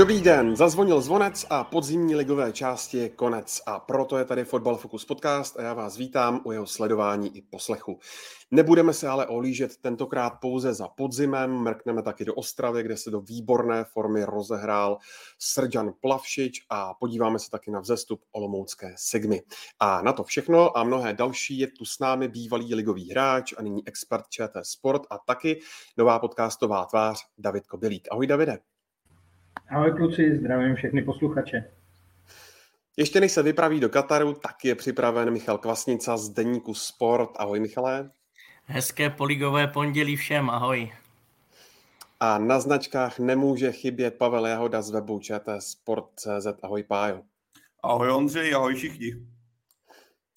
Dobrý den, zazvonil zvonec a podzimní ligové části je konec a proto je tady Fotbal Focus podcast a já vás vítám u jeho sledování i poslechu. Nebudeme se ale olížet tentokrát pouze za podzimem, mrkneme taky do Ostravy, kde se do výborné formy rozehrál Srdžan Plavšič a podíváme se taky na vzestup Olomoucké Sigmy. A na to všechno a mnohé další je tu s námi bývalý ligový hráč a nyní expert ČT Sport a taky nová podcastová tvář David Kobylík. Ahoj Davide. Ahoj kluci, zdravím všechny posluchače. Ještě než se vypraví do Kataru, tak je připraven Michal Kvasnica z Deníku Sport. Ahoj Michale. Hezké poligové pondělí všem, ahoj. A na značkách nemůže chybět Pavel Jahoda z webu ČT Sport.cz. Ahoj Pájo. Ahoj Ondřej, ahoj všichni.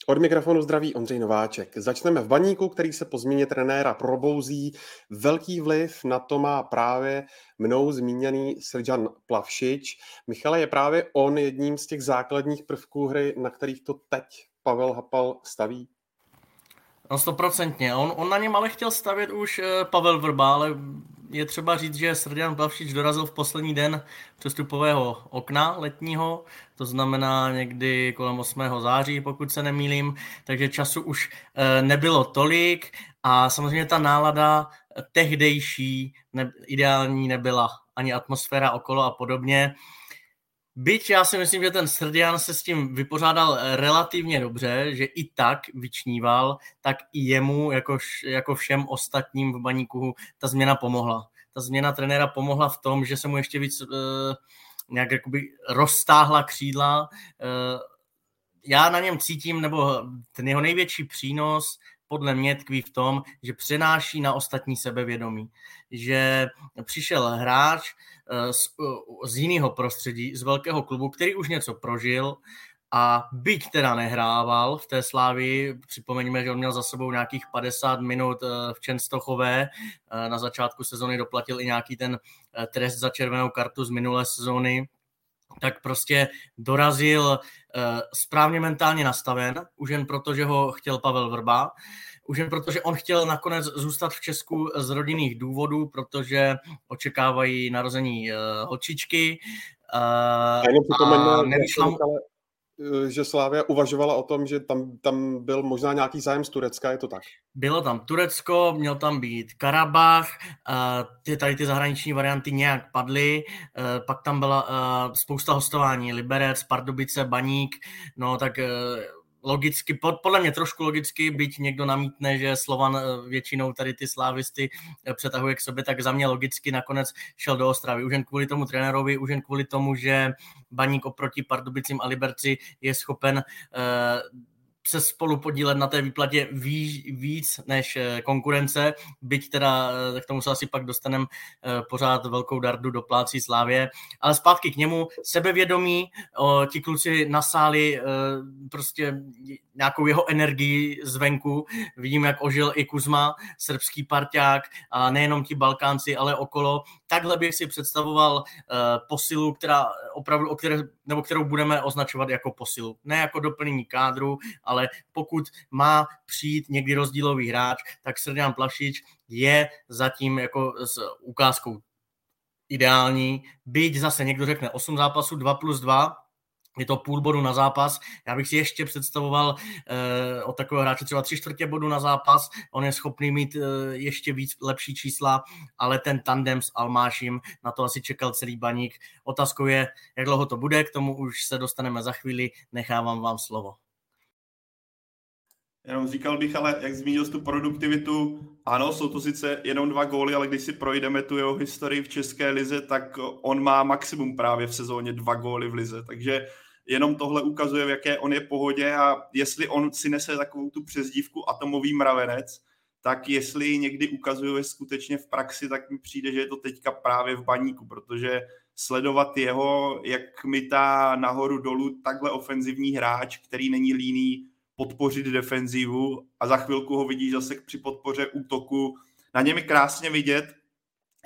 Od mikrofonu zdraví Ondřej Nováček. Začneme v baníku, který se po změně trenéra probouzí. Velký vliv na to má právě mnou zmíněný Srdžan Plavšič. Michale, je právě on jedním z těch základních prvků hry, na kterých to teď Pavel Hapal staví? No stoprocentně. On, on na něm ale chtěl stavět už eh, Pavel Vrba, ale je třeba říct, že Srdian Plavšič dorazil v poslední den přestupového okna letního, to znamená někdy kolem 8. září, pokud se nemýlím, takže času už eh, nebylo tolik a samozřejmě ta nálada tehdejší ne, ideální nebyla, ani atmosféra okolo a podobně. Byť já si myslím, že ten Srdian se s tím vypořádal relativně dobře, že i tak vyčníval, tak i jemu, jako, jako všem ostatním v baníku, ta změna pomohla. Ta změna trenéra pomohla v tom, že se mu ještě víc uh, nějak jakoby roztáhla křídla. Uh, já na něm cítím, nebo ten jeho největší přínos podle mě tkví v tom, že přenáší na ostatní sebevědomí. Že přišel hráč eh, z, eh, z jiného prostředí, z velkého klubu, který už něco prožil, a byť teda nehrával v té Slávi, připomeňme, že on měl za sebou nějakých 50 minut eh, v Čenstochové, na začátku sezony doplatil i nějaký ten trest za červenou kartu z minulé sezóny, tak prostě dorazil správně mentálně nastaven, už jen proto, že ho chtěl Pavel Vrba, už jen proto, že on chtěl nakonec zůstat v Česku z rodinných důvodů, protože očekávají narození uh, holčičky. Uh, a nevyšla mu... že Slávia uvažovala o tom, že tam, tam byl možná nějaký zájem z Turecka, je to tak? Bylo tam Turecko, měl tam být Karabach, ty, tady ty zahraniční varianty nějak padly, pak tam byla spousta hostování, Liberec, Pardubice, Baník, no tak logicky, podle mě trošku logicky, byť někdo namítne, že Slovan eh, většinou tady ty slávisty eh, přetahuje k sobě, tak za mě logicky nakonec šel do Ostravy. Už jen kvůli tomu trenérovi, už jen kvůli tomu, že Baník oproti Pardubicím a Liberci je schopen uh, se spolu podílet na té výplatě víc, víc než eh, konkurence, byť teda eh, k tomu se asi pak dostaneme eh, pořád velkou dardu do plácí Slávě, ale zpátky k němu, sebevědomí, ti kluci nasáli prostě nějakou jeho energii zvenku, vidím, jak ožil i Kuzma, srbský parťák a nejenom ti Balkánci, ale okolo, takhle bych si představoval posilu, která opravdu, o které, nebo kterou budeme označovat jako posilu, ne jako doplnění kádru, ale pokud má přijít někdy rozdílový hráč, tak Srdian Plašič je zatím jako s ukázkou ideální. Byť zase někdo řekne 8 zápasů, 2 plus 2, je to půl bodu na zápas. Já bych si ještě představoval eh, od takového hráče třeba tři čtvrtě bodu na zápas. On je schopný mít eh, ještě víc lepší čísla, ale ten tandem s Almáším, na to asi čekal celý baník. Otázkou je, jak dlouho to bude, k tomu už se dostaneme za chvíli, nechávám vám slovo. Jenom říkal bych, ale jak zmínil tu produktivitu, ano, jsou to sice jenom dva góly, ale když si projdeme tu jeho historii v České lize, tak on má maximum právě v sezóně dva góly v lize, takže jenom tohle ukazuje, v jaké on je pohodě a jestli on si nese takovou tu přezdívku atomový mravenec, tak jestli ji někdy ukazuje skutečně v praxi, tak mi přijde, že je to teďka právě v baníku, protože sledovat jeho, jak mi ta nahoru dolů takhle ofenzivní hráč, který není líný podpořit defenzivu a za chvilku ho vidíš zase při podpoře útoku. Na něm je krásně vidět,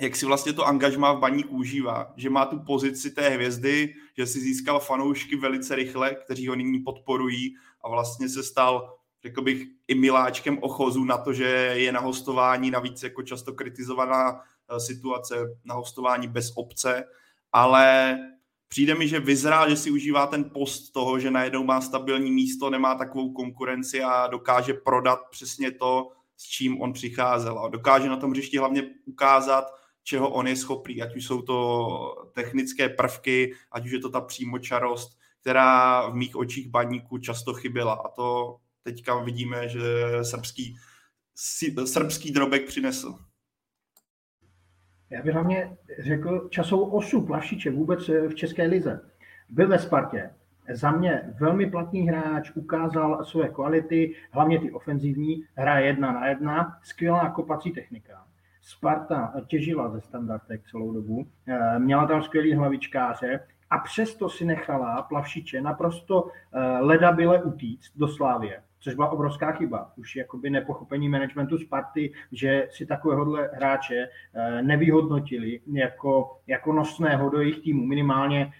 jak si vlastně to angažmá v baníku užívá, že má tu pozici té hvězdy, že si získal fanoušky velice rychle, kteří ho nyní podporují a vlastně se stal, řekl bych, i miláčkem ochozu na to, že je na hostování navíc jako často kritizovaná eh, situace na hostování bez obce, ale přijde mi, že vyzrál, že si užívá ten post toho, že najednou má stabilní místo, nemá takovou konkurenci a dokáže prodat přesně to, s čím on přicházel. A dokáže na tom hřišti hlavně ukázat, čeho on je schopný, ať už jsou to technické prvky, ať už je to ta přímočarost, která v mých očích baníku často chyběla. A to teďka vidíme, že srbský, srbský drobek přinesl. Já bych hlavně řekl časovou osu Plavšiče vůbec v České lize. Byl ve Spartě. Za mě velmi platný hráč, ukázal své kvality, hlavně ty ofenzivní, hra jedna na jedna, skvělá kopací technika. Sparta těžila ze standardek celou dobu, eh, měla tam skvělý hlavičkáře a přesto si nechala Plavšiče naprosto eh, ledabile utíct do Slávě což byla obrovská chyba. Už jakoby nepochopení managementu Sparty, že si takovéhohle hráče eh, nevyhodnotili jako, jako nosného do jejich týmu, minimálně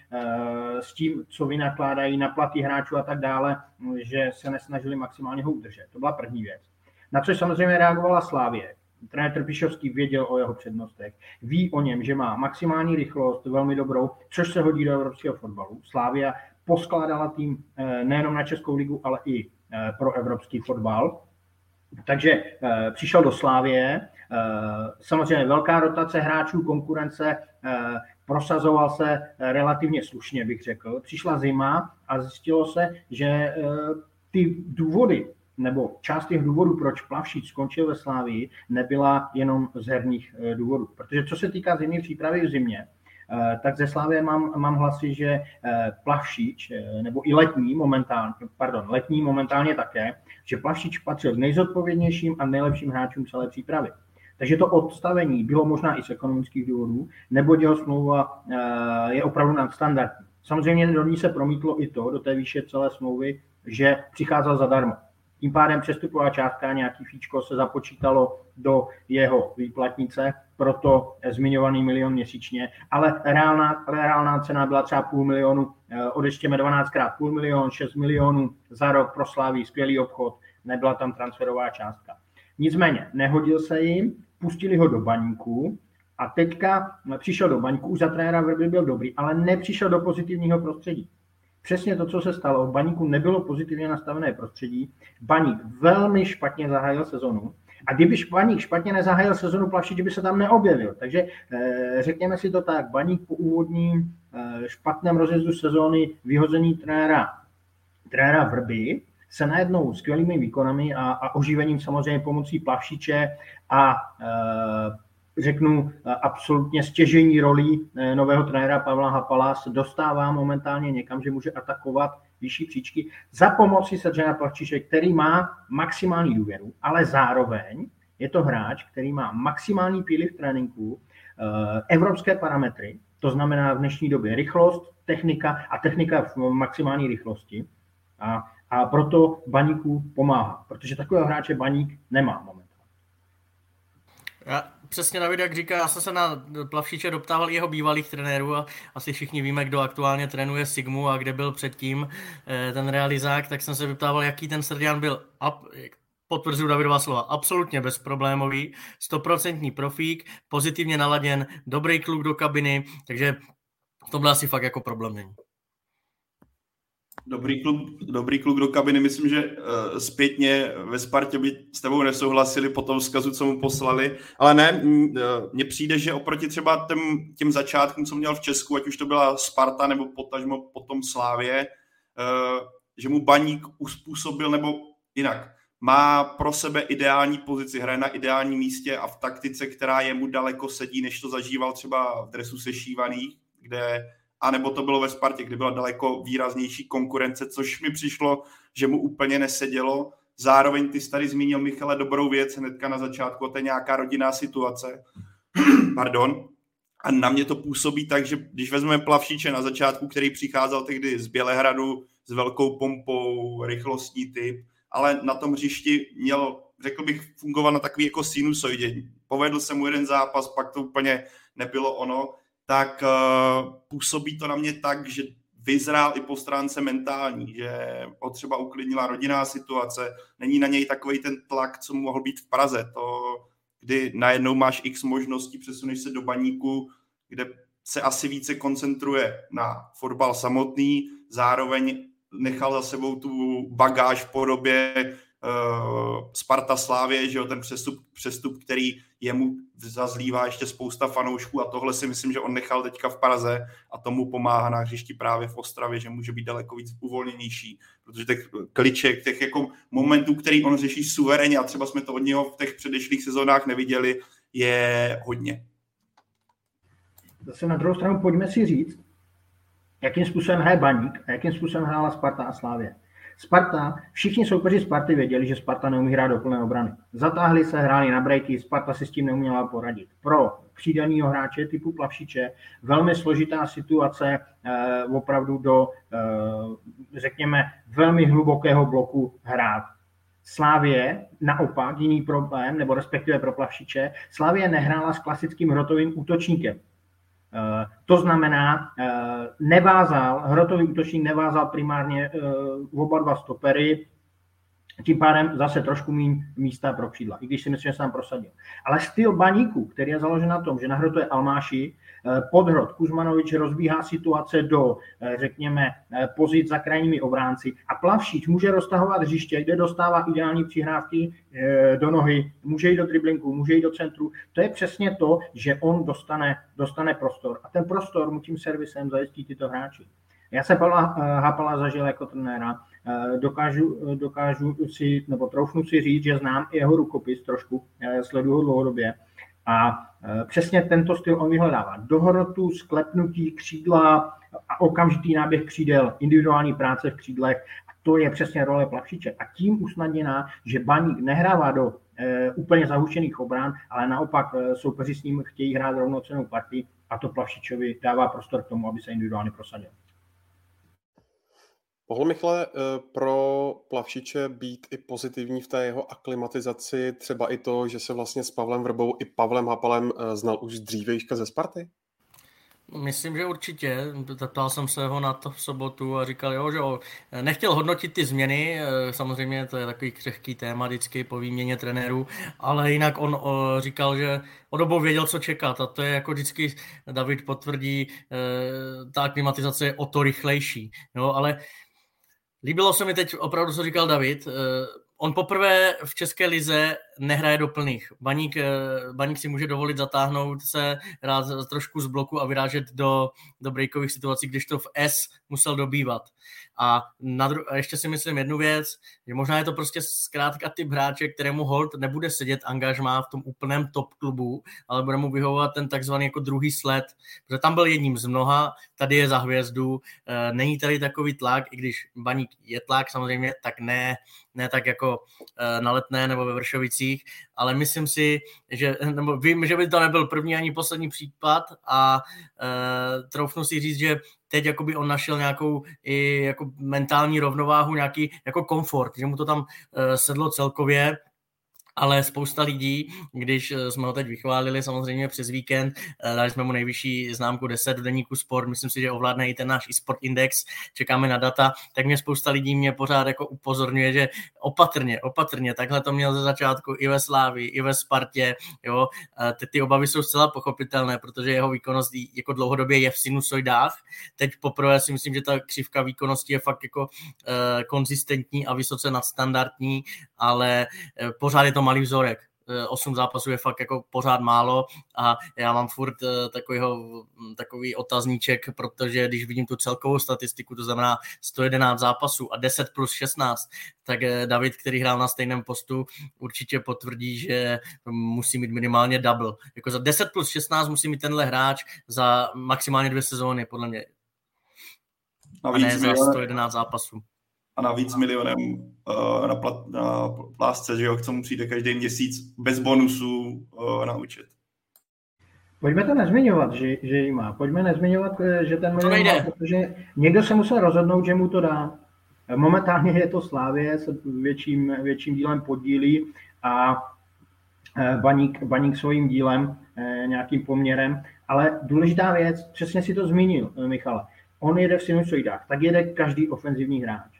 s tím, co vynakládají na platy hráčů a tak dále, že se nesnažili maximálně ho udržet. To byla první věc. Na což samozřejmě reagovala Slávě, trenér Trpišovský věděl o jeho přednostech, ví o něm, že má maximální rychlost, velmi dobrou, což se hodí do evropského fotbalu. Slávia poskládala tým eh, nejenom na Českou ligu, ale i eh, pro evropský fotbal. Takže eh, přišel do Slávie, samozřejmě velká rotace hráčů, konkurence, prosazoval se relativně slušně, bych řekl. Přišla zima a zjistilo se, že ty důvody, nebo část těch důvodů, proč Plavšič skončil ve Slávii, nebyla jenom z herních eh, důvodů. Protože co se týká zimní přípravy v zimě, eh, tak ze Slávie mám, mám hlasy, že eh, Plavšič, nebo i letní momentálně, pardon, letní momentálně také, že Plavšič patřil k nejzodpovědnějším a nejlepším hráčům celé přípravy. Takže to odstavení bylo možná i z ekonomických důvodů, nebo jeho smlouva je opravdu nadstandardní. Samozřejmě do ní se promítlo i to, do té výše celé smlouvy, že přicházel zadarmo. Tím pádem přestupová částka, nějaký fíčko se započítalo do jeho výplatnice, proto zmiňovaný milion měsíčně, ale reálná, reálná cena byla třeba půl milionu, eh, odeštěme 12 krát půl milion, 6 milionů za rok prosláví skvělý obchod, nebyla tam transferová částka. Nicméně, nehodil se jim, pustili ho do baníku a teďka přišel do baníku, už za trenéra byl dobrý, ale nepřišel do pozitivního prostředí přesně to, co se stalo. V baníku nebylo pozitivně nastavené prostředí. Baník velmi špatně zahájil sezonu. A kdyby Baník špatně nezahájil sezonu, Plavšič by se tam neobjevil. Takže eh, řekněme si to tak, Baník po úvodním eh, špatném rozjezdu sezóny vyhození trenéra, trenéra Vrby se najednou skvělými výkonami a, a oživením samozřejmě pomocí Plavšiče a eh, řeknu, eh, absolutně stěžení rolí eh, nového trenéra Pavla Hapala se dostává momentálně někam, že může atakovat vyšší příčky za pomoci Sergena Plavčiše, který má maximální důvěru, ale zároveň je to hráč, který má maximální píly v tréninku, eh, evropské parametry, to znamená v dnešní době rychlost, technika a technika v maximální rychlosti. A, a proto baníku pomáhá, protože takového hráče baník nemá moment. Já přesně David, jak říká, já jsem se na Plavšiče doptával jeho bývalých trenérů a asi všichni víme, kdo aktuálně trénuje Sigmu a kde byl předtím eh, ten realizák, tak jsem se vyptával, jaký ten Srdian byl. Potvrzuji Davidová slova, absolutně bezproblémový, stoprocentní profík, pozitivně naladěn, dobrý kluk do kabiny, takže v tomhle asi fakt jako problém není. Dobrý kluk, dobrý kluk do kabiny. Myslím, že uh, zpětně ve Spartě by s tebou nesouhlasili po tom vzkazu, co mu poslali. Ale ne, uh, mně přijde, že oproti třeba těm, těm začátkům, co měl v Česku, ať už to byla Sparta nebo potažmo potom Slávě, uh, že mu baník uspůsobil, nebo jinak, má pro sebe ideální pozici, hraje na ideálním místě a v taktice, která jemu daleko sedí, než to zažíval třeba v dresu sešívaných, kde anebo to bylo ve Spartě, kde byla daleko výraznější konkurence, což mi přišlo, že mu úplně nesedělo. Zároveň ty tady zmínil Michale dobrou věc hnedka na začátku, to je nějaká rodinná situace. Pardon. a na mě to působí tak, že když vezmeme Plavšiče na začátku, který přicházel tehdy z Bělehradu s velkou pompou, rychlostní typ, ale na tom hřišti měl, řekl bych, fungovat na takový jako sinusoidě. Povedl se mu jeden zápas, pak to úplně nebylo ono, tak uh, působí to na mě tak, že vyzrál i po stránce mentální, že ho třeba uklidnila rodinná situace, není na něj takový ten tlak, co mohl být v Praze, to, kdy najednou máš x možností, přesuneš se do baníku, kde se asi více koncentruje na fotbal samotný, zároveň nechal za sebou tu bagáž v podobě uh, Sparta Slávě, že jo, ten přestup, přestup, který jemu zazlívá ještě spousta fanoušků a tohle si myslím, že on nechal teďka v Praze a tomu pomáhá na hřišti právě v Ostravě, že může být daleko víc uvolněnější, protože těch kliček, těch jako momentů, který on řeší suverénně a třeba jsme to od něho v těch předešlých sezónách neviděli, je hodně. Zase na druhou stranu pojďme si říct, jakým způsobem hraje Baník a jakým způsobem hrála Sparta a Slávě. Sparta, všichni soupeři Sparty věděli, že Sparta neumí hrát do plné obrany. Zatáhli se, hráli na breaky, Sparta si s tím neuměla poradit. Pro přídaného hráče typu Plavšiče velmi složitá situace eh, opravdu do, eh, řekněme, velmi hlubokého bloku hrát. Slávě naopak jiný problém, nebo respektive pro Plavšiče, Slávě nehrála s klasickým hrotovým útočníkem. Eh, to znamená, eh, nevázal, hrotový útočník nevázal primárně eh, oba dva stopery, tím pádem zase trošku méně místa pro křídla, i když si myslím, že se tam prosadil. Ale styl baníku, který je založen na tom, že nahrotuje Almáši, eh, podhrot Kuzmanovič rozbíhá situace do, eh, řekněme, eh, pozic za krajními obránci a Plavšič může roztahovat hřiště, kde dostává ideální přihrávky do nohy, může jít do driblinku, může jít do centru. To je přesně to, že on dostane, dostane prostor. A ten prostor mu tím servisem zajistí tyto hráči. Já jsem Pavla Hapala zažil jako trenéra dokážu, dokážu si, nebo troufnu si říct, že znám i jeho rukopis trošku, sleduju ho dlouhodobě. A eh, přesně tento styl on vyhledává. Dohorotu, sklepnutí křídla a okamžitý náběh křídel, individuální práce v křídlech. A to je přesně role Plavšiče. A tím usnadněná, že Baník nehrává do úplně zahušených obrán, ale naopak soupeři s ním chtějí hrát rovnocenou partii a to Plavšičovi dává prostor k tomu, aby se individuálně prosadil. Mohl Michale eh, pro Plavšiče být i pozitivní v té jeho aklimatizaci, třeba i to, že se vlastně s Pavlem Vrbou i Pavlem Hapalem eh, znal už dřívejška ze Sparty? Myslím, že určitě. Ptal jsem se ho na to v sobotu a říkal, jo, že jo, nechtěl hodnotit ty změny, eh, samozřejmě to je takový křehký téma vždycky po výměně trenérů, ale jinak on říkal, že o dobou věděl, co čekat a to je jako vždycky David potvrdí, ta aklimatizace je o to rychlejší, jo, ale Líbilo se mi teď opravdu, co říkal David. Eh, on poprvé v České lize nehraje do plných. Baník, eh, baník si může dovolit zatáhnout se, hrát trošku z bloku a vyrážet do, do breakových situací, když to v S musel dobývat. A, na dru- a ještě si myslím jednu věc, že možná je to prostě zkrátka typ hráče, kterému hold nebude sedět angažmá v tom úplném top klubu, ale bude mu vyhovovat ten takzvaný jako druhý sled, protože tam byl jedním z mnoha, tady je za hvězdu, e, není tady takový tlak, i když baník je tlak samozřejmě, tak ne, ne tak jako e, na letné nebo ve Vršovicích, ale myslím si, že, nebo vím, že by to nebyl první ani poslední případ a e, troufnu si říct, že teď jakoby on našel nějakou i jako mentální rovnováhu, nějaký jako komfort, že mu to tam e, sedlo celkově ale spousta lidí, když eh, jsme ho teď vychválili samozřejmě přes víkend, eh, dali jsme mu nejvyšší známku 10 v deníku Sport, myslím si, že ovládne i ten náš e-sport index, čekáme na data, tak mě spousta lidí mě pořád jako upozorňuje, že opatrně, opatrně, takhle to měl ze začátku i ve Slávi, i ve Spartě, jo, ty, ty obavy jsou zcela pochopitelné, protože jeho výkonnost jako dlouhodobě je v sinusoidách, teď poprvé si myslím, že ta křivka výkonnosti je fakt jako uh, konzistentní a vysoce nadstandardní, ale pořád je to malý vzorek. 8 zápasů je fakt jako pořád málo a já mám furt eh, takovýho, hm, takový otazníček, protože když vidím tu celkovou statistiku, to znamená 111 zápasů a 10 plus 16, tak eh, David, který hrál na stejném postu, určitě potvrdí, že musí mít minimálně double. Jako za 10 plus 16 musí mít tenhle hráč za maximálně dvě sezóny, podle mě. A, a ne za 111 zápasů a navíc milionem uh, na, plat, na plásce, že jo, k tomu přijde každý měsíc bez bonusů uh, na účet. Pojďme to nezmiňovat, že, že ji má. Pojďme nezmiňovat, eh, že ten milion má, protože někdo se musel rozhodnout, že mu to dá. Momentálně je to Slávě, se větším, větším dílem podílí a eh, Baník, Baník svým dílem, eh, nějakým poměrem. Ale důležitá věc, přesně si to zmínil, Michale. On jede v sinusoidách, tak jede každý ofenzivní hráč.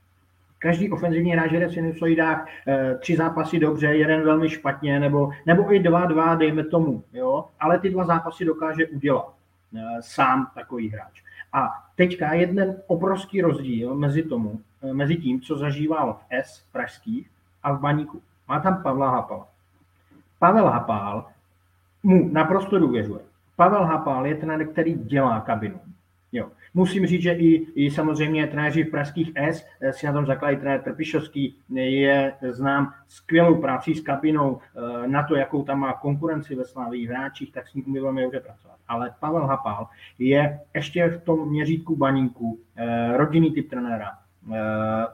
Každý ofenzivní hráč jede v sinusoidách, eh, tři zápasy dobře, jeden velmi špatně, nebo, nebo i dva, dva, dejme tomu, jo? ale ty dva zápasy dokáže udělat eh, sám takový hráč. A teďka jeden obrovský rozdíl mezi tomu, eh, mezi tím, co zažíval v S pražských a v Baníku. Má tam Pavla Hapala. Pavel Hapál mu naprosto důvěřuje. Pavel Hapal je ten, který dělá kabinu. Jo. Musím říct, že i, i samozřejmě trenéři v pražských S eh, si na tom zakládají trenér Trpišovský, je znám skvělou práci s kabinou eh, na to, jakou tam má konkurenci ve slávých hráčích, tak s ním umí velmi dobře pracovat. Ale Pavel Hapal je ještě v tom měřítku baníku eh, rodinný typ trenéra,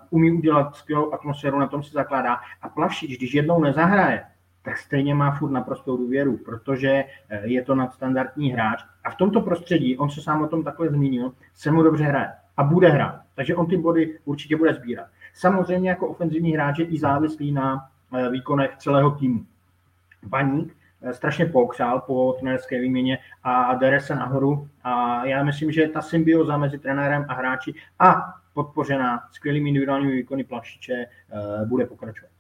umí udělat skvělou atmosféru, na tom si zakládá. A Plavšič, když jednou nezahraje, tak stejně má furt naprostou důvěru, protože eh, je to nadstandardní hráč. A v tomto prostředí, on se sám o tom takhle zmínil, se mu dobře hraje a bude hrát. Takže on ty body určitě bude sbírat. Samozřejmě jako ofenzivní hráč je i závislý na eh, výkonech celého týmu. Baník eh, strašně pokřál po trenérské výměně a dere se nahoru a já myslím, že ta symbioza mezi trenérem a hráči a podpořená skvělými individuálními výkony Plavšiče bude pokračovat.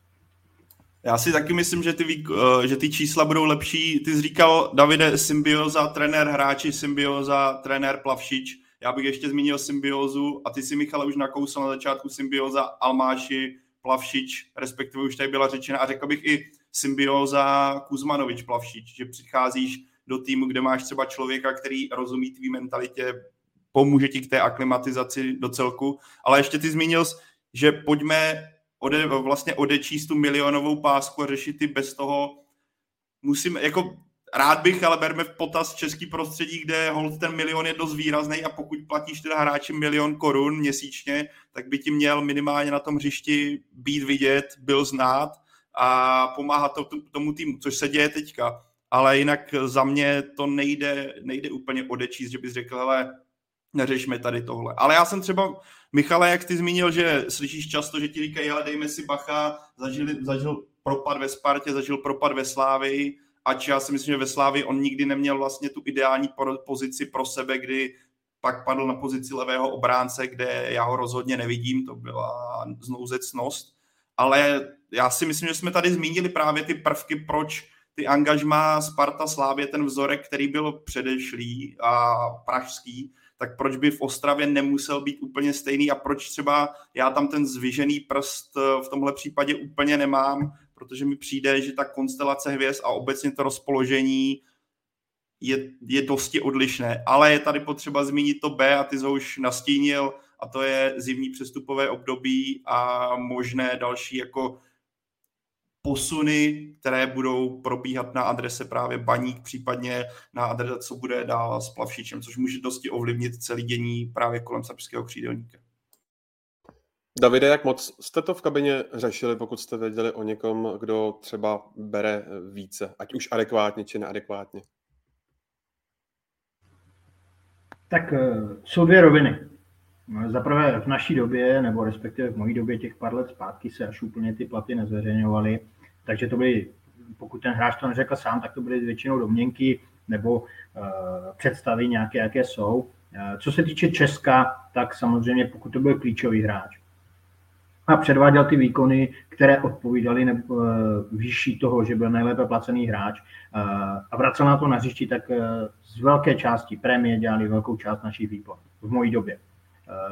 Já si taky myslím, že ty, eh, že ty čísla budou lepší. Ty jsi říkal, Davide, symbioza, trenér hráči, symbioza, trenér Plavšič. Já bych ještě zmínil symbiozu a ty si, Michale, už nakousl na začátku symbioza Almáši, Plavšič, respektive už tady byla řečena a řekl bych i symbioza Kuzmanovič, Plavšič, že přicházíš do týmu, kde máš třeba člověka, který rozumí tvý mentalitě, pomůže ti k té aklimatizaci do celku, ale ještě ty zmínil, že pojďme ode, vlastně odečíst tu milionovou pásku a řešit ty bez toho. Musím, jako rád bych, ale berme v potaz český prostředí, kde hold ten milion je dost výrazný a pokud platíš teda hráči milion korun měsíčně, tak by ti měl minimálně na tom hřišti být vidět, byl znát a pomáhat to, tomu týmu, což se děje teďka. Ale jinak za mě to nejde, nejde úplně odečíst, že bys řekl, ale neřešme tady tohle. Ale já jsem třeba, Michale, jak ty zmínil, že slyšíš často, že ti říkají, ale dejme si bacha, zažil, zažil propad ve Spartě, zažil propad ve Slávii, ač já si myslím, že ve Slávii on nikdy neměl vlastně tu ideální pozici pro sebe, kdy pak padl na pozici levého obránce, kde já ho rozhodně nevidím, to byla znouzecnost. Ale já si myslím, že jsme tady zmínili právě ty prvky, proč ty angažma Sparta Slávě, ten vzorek, který byl předešlý a pražský, tak proč by v Ostravě nemusel být úplně stejný a proč třeba já tam ten zvyžený prst eh, v tomhle případě úplně nemám, protože mi přijde, že ta konstelace hvězd a obecně to rozpoložení je, je dosti odlišné. Ale je tady potřeba zmínit to B a ty jsi už nastínil a to je zimní přestupové období a možné další jako posuny, které budou probíhat na adrese právě baník, případně na adrese, co bude dál s plavšičem, což může dosti ovlivnit celý dění právě kolem srbského křídelníka. Davide, jak moc jste to v kabině řešili, pokud jste věděli o někom, kdo třeba bere více, ať už adekvátně či neadekvátně? Tak eh, jsou dvě roviny. Za prvé v naší době, nebo respektive v mojí době těch pár let zpátky se až úplně ty platy nezveřejňovaly takže to byly, pokud ten hráč to neřekl sám, tak to byly většinou domněnky nebo uh, představy nějaké, jaké jsou. Uh, co se týče Česka, tak samozřejmě pokud to byl klíčový hráč a předváděl ty výkony, které odpovídaly nebo, uh, výši toho, že byl nejlépe placený hráč uh, a vracel na to na hřišti, tak uh, z velké části prémie dělali velkou část našich výplat v mojí době.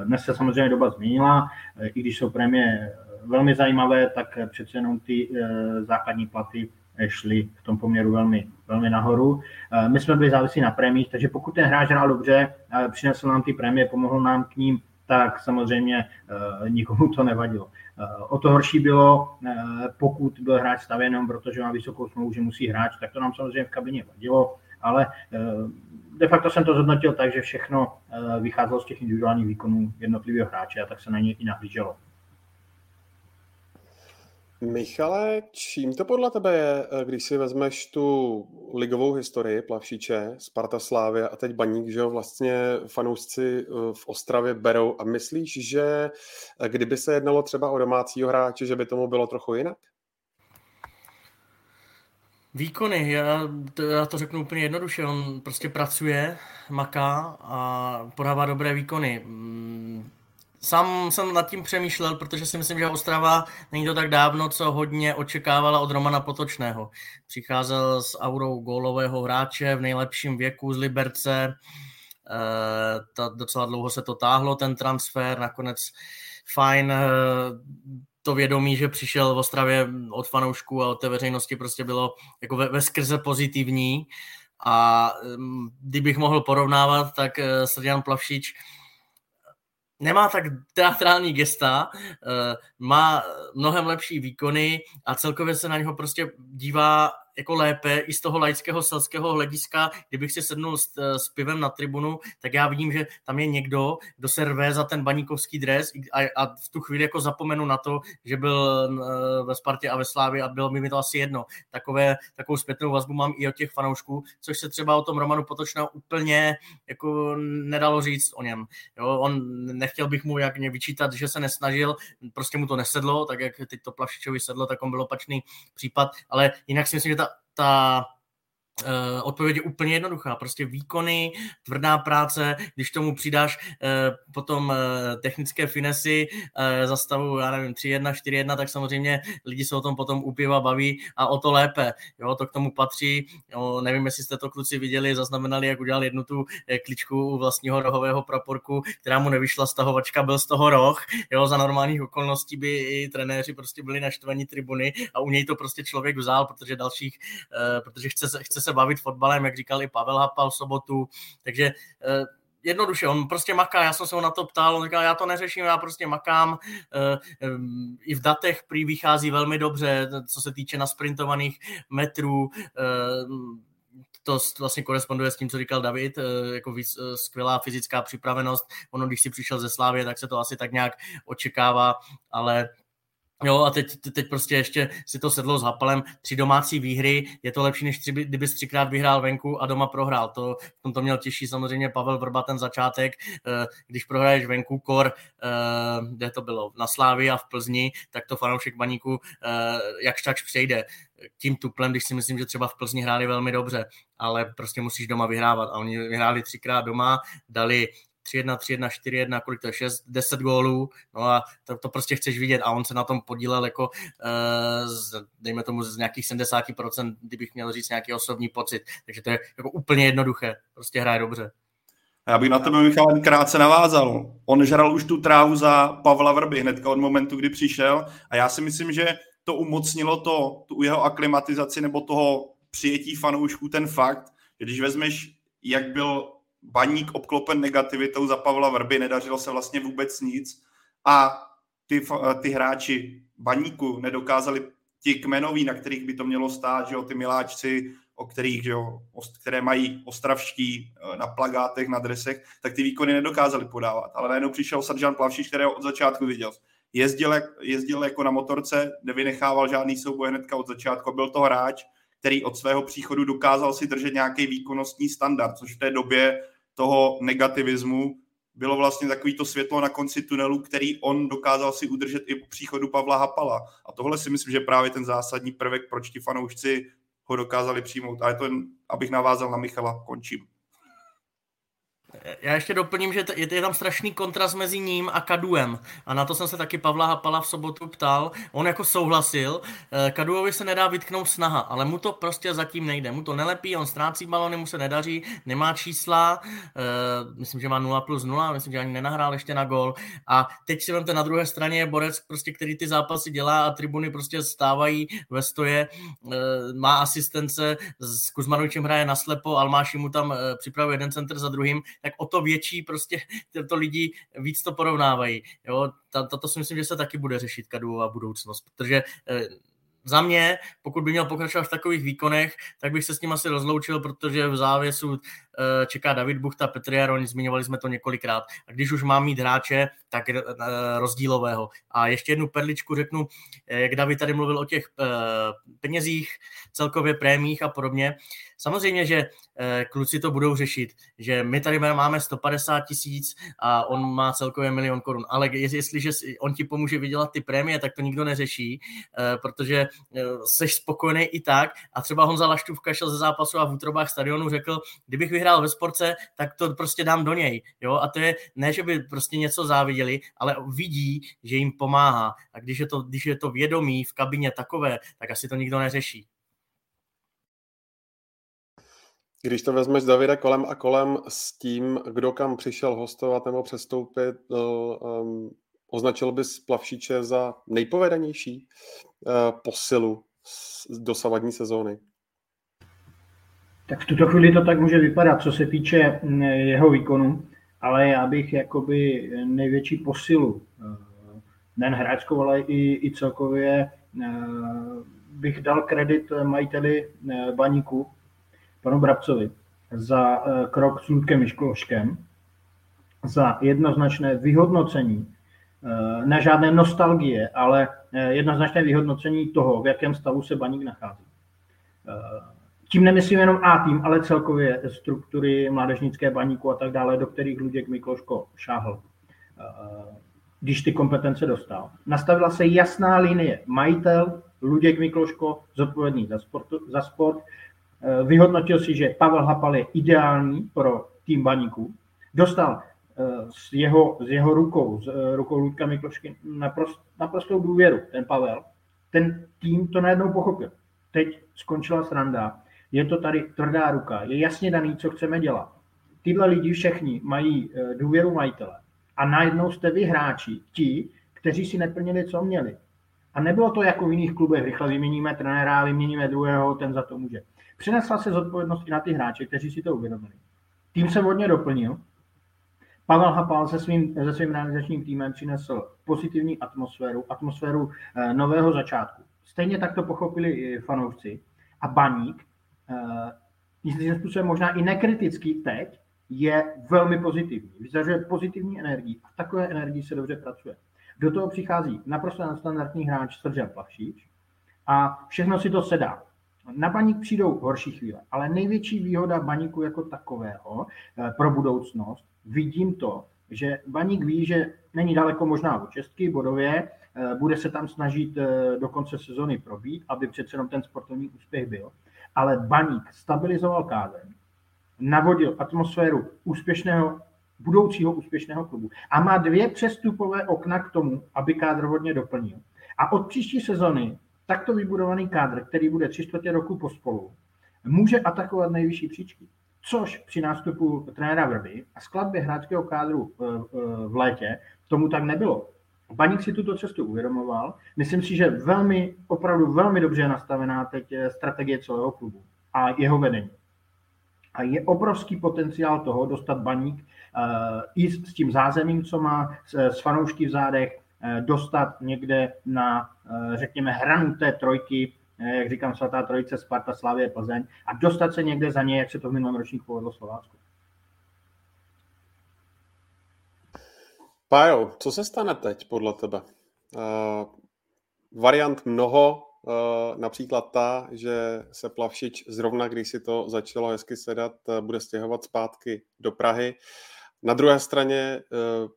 Dnes se samozřejmě doba změnila, i když jsou prémie velmi zajímavé, tak přece jenom ty eh, základní platy šly v tom poměru velmi, velmi nahoru. Eh, my jsme byli závislí na prémiích, takže pokud ten hráč hrál dobře, přinesl nám ty prémie, pomohl nám k ním, tak samozřejmě eh, nikomu to nevadilo. O to horší bylo, pokud byl hráč stavěn jenom protože má vysokou smlouvu, že musí hráč, tak to nám samozřejmě v kabině vadilo, ale de facto jsem to zhodnotil tak, že všechno vycházelo z těch individuálních výkonů jednotlivého hráče a tak se na ně i nahlíželo. Michale, čím to podle tebe je, eh, když si vezmeš tu ligovou historii Plavšiče, Sparta Slávia a teď Baník, že vlastně fanoušci eh, v Ostravě berou a myslíš, že eh, kdyby se jednalo třeba o domácího hráče, že by tomu bylo trochu jinak? Výkony, já to, já to řeknu úplně jednoduše, on prostě pracuje, maká a podává dobré výkony. Sám jsem nad tím přemýšlel, protože si myslím, že Ostrava není to tak dávno, co hodně očekávala od Romana Potočného. Přicházel s aurou gólového hráče v nejlepším věku z Liberce, eh, ta, docela dlouho se to táhlo, ten transfer, nakonec fajn eh, to vědomí, že přišel v Ostravě od fanoušků a od té veřejnosti prostě bylo jako ve, ve skrze pozitivní a mm, kdybych mohl porovnávat, tak eh, Srdian Plavšič nemá tak teatrální gesta, eh, má mnohem lepší výkony a celkově se na něho prostě dívá jako lépe i z toho laického selského hlediska, kdybych si sednul s, s pivem na tribunu, tak já vidím, že tam je někdo, kdo se rve za ten baníkovský dres a, a v tu chvíli jako zapomenu na to, že byl eh, ve Spartě a ve Slávě a bylo mi, to asi jedno. Takové, takovou zpětnou vazbu mám i od těch fanoušků, což se třeba o tom Romanu Potočného úplně jako nedalo říct o něm. Jo, on nechtěl bych mu jak mě vyčítat, že se nesnažil, prostě mu to nesedlo, tak jak teď to Plavšičovi sedlo, tak on byl opačný případ, ale jinak si myslím, že ta ta Uh, odpověď je úplně jednoduchá. Prostě výkony, tvrdá práce, když tomu přidáš uh, potom uh, technické finesy za stavu, já nevím, 3-1, 4-1, tak samozřejmě lidi se o tom potom upiva baví a o to lépe. Jo, to k tomu patří. Jo, nevím, jestli jste to kluci viděli, zaznamenali, jak udělal jednu tu kličku u vlastního rohového praporku, která mu nevyšla stahovačka, byl z toho roh. Jo, za normálních okolností by i trenéři prostě byli naštvaní tribuny a u něj to prostě člověk vzal, protože dalších, protože chce, chce se bavit fotbalem, jak říkal i Pavel Hapal v sobotu, takže eh, jednoduše, on prostě maká, já jsem se ho na to ptal, on říkal, já to neřeším, já prostě makám, eh, eh, i v datech prý vychází velmi dobře, co se týče nasprintovaných metrů, to vlastně koresponduje s tím, co říkal David, jako skvělá fyzická připravenost. Ono, když si přišel ze Slávě, tak se to asi tak nějak očekává, ale Jo, a teď, teď prostě ještě si to sedlo s Hapalem. Tři domácí výhry, je to lepší, než tři, kdyby třikrát vyhrál venku a doma prohrál. To, v tom to měl těžší samozřejmě Pavel Vrba ten začátek. Eh, když prohraješ venku kor, eh, kde to bylo, na Slávi a v Plzni, tak to fanoušek baníku eh, jakž takž přejde tím tuplem, když si myslím, že třeba v Plzni hráli velmi dobře, ale prostě musíš doma vyhrávat. A oni vyhráli třikrát doma, dali 3-1, 3-1, 4-1, kolik to je, 6, 10 gólů, no a to, to prostě chceš vidět. A on se na tom podílel jako, uh, z, dejme tomu z nějakých 70%, kdybych měl říct nějaký osobní pocit, takže to je jako úplně jednoduché, prostě hraje dobře. Já bych na tebe, Michal, krátce navázal. On žral už tu trávu za Pavla Vrby hnedka od momentu, kdy přišel. A já si myslím, že to umocnilo to, tu jeho aklimatizaci nebo toho přijetí fanoušků ten fakt, že když vezmeš, jak byl baník obklopen negativitou za Pavla Vrby, nedařilo se vlastně vůbec nic a ty, ty hráči baníku nedokázali ti kmenoví, na kterých by to mělo stát, že jo, ty miláčci, o kterých, že jo, které mají ostravští eh, na plagátech, na dresech, tak ty výkony nedokázali podávat. Ale najednou přišel Saržan Plavšič, který od začátku viděl. Jezdil, jezdil jako na motorce, nevynechával žádný souboj hnedka od začátku. Byl to hráč, který od svého příchodu dokázal si držet nějaký výkonnostní standard, což v té době toho negativismu bylo vlastně takový to světlo na konci tunelu, který on dokázal si udržet i po příchodu Pavla Hapala. A tohle si myslím, že právě ten zásadní prvek, proč ti fanoušci ho dokázali přijmout. A je to, abych navázal na Michala, končím. Já ještě doplním, že je tam strašný kontrast mezi ním a Kaduem. A na to jsem se taky Pavla Hapala v sobotu ptal. On jako souhlasil. Eh, Kaduovi se nedá vytknout snaha, ale mu to prostě zatím nejde. Mu to nelepí, on ztrácí balony, mu se nedaří, nemá čísla. Eh, myslím, že má 0 plus 0, myslím, že ani nenahrál ještě na gol. A teď si vemte na druhé straně je borec, prostě, který ty zápasy dělá a tribuny prostě stávají ve stoje. Eh, má asistence, s Kuzmanovičem hraje naslepo, Almáši mu tam připravuje jeden center za druhým tak o to větší prostě to lidi víc to porovnávají. Jo? to si myslím, že se taky bude řešit Kaduová budoucnost, protože eh, za mě, pokud by měl pokračovat v takových výkonech, tak bych se s ním asi rozloučil, protože v závěsu čeká David Buchta, Petr Jaroň, zmiňovali jsme to několikrát. A když už má mít hráče, tak eh, rozdílového. A ještě jednu perličku řeknu, eh, jak David tady mluvil o těch penězích, celkově prémích a podobně. Samozřejmě, že kluci to budou řešit, že my tady máme 150 tisíc a on má celkově milion korun, ale jestliže on ti pomůže vydělat ty prémie, tak to nikdo neřeší, protože jsi spokojený i tak a třeba Honza Laštůvka šel ze zápasu a v útrobách stadionu řekl, kdybych vyhrál ve sportce, tak to prostě dám do něj. Jo? A to je ne, že by prostě něco záviděli, ale vidí, že jim pomáhá. A když je to, když je to vědomí v kabině takové, tak asi to nikdo neřeší. Když to vezmeš Davida kolem a kolem s tím, kdo kam přišel hostovat nebo přestoupit, um, označil bys Plavšiče za nejpovedanější uh, posilu z dosavadní sezóny? Tak v tuto chvíli to tak může vypadat, co se týče mm, jeho výkonu, ale já bych jakoby největší posilu, eh, nejen hráčkou, ale i, i celkově eh, bych dal kredit majiteli eh, baníku, panu Brabcovi, za krok s Ludkem Miškloškem, za jednoznačné vyhodnocení, na žádné nostalgie, ale jednoznačné vyhodnocení toho, v jakém stavu se baník nachází tím nemyslím jenom A tým, ale celkově struktury mládežnické baníku a tak dále, do kterých Luděk Mikloško šáhl, eh, když ty kompetence dostal. Nastavila se jasná linie. Majitel, Luděk Mikloško, zodpovědný za sport, za sport. Eh, vyhodnotil si, že Pavel Hapal je ideální pro tým baníku. Dostal eh, jeho, z jeho rukou, z rukou Ludka Miklošky naprost, naprostou důvěru, ten Pavel. Ten tým to najednou pochopil. Teď skončila sranda je to tady tvrdá ruka, je jasně daný, co chceme dělat. Tyhle lidi všichni mají eh, důvěru majitele. A najednou jste vy hráči, ti, kteří si neplnili, co měli. A nebylo to jako v jiných klubech, rychle vyměníme trenéra, vyměníme druhého, ten za to může. Přinesla se zodpovědnost i na ty hráče, kteří si to uvědomili. Tým se hodně doplnil. Pavel Hapal se svým, se svým realizačním týmem přinesl pozitivní atmosféru, atmosféru eh, nového začátku. Stejně tak to pochopili i fanoušci. A Baník jistým způsobem možná i nekritický teď, je velmi pozitivní. Vyzařuje pozitivní energii a takové energii se dobře pracuje. Do toho přichází naprosto nadstandardní hráč Srdžan Plavšič a všechno si to sedá. Na baník přijdou horší chvíle, ale největší výhoda baníku jako takového eh, pro budoucnost, vidím to, že baník ví, že není daleko možná od čestky bodově, eh, bude se tam snažit eh, do konce sezony probít, aby přece jenom ten sportovní úspěch byl ale Baník stabilizoval kázeň, navodil atmosféru úspěšného, budoucího úspěšného klubu a má dvě přestupové okna k tomu, aby kádr hodně doplnil. A od příští sezony takto vybudovaný kádr, který bude tři čtvrtě roku pospolu, může atakovat nejvyšší příčky. Což při nástupu trenéra Vrby a skladbě hráčského kádru eh, eh, v létě tomu tak nebylo. Baník si tuto cestu uvědomoval. Myslím si, že velmi, opravdu velmi dobře nastavená teď strategie celého klubu a jeho vedení. A je obrovský potenciál toho dostat baník uh, i s, s tím zázemím, co má, s, s fanoušky v zádech, uh, dostat někde na, uh, řekněme, hranu té trojky, jak říkám, svatá trojice Sparta, Slavie, Plzeň a dostat se někde za ně, jak se to v minulém ročníku povedlo Slovácku. Pájo, co se stane teď podle tebe? Uh, variant mnoho, uh, například ta, že se Plavšič zrovna, když si to začalo hezky sedat, uh, bude stěhovat zpátky do Prahy. Na druhé straně uh,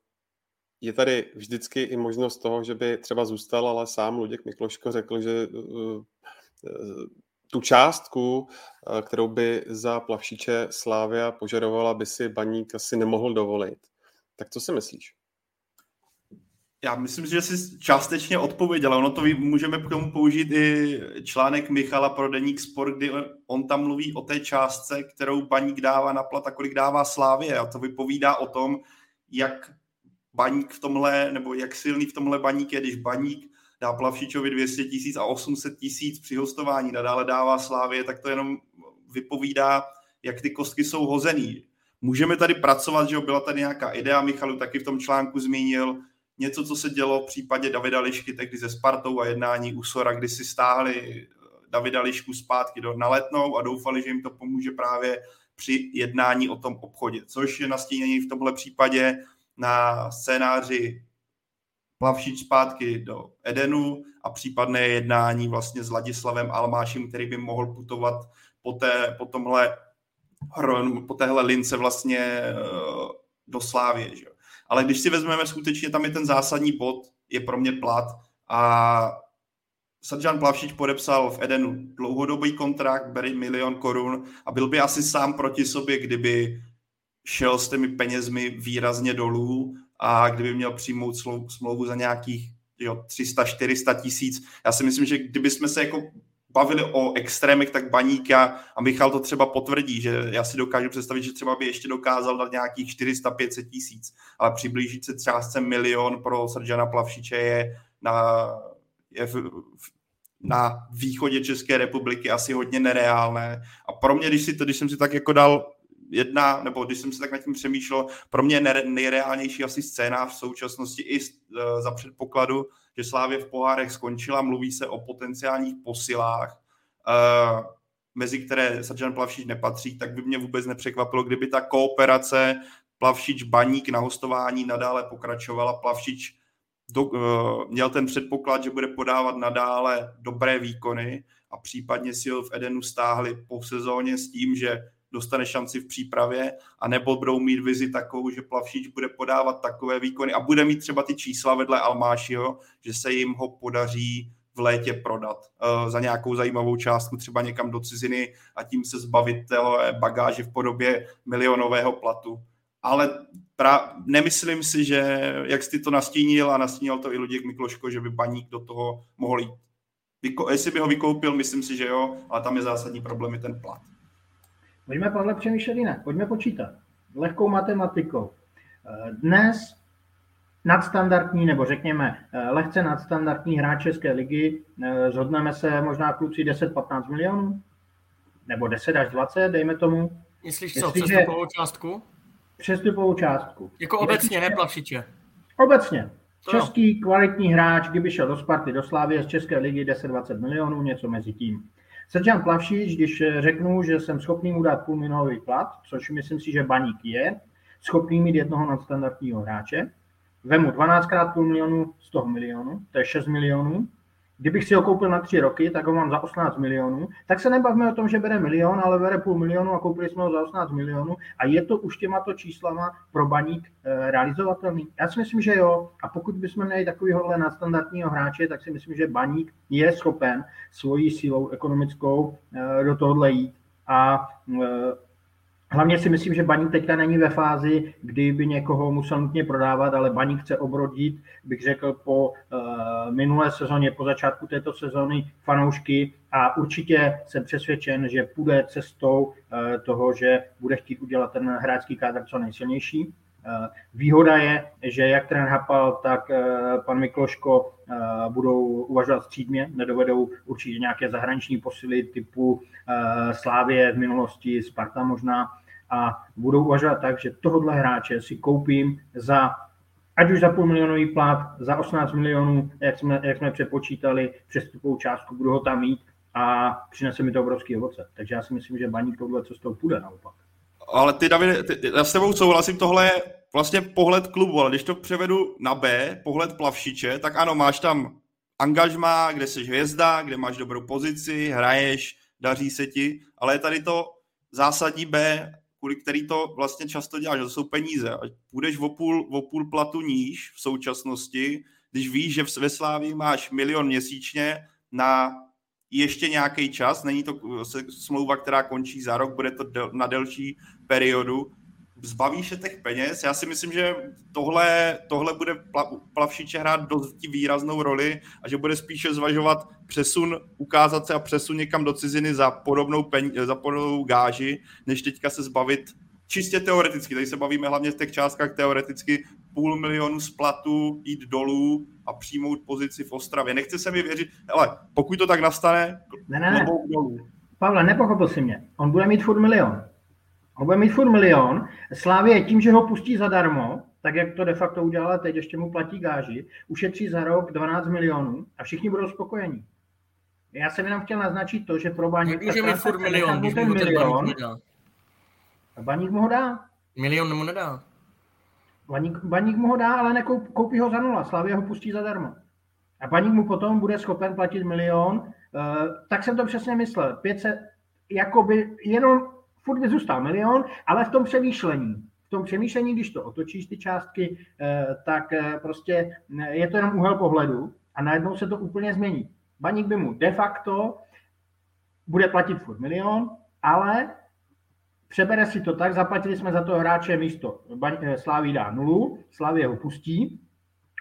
je tady vždycky i možnost toho, že by třeba zůstal, ale sám Luděk Mikloško řekl, že uh, tu částku, kterou by za Plavšiče Slávia požadovala, by si Baník asi nemohl dovolit. Tak co si myslíš? Já myslím, že jsi částečně odpověděl. Ono to můžeme k tomu použít i článek Michala pro Deník Sport, kdy on tam mluví o té částce, kterou baník dává na plat a kolik dává Slávě. A to vypovídá o tom, jak baník v tomhle, nebo jak silný v tomhle baník je, když baník dá Plavšičovi 200 tisíc a 800 tisíc při hostování, nadále dává Slávě, tak to jenom vypovídá, jak ty kostky jsou hozený. Můžeme tady pracovat, že byla tady nějaká idea, Michalu taky v tom článku zmínil, něco, co se dělo v případě Davida Lišky, tehdy ze Spartou a jednání Usora, kdy si stáhli Davida Lišku zpátky do, na letnou a doufali, že jim to pomůže právě při jednání o tom obchodě, což je nastínění v tomhle případě na scénáři Plavšič zpátky do Edenu a případné jednání vlastně s Ladislavem Almášem, který by mohl putovat po, té, po tomhle po téhle lince vlastně eh, do Slávě. Že? Ale když si vezmeme skutečně, tam je ten zásadní bod, je pro mě plat a Sadžan Plavšič podepsal v Edenu dlouhodobý kontrakt, bery milion korun a byl by asi sám proti sobě, kdyby šel s těmi penězmi výrazně dolů a kdyby měl přijmout smlouvu za nějakých 300-400 tisíc. Já si myslím, že kdyby jsme se jako bavili o extrémech, tak Baníka a Michal to třeba potvrdí, že já si dokážu představit, že třeba by ještě dokázal dát nějakých 400-500 tisíc, ale přiblížit se třeba milion pro Srdžana Plavšiče je na, je v, v, na východě České republiky asi hodně nereálné. A pro mě, když, si to, když jsem si tak jako dal jedna, nebo když jsem si tak nad tím přemýšlel, pro mě nejreálnější asi scéna v současnosti i uh, za předpokladu, že Slávě v pohárech skončila, mluví se o potenciálních posilách, uh, mezi které Sarjan Plavšič nepatří, tak by mě vůbec nepřekvapilo, kdyby ta kooperace Plavšič Baník na hostování nadále pokračovala. Plavšič do, uh, měl ten předpoklad, že bude podávat nadále dobré výkony a případně si ho v Edenu stáhli po sezóně s tím, že dostane šanci v přípravě, a nebo budou mít vizi takovou, že Plavšič bude podávat takové výkony a bude mít třeba ty čísla vedle Almášiho, že se jim ho podaří v létě prodat uh, za nějakou zajímavou částku, třeba někam do ciziny a tím se zbavit té bagáže v podobě milionového platu. Ale pra, nemyslím si, že jak jsi to nastínil a nastínil to i Luděk Mikloško, že by Baník do toho mohl jít. Vyko, jestli by ho vykoupil, myslím si, že jo, ale tam je zásadní problém i ten plat. Pojďme, Pavle, přemýšlet jinak. Pojďme počítat. Lehkou matematikou. Dnes nadstandardní, nebo řekněme lehce nadstandardní hráč České ligy, zhodneme se možná kluci 10-15 milionů, nebo 10 až 20, dejme tomu. Myslíš co, přestupovou částku? Přestupovou částku. Jako obecně, ne Plavšiče? Obecně. To Český jo. kvalitní hráč, kdyby šel do Sparty, do Slávy z České ligy 10-20 milionů, něco mezi tím. Srdžan Plavšič, když řeknu, že jsem schopný mu dát půlminulový plat, což myslím si, že Baník je, schopný mít jednoho nadstandardního hráče, vemu 12 krát půl milionu z toho milionu, to je 6 milionů, Kdybych si ho koupil na tři roky, tak ho mám za 18 milionů. Tak se nebavme o tom, že bere milion, ale bere půl milionu a koupili jsme ho za 18 milionů. A je to už těmato číslama pro baník e, realizovatelný? Já si myslím, že jo. A pokud bychom měli takovýhle nadstandardního hráče, tak si myslím, že baník je schopen svojí sílou ekonomickou e, do tohohle jít. A e, Hlavně si myslím, že Baník teďka není ve fázi, kdy by někoho musel nutně prodávat, ale Baník chce obrodit, bych řekl, po uh, minulé sezóně, po začátku této sezóny fanoušky a určitě jsem přesvědčen, že půjde cestou uh, toho, že bude chtít udělat ten hráčský kádr co nejsilnější. Uh, výhoda je, že jak ten Hapal, tak pan Mikloško budou uvažovat střídmě, nedovedou určitě nějaké zahraniční posily typu Slávě v minulosti, Sparta možná, a budou uvažovat tak, že tohohle hráče si koupím za ať už za půl milionový plat, za 18 milionů, jak jsme, jak jsme přepočítali, přestupovou částku, budu ho tam mít a přinese mi to obrovský ovoce. Takže já si myslím, že Baník tohle cestou půjde naopak. Ale ty, David, ty, já s tebou souhlasím, tohle je vlastně pohled klubu, ale když to převedu na B, pohled plavšiče, tak ano, máš tam angažma, kde jsi hvězda, kde máš dobrou pozici, hraješ, daří se ti, ale je tady to zásadní B kvůli který to vlastně často děláš, to jsou peníze. Ať půjdeš o půl, o půl platu níž v současnosti, když víš, že ve Slávii máš milion měsíčně na ještě nějaký čas, není to smlouva, která končí za rok, bude to na delší periodu, zbavíš se těch peněz. Já si myslím, že tohle, tohle bude plavšiče hrát dost výraznou roli a že bude spíše zvažovat přesun, ukázat se a přesun někam do ciziny za podobnou, peň, za podobnou gáži, než teďka se zbavit čistě teoreticky, tady se bavíme hlavně v těch částkách teoreticky, půl milionu z platu jít dolů a přijmout pozici v Ostravě. Nechce se mi věřit, ale pokud to tak nastane, ne, ne, ne. dolů. Pavle, nepochopil si mě. On bude mít furt milion. On bude mít furt milion. Slávě tím, že ho pustí zadarmo, tak jak to de facto udělala teď, ještě mu platí gáži, ušetří za rok 12 milionů a všichni budou spokojení. Já jsem jenom chtěl naznačit to, že pro Baník... Může mít furt milion, když mu ten milion. Baník mu ho dá. Milion mu nedá. Baník, baník mu ho dá, ale nekoup, koupí ho za nula. Slavě ho pustí zadarmo. A Baník mu potom bude schopen platit milion. Uh, tak jsem to přesně myslel. 500, jakoby jenom furt by zůstal milion, ale v tom přemýšlení. V tom přemýšlení, když to otočíš ty částky, uh, tak uh, prostě je to jenom úhel pohledu a najednou se to úplně změní. Baník by mu de facto bude platit furt milion, ale přebere si to tak, zaplatili jsme za to hráče místo eh, Slávy dá nulu, Slávě ho pustí,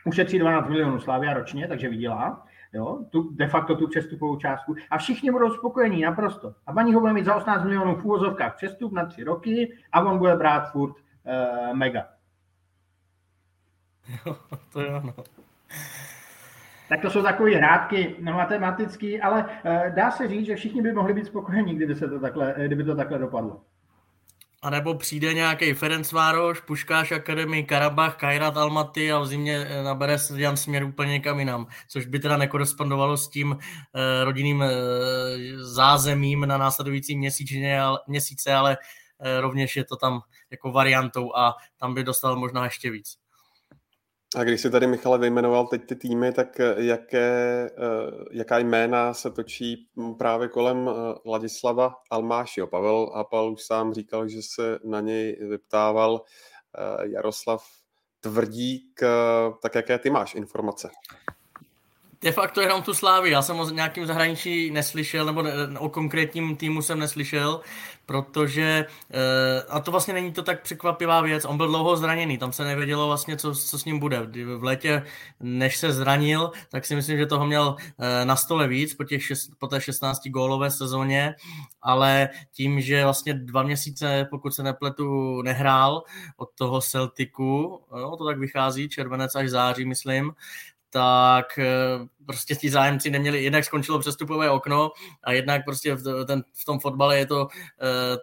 ušetří 12 milionů Slávia ročně, takže vydělá, jo, tu, de facto tu přestupovou částku a všichni budou spokojení naprosto. A Baník ho bude mít za 18 milionů v úvozovkách přestup na tři roky a on bude brát furt uh, mega. Jo, to jo, no. Tak to jsou takové hrádky no, matematické, ale uh, dá se říct, že všichni by mohli být spokojení, kdyby, se to takhle, kdyby to takhle dopadlo. A nebo přijde nějaký Ferenc Vároš, Puškáš Akademii, Karabach, Kairat Almaty a v zimě eh, nabere Jan směr úplně někam jinam, což by teda nekorespondovalo s tím eh, rodinným eh, zázemím na následující měsíčně, měsíce, ale eh, rovněž je to tam jako variantou a tam by dostal možná ještě víc. A když si tady Michale vyjmenoval teď ty týmy, tak eh, jaké, eh, jaká jména se točí právě kolem eh, Ladislava Almášiho? Pavel Apal už sám říkal, že se na něj vyptával Jaroslav Tvrdík. Tak jaké ty máš informace? De facto jenom tu Slávy. Já jsem o nějakým zahraničí neslyšel, nebo o konkrétním týmu jsem neslyšel, protože, eh, a to vlastně není to tak překvapivá věc, on byl dlouho zraněný, tam se nevědělo vlastně, co, co s ním bude. V létě, než se zranil, tak si myslím, že toho měl eh, na stole víc po, těch šest, po té 16 gólové sezóně, ale tím, že vlastně dva měsíce, pokud se nepletu, nehrál od toho Celticu, no, to tak vychází, červenec až září, myslím, tak eh, prostě ti zájemci neměli, jednak skončilo přestupové okno a jednak prostě v, ten, v tom fotbale je to uh,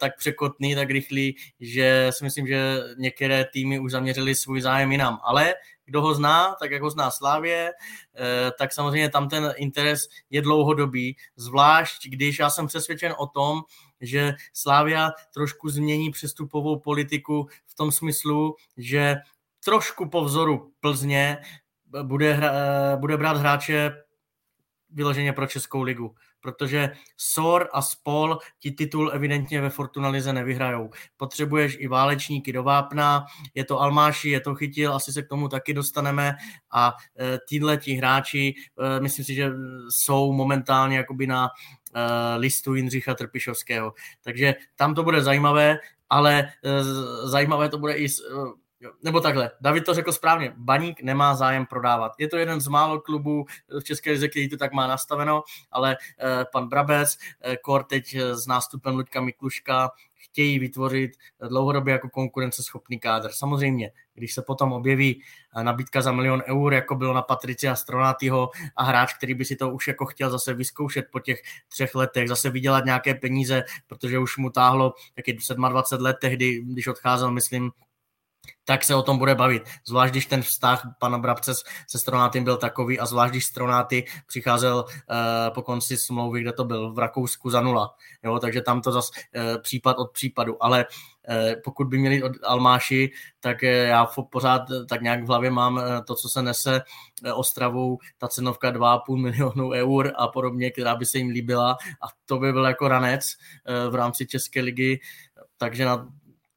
tak překotný, tak rychlý, že si myslím, že některé týmy už zaměřili svůj zájem jinam. Ale kdo ho zná, tak jak ho zná Slávě, uh, tak samozřejmě tam ten interes je dlouhodobý, zvlášť když já jsem přesvědčen o tom, že Slávia trošku změní přestupovou politiku v tom smyslu, že trošku po vzoru Plzně bude, hra, bude brát hráče vyloženě pro Českou ligu, protože SOR a SPOL ti titul evidentně ve Fortuna Lize nevyhrajou. Potřebuješ i válečníky do vápna, je to Almáši, je to Chytil, asi se k tomu taky dostaneme a e, tyhle ti hráči, e, myslím si, že jsou momentálně jakoby na listu Jindřicha Trpišovského. Takže tam to bude zajímavé, ale zajímavé to bude i Jo, nebo takhle, David to řekl správně, Baník nemá zájem prodávat. Je to jeden z málo klubů v České lize, který to tak má nastaveno, ale eh, pan Brabec, eh, Kor teď s nástupem Luďka Mikluška chtějí vytvořit dlouhodobě jako konkurenceschopný kádr. Samozřejmě, když se potom objeví eh, nabídka za milion eur, jako bylo na Patricia Stronatýho a hráč, který by si to už jako chtěl zase vyzkoušet po těch třech letech, zase vydělat nějaké peníze, protože už mu táhlo taky 27 let tehdy, když odcházel, myslím, tak se o tom bude bavit. Zvlášť, když ten vztah pana Brabce se Stronátym byl takový a zvlášť, když Stronáty přicházel uh, po konci smlouvy, kde to byl v Rakousku za nula. Jo, takže tam to zase uh, případ od případu. Ale uh, pokud by měli od Almáši, tak uh, já pořád tak nějak v hlavě mám uh, to, co se nese uh, Ostravou, ta cenovka 2,5 milionů eur a podobně, která by se jim líbila a to by byl jako ranec uh, v rámci České ligy, takže na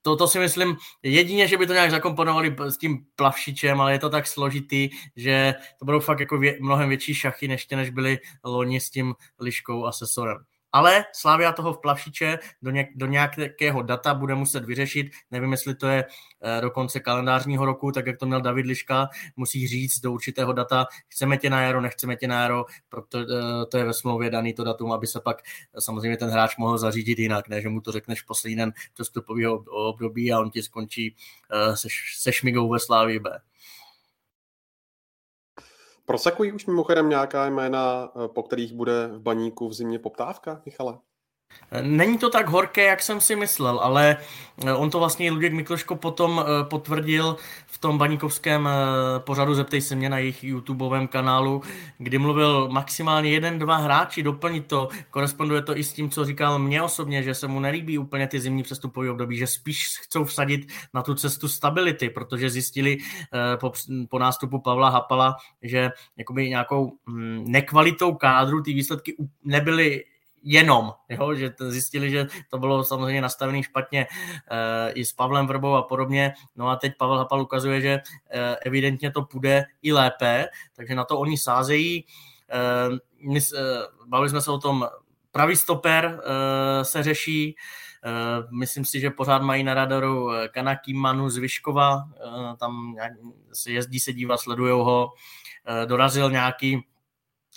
to, to si myslím, jedině, že by to nějak zakomponovali s tím plavšičem, ale je to tak složitý, že to budou fakt jako vě, mnohem větší šachy, než, než byly loni s tím liškou a sesorem. Ale Slávia toho v plavšiče do, něk, do nějakého data bude muset vyřešit. Nevím, jestli to je eh, do konce kalendářního roku, tak jak to měl David Liška, musí říct do určitého data, chceme tě na jaro, nechceme tě na jaro, proto eh, to je ve smlouvě daný to datum, aby se pak eh, samozřejmě ten hráč mohl zařídit jinak, ne, že mu to řekneš poslední den přestupového období a on ti skončí se, se šmigou ve Slávii B. Prosakují už mimochodem nějaká jména, eh, po kterých bude v baníku v zimě poptávka, Michale? Není to tak horké, jak jsem si myslel, ale eh, on to vlastně Luděk Mikloško potom eh, potvrdil v tom baníkovském eh, pořadu Zeptej se mě na jejich YouTubeovém kanálu, kdy mluvil maximálně jeden, dva hráči, doplnit to. Koresponduje to i s tím, co říkal mě osobně, že se mu nelíbí úplně ty zimní přestupové období, že spíš chcou vsadit na tu cestu stability, protože zjistili po, po nástupu Pavla Hapala, že nějakou hm, nekvalitou kádru ty výsledky nebyly jenom, jo? že zjistili, že to bylo samozřejmě nastavené špatně e, i s Pavlem Vrbou a podobně. No a teď Pavel Hapal ukazuje, že e, evidentně to půjde i lépe, takže na to oni sázejí. E, my, e, bavili jsme se o tom, pravý stoper e, se řeší, Myslím si, že pořád mají na radaru Kanaký Manu z Vyškova, tam jezdí se dívat, sledujou ho. Dorazil nějaký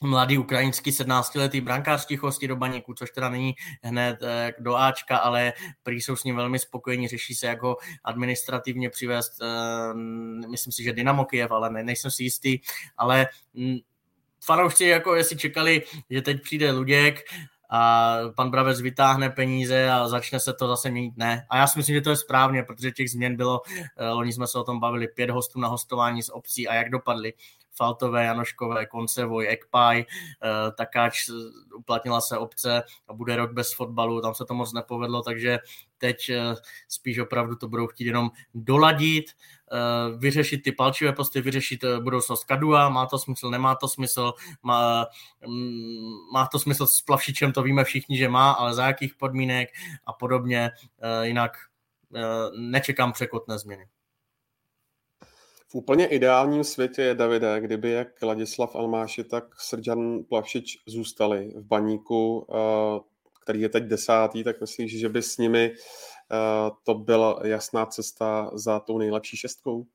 mladý ukrajinský 17-letý brankář tichosti do baníku, což teda není hned eh, do Ačka, ale prý jsou s ním velmi spokojení, řeší se, jak ho administrativně přivést, eh, myslím si, že Dynamo Kiev, ale ne, nejsem si jistý, ale mm, fanoušci, jako jestli čekali, že teď přijde Luděk, a pan Bravec vytáhne peníze a začne se to zase měnit. Ne. A já si myslím, že to je správně, protože těch změn bylo, eh, loni jsme se o tom bavili, pět hostů na hostování z obcí a jak dopadly. Faltové, Janoškové, Koncevoj, Ekpaj, eh, Takáč uplatnila se obce a bude rok bez fotbalu, tam se to moc nepovedlo, takže teď eh, spíš opravdu to budou chtít jenom doladit, eh, vyřešit ty palčivé posty, vyřešit budoucnost Kadua, má to smysl, nemá to smysl, má, mm, má to smysl s Plavšičem, to víme všichni, že má, ale za jakých podmínek a podobně, jinak nečekám překotné změny. V úplně ideálním světě je Davide, kdyby jak Ladislav Almáši, tak Srdžan Plavšič zůstali v baníku, eh, který je teď desátý, tak myslíš, že by s nimi eh, to byla jasná cesta za tou nejlepší šestkou?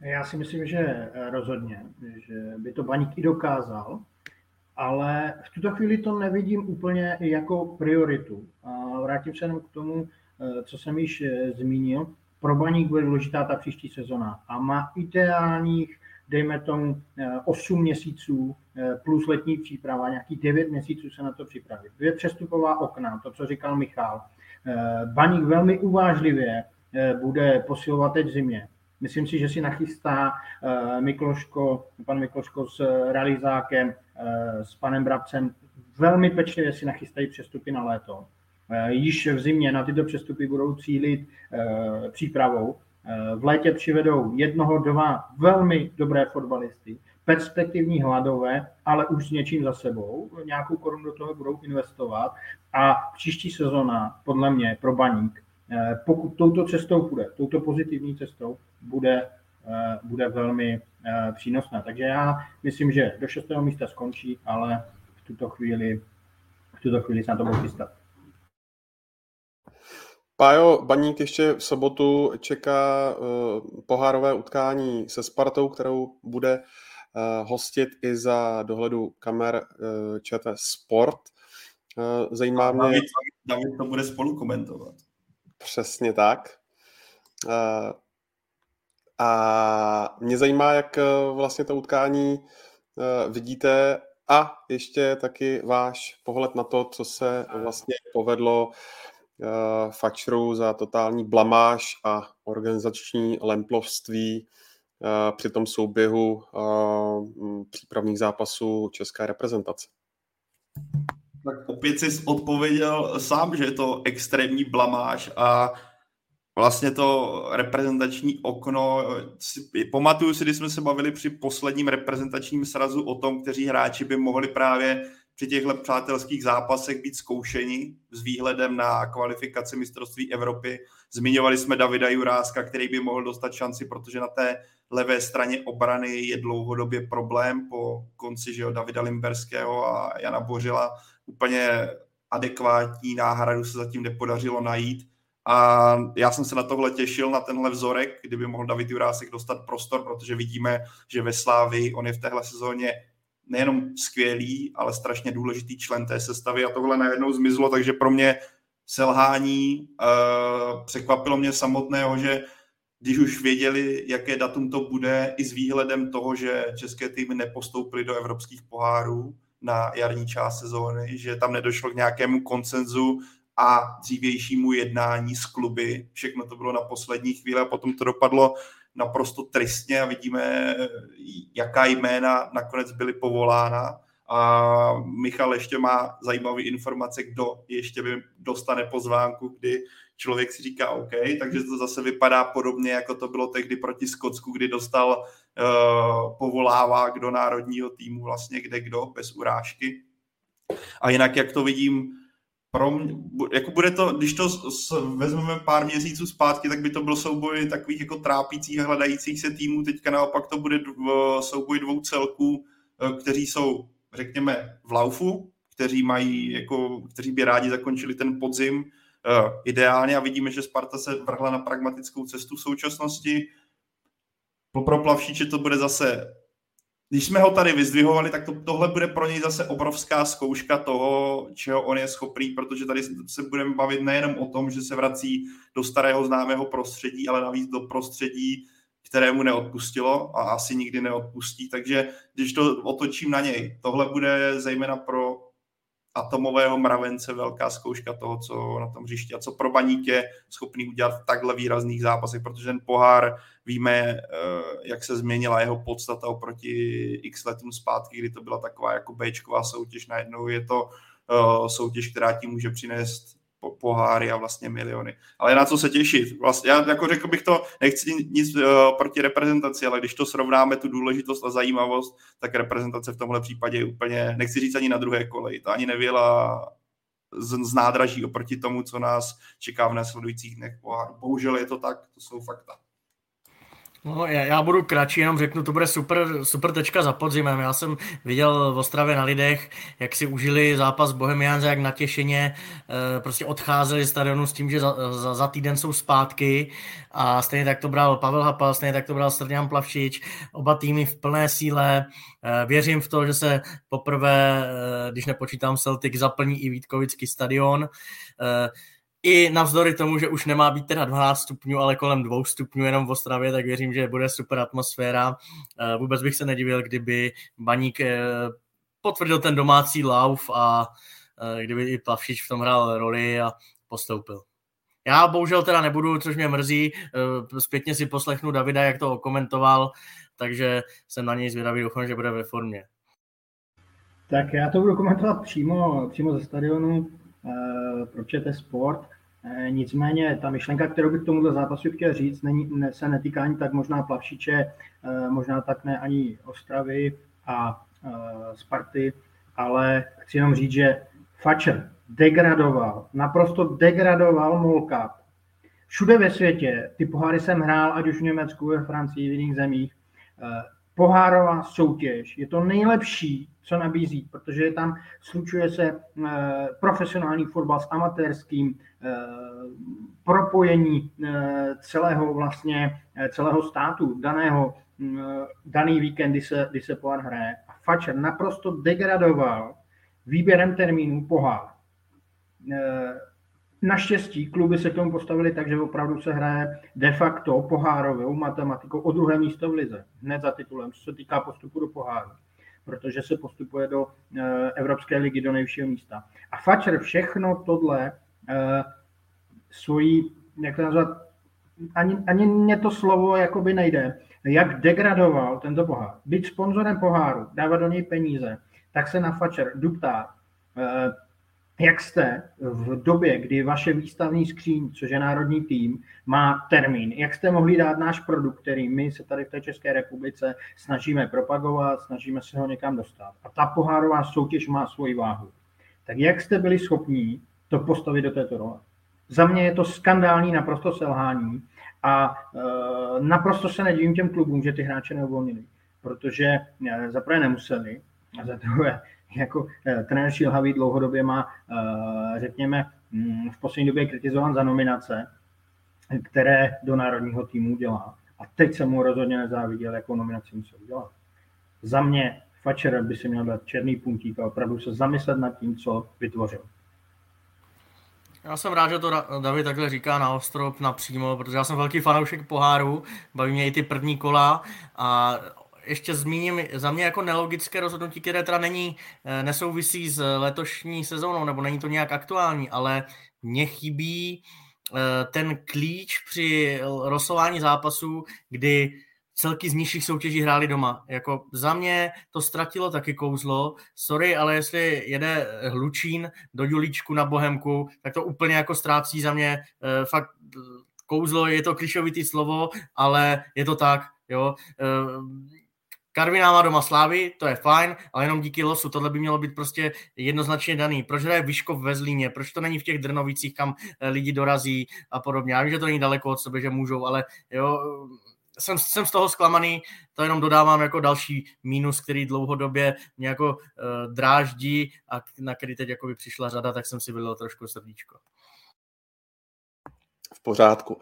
Já si myslím, že rozhodně, že by to baník i dokázal, ale v tuto chvíli to nevidím úplně jako prioritu. A vrátím se jenom k tomu, eh, co jsem již zmínil pro Baník bude důležitá ta příští sezona a má ideálních, dejme tomu, 8 eh, měsíců eh, plus letní příprava, nějaký 9 měsíců se na to připravit. Dvě přestupová okna, to, co říkal Michal. Eh, Baník velmi uvážlivě bude posilovat teď zimě. Myslím si, že si nachystá Mikloško, pan Mikloško s realizákem, s panem Brabcem, velmi pečlivě si nachystají přestupy na léto. Eh, již v zimě na tyto přestupy budou cílit eh, přípravou. Eh, v létě přivedou jednoho, dva velmi dobré fotbalisty, perspektivní hladové, ale už s něčím za sebou. Nějakou korunu do toho budou investovat a příští sezona, podle mě, pro baník, pokud touto cestou půjde, touto pozitivní cestou, bude, bude velmi přínosná. Takže já myslím, že do šestého místa skončí, ale v tuto chvíli, v tuto chvíli se na to budou chystat. Pájo, Baník ještě v sobotu čeká uh, pohárové utkání se Spartou, kterou bude uh, hostit i za dohledu kamer uh, ČT Sport. Zajímá mě... David, David to bude spolu komentovat. Přesně tak. A mě zajímá, jak vlastně to utkání vidíte a ještě taky váš pohled na to, co se vlastně povedlo uh, Fačru za totální blamáž a organizační lemplovství uh, při tom souběhu uh, přípravných zápasů české reprezentace. Tak opět jsi odpověděl sám, že je to extrémní blamáž a vlastně to reprezentační okno, pamatuju si, když jsme se bavili při posledním reprezentačním srazu o tom, kteří hráči by mohli právě při těchto přátelských zápasech být zkoušeni s výhledem na kvalifikaci mistrovství Evropy. Zmiňovali jsme Davida Juráska, který by mohl dostat šanci, protože na té levé straně obrany je dlouhodobě problém po konci že jo, Davida Limberského a Jana Bořila. Úplně adekvátní náhradu se zatím nepodařilo najít. A já jsem se na tohle těšil, na tenhle vzorek, kdyby mohl David Jurásek dostat prostor, protože vidíme, že ve Slávi on je v téhle sezóně nejenom skvělý, ale strašně důležitý člen té sestavy a tohle najednou zmizlo, takže pro mě selhání uh, překvapilo mě samotného, že když už věděli, jaké datum to bude, i s výhledem toho, že české týmy nepostoupily do evropských pohárů, na jarní část sezóny, že tam nedošlo k nějakému koncenzu a dřívějšímu jednání s kluby. Všechno to bylo na poslední chvíli a potom to dopadlo naprosto tristně a vidíme, jaká jména nakonec byly povolána. A Michal ještě má zajímavé informace, kdo ještě by dostane pozvánku, kdy člověk si říká OK, takže to zase vypadá podobně, jako to bylo tehdy proti Skotsku, kdy dostal uh, povolávák do národního týmu vlastně kde kdo, bez urážky. A jinak, jak to vidím, pro mě, jako bude to, když to vezmeme pár měsíců zpátky, tak by to byl souboj takových jako trápících a hledajících se týmů. Teďka naopak to bude souboj dvou celků, eh, kteří jsou, řekněme, v laufu, kteří mají, jako, kteří by rádi zakončili ten podzim uh, ideálně a vidíme, že Sparta se vrhla na pragmatickou cestu v současnosti. Pro Plavšíče to bude zase když jsme ho tady vyzdvihovali, tak to, tohle bude pro něj zase obrovská zkouška toho, čeho on je schopný, protože tady se budeme bavit nejenom o tom, že se vrací do starého známého prostředí, ale navíc do prostředí, kterému neodpustilo a asi nikdy neodpustí. Takže když to otočím na něj, tohle bude zejména pro atomového mravence velká zkouška toho, co na tom hřišti a co pro baník je schopný udělat v takhle výrazných zápasech, protože ten pohár víme, eh, jak se změnila jeho podstata oproti x letům zpátky, kdy to byla taková jako Bčková soutěž, najednou. Je to eh, soutěž, která ti může přinést poháry a vlastně miliony. Ale na co se těšit? Vlastně, já jako řekl bych to, nechci nic uh, proti reprezentaci, ale když to srovnáme tu důležitost a zajímavost, tak reprezentace v tomhle případě je úplně, nechci říct ani na druhé koleji, to ani nevěla z, z nádraží oproti tomu, co nás čeká v následujících dnech poháru. Bohužel je to tak, to jsou fakta. No, já, já budu kratší, jenom řeknu, to bude super, super tečka za podzimem. Já jsem viděl v Ostravě na lidech, jak si užili zápas Bohemians, jak natěšeně e, prostě odcházeli z stadionu s tím, že za, za, za týden jsou zpátky a stejně tak to bral Pavel Hapal, stejně tak to bral Strňan Plavšič, oba týmy v plné síle. E, věřím v to, že se poprvé, e, když nepočítám Celtic, zaplní i Vítkovický stadion. E, i navzdory tomu, že už nemá být teda 12 stupňů, ale kolem 2 stupňů jenom v Ostravě, tak věřím, že bude super atmosféra. Eh, vůbec bych se nedivil, kdyby Baník eh, potvrdil ten domácí lauf a eh, kdyby i Plavšič v tom hrál roli a postoupil. Já bohužel teda nebudu, což mě mrzí, zpětně si poslechnu Davida, jak to komentoval, takže jsem na něj zvědavý, doufám, že bude ve formě. Tak já to budu komentovat přímo, přímo ze stadionu pro ČT Sport. Eh, nicméně ta myšlenka, kterou bych k tomuto zápasu chtěl říct, není, ne, se netýká ani tak možná Plavšiče, eh, možná tak ne ani Ostravy a eh, Sparty, ale chci jenom říct, že Fatscher degradoval, naprosto degradoval Molka. Všude ve světě ty poháry jsem hrál, ať už v Německu, ve Francii, v jiných zemích. Pohárová soutěž je to nejlepší, co nabízí, protože tam slučuje se eh, profesionální fotbal s amatérským, eh, propojení eh, celého vlastně, celého státu, daného, daný víkend, kdy se, kdy se pohár hraje. A Fatscher naprosto degradoval výběrem termínů pohár. Naštěstí kluby se k tomu postavili tak, že opravdu se hraje de facto pohárovou matematikou o druhé místo v lize, hned za titulem, co se týká postupu do poháru protože se postupuje do eh, Evropské ligy do nejvyššího místa. A Fatscher všechno tohle eh, svojí, jak to nazvat, ani, ani mě to slovo jakoby nejde, jak degradoval tento pohár. Být sponzorem poháru, dávat do něj peníze, tak se na Fatscher duptá, eh, jak jste v době, kdy vaše výstavní skříň, což je národní tým, má termín, jak jste mohli dát náš produkt, který my se tady v té České republice snažíme propagovat, snažíme se ho někam dostat. A ta pohárová soutěž má svoji váhu. Tak jak jste byli schopní to postavit do této role? Za mě je to skandální naprosto selhání a e, naprosto se nedivím těm klubům, že ty hráče neuvolnili, protože e, za prvé nemuseli a za druhé jako eh, trenér Šilhavý dlouhodobě má, eh, řekněme, mm, v poslední době kritizovan za nominace, které do národního týmu dělá. A teď se mu rozhodně nezáviděl, jakou nominaci musel dělat. Za mě Fatscher by si měl dát černý puntík a opravdu se zamyslet nad tím, co vytvořil. Já jsem rád, že to David takhle říká na ostrov napřímo, protože já jsem velký fanoušek poháru, baví mě i ty první kola a ještě zmíním za mě jako nelogické rozhodnutí, které teda není, eh, nesouvisí s letošní sezónou, nebo není to nějak aktuální, ale mně chybí eh, ten klíč při rozsování zápasů, kdy celky z nižších soutěží hráli doma. Jako za mě to ztratilo taky kouzlo. Sorry, ale jestli jede Hlučín do Julíčku na Bohemku, tak to úplně jako ztrácí za mě fakt kouzlo, je to klišovitý slovo, ale je to tak, jo. Eh, Karviná má doma Slávy, to je fajn, ale jenom díky losu, tohle by mělo být prostě jednoznačně daný. Proč hraje Vyškov ve Zlíně, proč to není v těch Drnovicích, kam eh, lidi dorazí a podobně. Já vím, že to není daleko od sebe, že můžou, ale jo, jsem, jsem z toho zklamaný, to jenom dodávám jako další mínus, který dlouhodobě mě jako uh, dráždí a na který teď jako by přišla řada, tak jsem si vylil trošku srdíčko pořádku.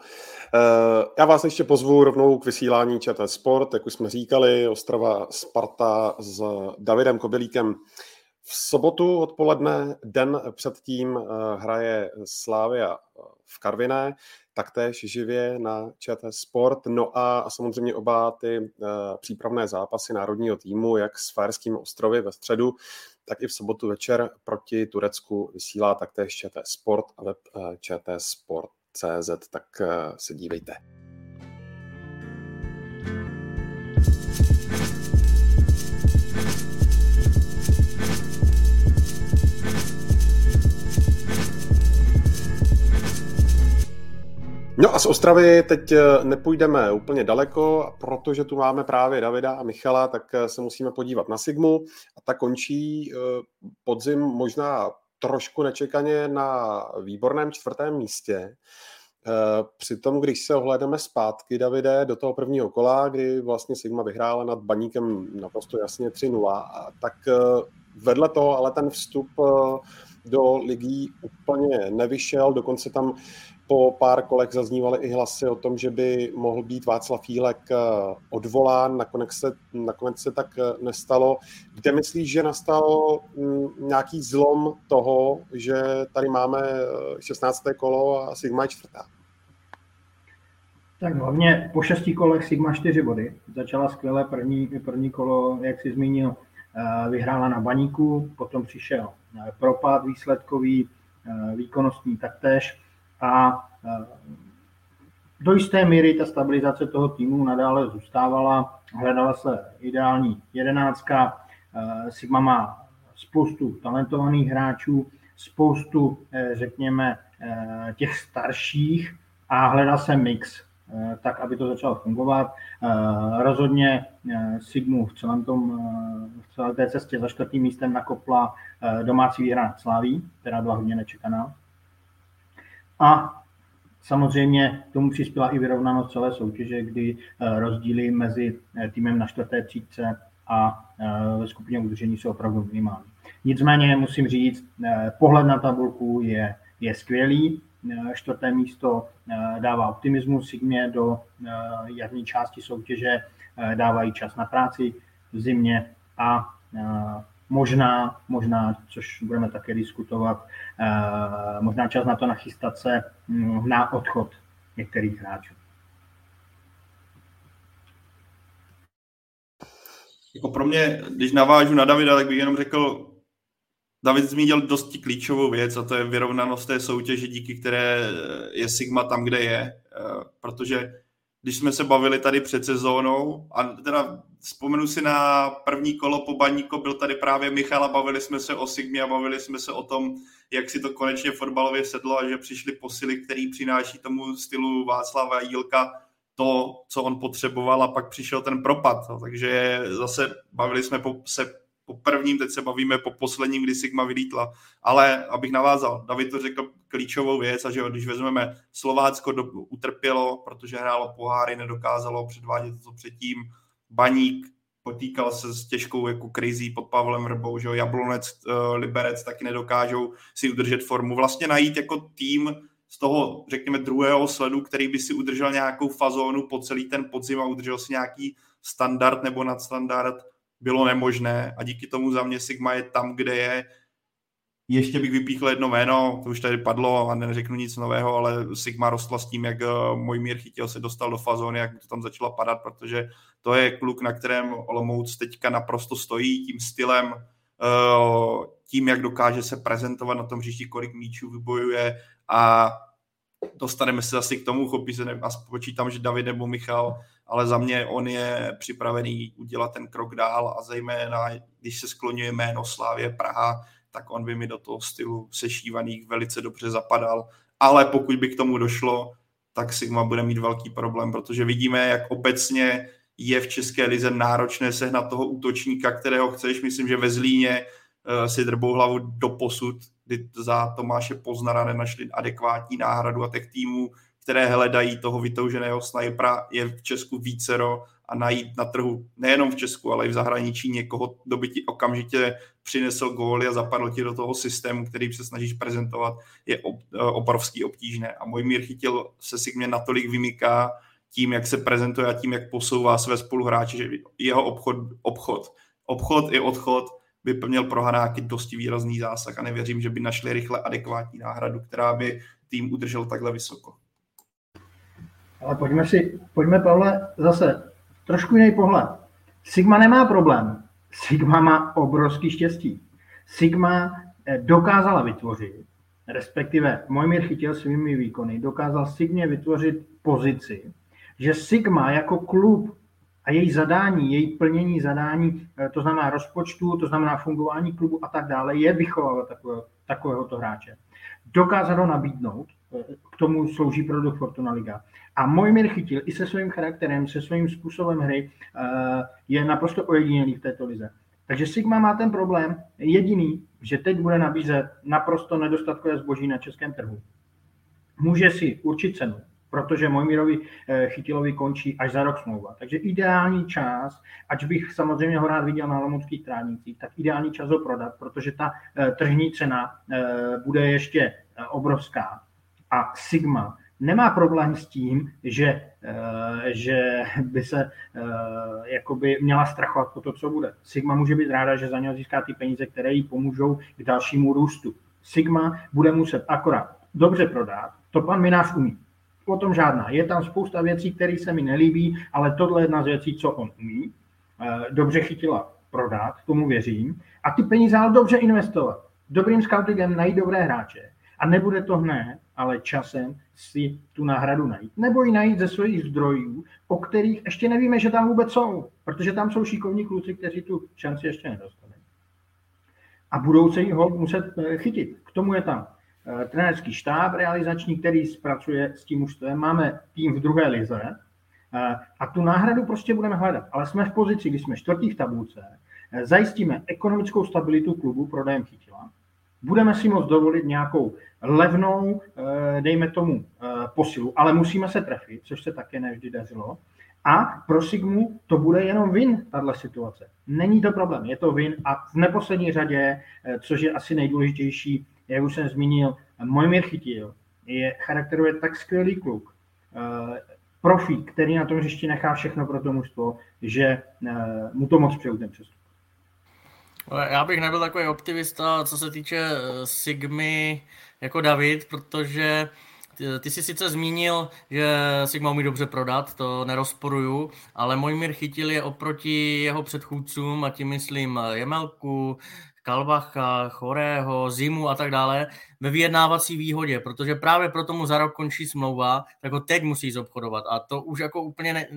Eh, já vás ještě pozvu rovnou k vysílání ČT Sport, jak už jsme říkali, Ostrava Sparta s Davidem Kobylíkem. V sobotu odpoledne, den předtím, eh, hraje Slávia v Karviné, taktéž živě na ČT Sport. No a samozřejmě oba ty eh, přípravné zápasy národního týmu, jak s Fajerským ostrovy ve středu, tak i v sobotu večer proti Turecku vysílá taktéž ČT Sport a web ČT Sport CZ, tak eh, se dívejte. No a z Ostravy teď eh, nepůjdeme úplně daleko, protože tu máme právě Davida a Michala, tak eh, se musíme podívat na Sigmu. A ta končí podzim možná trošku nečekaně na výborném čtvrtém místě. Eh, přitom, když se ohledeme zpátky, Davide, do toho prvního kola, kdy vlastně Sigma vyhrála nad Baníkem naprosto jasně 3-0, tak eh, vedle toho ale ten vstup eh, do ligí úplně nevyšel, dokonce tam po pár kolech zaznívaly i hlasy o tom, že by mohl být Václav Jílek odvolán, nakonec se, nakonec se tak nestalo. Kde myslíš, že nastal mm, nějaký zlom toho, že tady máme 16. kolo a Sigma je čtvrtá? Tak hlavně po šesti kolech Sigma čtyři body. Začala skvěle první, první kolo, jak si zmínil, eh, vyhrála na baníku, potom přišel eh, propad výsledkový, eh, výkonnostní taktéž a do jisté míry ta stabilizace toho týmu nadále zůstávala, hledala se ideální jedenáctka, Sigma má spoustu talentovaných hráčů, spoustu, řekněme, těch starších a hledal se mix tak, aby to začalo fungovat. Rozhodně Sigmu v celém tom, v celé té cestě za čtvrtým místem nakopla domácí výhra Slaví, která byla hodně nečekaná. A samozřejmě tomu přispěla i vyrovnanost celé soutěže, kdy rozdíly mezi týmem na čtvrté třídce a ve skupině udržení jsou opravdu minimální. Nicméně musím říct, pohled na tabulku je, je skvělý. Eh, čtvrté místo eh, dává optimismus Sigmě do eh, jarní části soutěže, dávají čas na práci v zimě a možná, možná, což budeme také diskutovat, možná čas na to nachystat se hm, na odchod některých hráčů. Jako pro mě, když navážu na Davida, tak bych jenom řekl, David zmínil dosti klíčovou věc a to je vyrovnanost té soutěže, díky které je Sigma tam, kde je. Eh, protože když jsme se bavili tady před sezónou, a teda vzpomenu si na první kolo po Baníko, byl tady právě Michal a bavili jsme se o Sigmě a bavili jsme se o tom, jak si to konečně fotbalově sedlo a že přišly posily, který přináší tomu stylu Václava Jílka to, co on potřeboval a pak přišel ten propad. Takže zase bavili jsme se po prvním, teď se bavíme po posledním, kdy Sigma vylítla. Ale abych navázal, David to řekl klíčovou věc a že když vezmeme Slovácko do, utrpělo, protože hrálo poháry, nedokázalo předvádět to předtím. Baník potýkal se s těžkou jako krizí pod Pavlem Rbou, že jo, Jablonec, uh, Liberec taky nedokážou si udržet formu. Vlastně najít jako tým z toho, řekněme, druhého sledu, který by si udržel nějakou fazónu po celý ten podzim a udržel si nějaký standard nebo nadstandard, bylo nemožné a díky tomu za mě Sigma je tam, kde je. ještě bych vypíchl jedno jméno, to už tady padlo a neřeknu nic nového, ale Sigma rostla s tím, jak eh, můj mír chytil se dostal do fazóny, jak to tam začalo padat, protože to je kluk, na kterém Olomouc teďka naprosto stojí tím stylem, eh, tím, jak dokáže se prezentovat na tom hřišti, kolik míčů vybojuje a dostaneme se zase k tomu, chopí se, a počítám, že David nebo Michal, ale za mě on je připravený udělat ten krok dál a zejména, když se skloňuje jméno Slávě Praha, tak on by mi do toho stylu sešívaných velice dobře zapadal. Ale pokud by k tomu došlo, tak Sigma bude mít velký problém, protože vidíme, jak obecně je v České lize náročné sehnat toho útočníka, kterého chceš. Myslím, že ve Zlíně uh, si drbou hlavu do posud, kdy za Tomáše Poznara nenašli adekvátní náhradu a těch týmů, které hledají toho vytouženého snajpera, je v Česku vícero a najít na trhu nejenom v Česku, ale i v zahraničí někoho, kdo by ti okamžitě přinesl góly a zapadl ti do toho systému, který se snažíš prezentovat, je eh, obrovský obtížné. A můj mír chytil se si k mě natolik vymyká tím, jak se prezentuje a tím, jak posouvá své spoluhráče, že jeho obchod, obchod, obchod i odchod by měl pro Hanáky dosti výrazný zásah a nevěřím, že by našli rychle adekvátní náhradu, která by tým udržel takhle vysoko. Ale pojďme si, pojďme Pavle zase trošku jiný pohled. Sigma nemá problém. Sigma má obrovský štěstí. Sigma eh, dokázala vytvořit, respektive Mojmír chytil svými výkony, dokázal Sigmě vytvořit pozici, že Sigma jako klub a její zadání, její plnění zadání, eh, to znamená rozpočtu, to znamená fungování klubu a tak dále, je vychovávat takového, takovéhoto hráče. Dokázat ho nabídnout, eh, k tomu slouží produkt Fortuna Liga. A Mojmir chytil i se svým charakterem, se svým způsobem hry, eh, je naprosto ojedinělý v této lize. Takže Sigma má ten problém jediný, že teď bude nabízet naprosto nedostatkové zboží na českém trhu. Může si určit cenu, protože Mojmirovi eh, Chytilovi končí až za rok smlouva. Takže ideální čas, ať bych samozřejmě ho rád viděl na Lomockých trávnicích, tak ideální čas ho prodat, protože ta eh, tržní cena bude ještě obrovská. A Sigma nemá problém s tím, že, eh, že by se eh, jakoby měla strachovat po to, co bude. Sigma může být ráda, že za něho získá ty peníze, které jí pomůžou k dalšímu růstu. Sigma bude muset akorát dobře prodat, to pan Minář umí. O tom žádná. Je tam spousta věcí, které se mi nelíbí, ale tohle je jedna z věcí, co on umí. Eh, dobře chytila prodat, tomu věřím. A ty peníze ale dobře investovat. Dobrým scoutingem najít dobré hráče. A nebude to hned, ale časem si tu náhradu najít. Nebo ji najít ze svých zdrojů, o kterých ještě nevíme, že tam vůbec jsou, protože tam jsou šikovní kluci, kteří tu šanci ještě nedostali. A budou se ho muset eh, chytit. K tomu je tam trenérský štáb realizační, který zpracuje s tím mužstvem. Máme tým v druhé lize eh, a tu náhradu prostě budeme hledat. Ale jsme v pozici, kdy jsme čtvrtý v tabulce, zajistíme ekonomickou stabilitu klubu prodejem chytila, budeme si moct dovolit nějakou levnou, eh, dejme tomu, eh, posilu, ale musíme se trefit, což se také nevždy dařilo. A pro Sigmu to bude jenom win, tahle situace. Není to problém, je to win a v neposlední řadě, eh, což je asi nejdůležitější, jak už jsem zmínil, Mojmír chytil, je charakteruje tak skvělý kluk, profík, který na tom hřišti nechá všechno pro to mužstvo, že mu to moc přeju ten přestup. Já bych nebyl takový optimista, co se týče eh, Sigmy jako David, protože ty jsi sice zmínil, že Sigma umí dobře prodat, to nerozporuju, ale Mojmír chytil je oproti jeho předchůdcům, a tím myslím Jemelku, Kalbacha, Chorého, Zimu a tak dále, ve vyjednávací výhodě, protože právě proto mu za rok končí smlouva, tak ho teď musí zobchodovat. A to už jako úplně ne,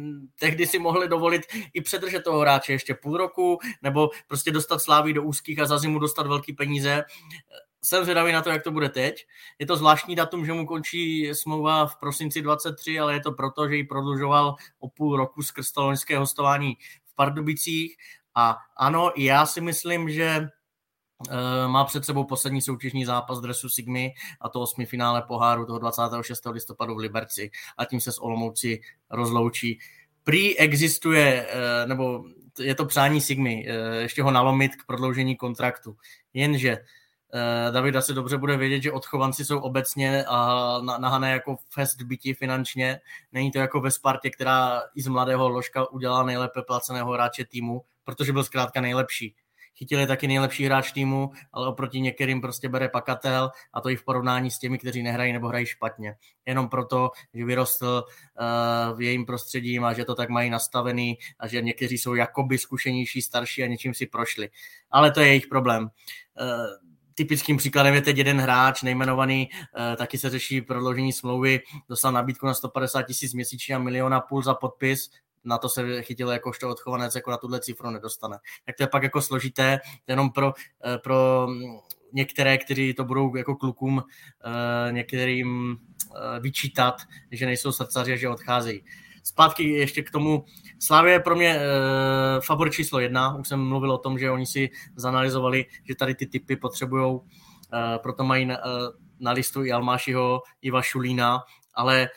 tehdy si mohli dovolit i předržet toho hráče ještě půl roku, nebo prostě dostat Slávy do úzkých a za zimu dostat velký peníze. Jsem zvědavý na to, jak to bude teď. Je to zvláštní datum, že mu končí smlouva v prosinci 23, ale je to proto, že ji prodlužoval o půl roku skrz to hostování v Pardubicích. A ano, já si myslím, že Eh, má před sebou poslední soutěžní zápas dresu Sigmy a to osmi finále poháru toho 26. listopadu v Liberci a tím se s Olomouci rozloučí. Prý existuje, eh, nebo je to přání Sigmy, eh, ještě ho nalomit k prodloužení kontraktu. Jenže David asi dobře bude vědět, že odchovanci jsou obecně nahané jako fest bytí finančně. Není to jako ve Spartě, která i z mladého ložka udělala nejlépe placeného hráče týmu, protože byl zkrátka nejlepší Chytil je taky nejlepší hráč týmu, ale oproti některým prostě bere pakatel a to i v porovnání s těmi, kteří nehrají nebo hrají špatně. Jenom proto, že vyrostl uh, v jejím prostředí a že to tak mají nastavený a že někteří jsou jakoby zkušenější, starší a něčím si prošli. Ale to je jejich problém. Typickým příkladem je teď jeden hráč nejmenovaný, uh, taky se řeší prodloužení smlouvy, dostal nabídku na 150 tisíc měsíčně a miliona půl za podpis, na to se chytil jakožto odchovanec, jako na tuhle cifru nedostane. Tak to je pak jako složité, jenom pro, eh, pro některé, kteří to budou jako klukům eh, některým eh, vyčítat, že nejsou srdcaři že odcházejí. Zpátky ještě k tomu, Slávě je pro mě favorit číslo jedna, už jsem mluvil o tom, že oni si zanalizovali, že tady ty typy potřebují, proto mají na, na listu i Almášiho, Iva Šulína, ale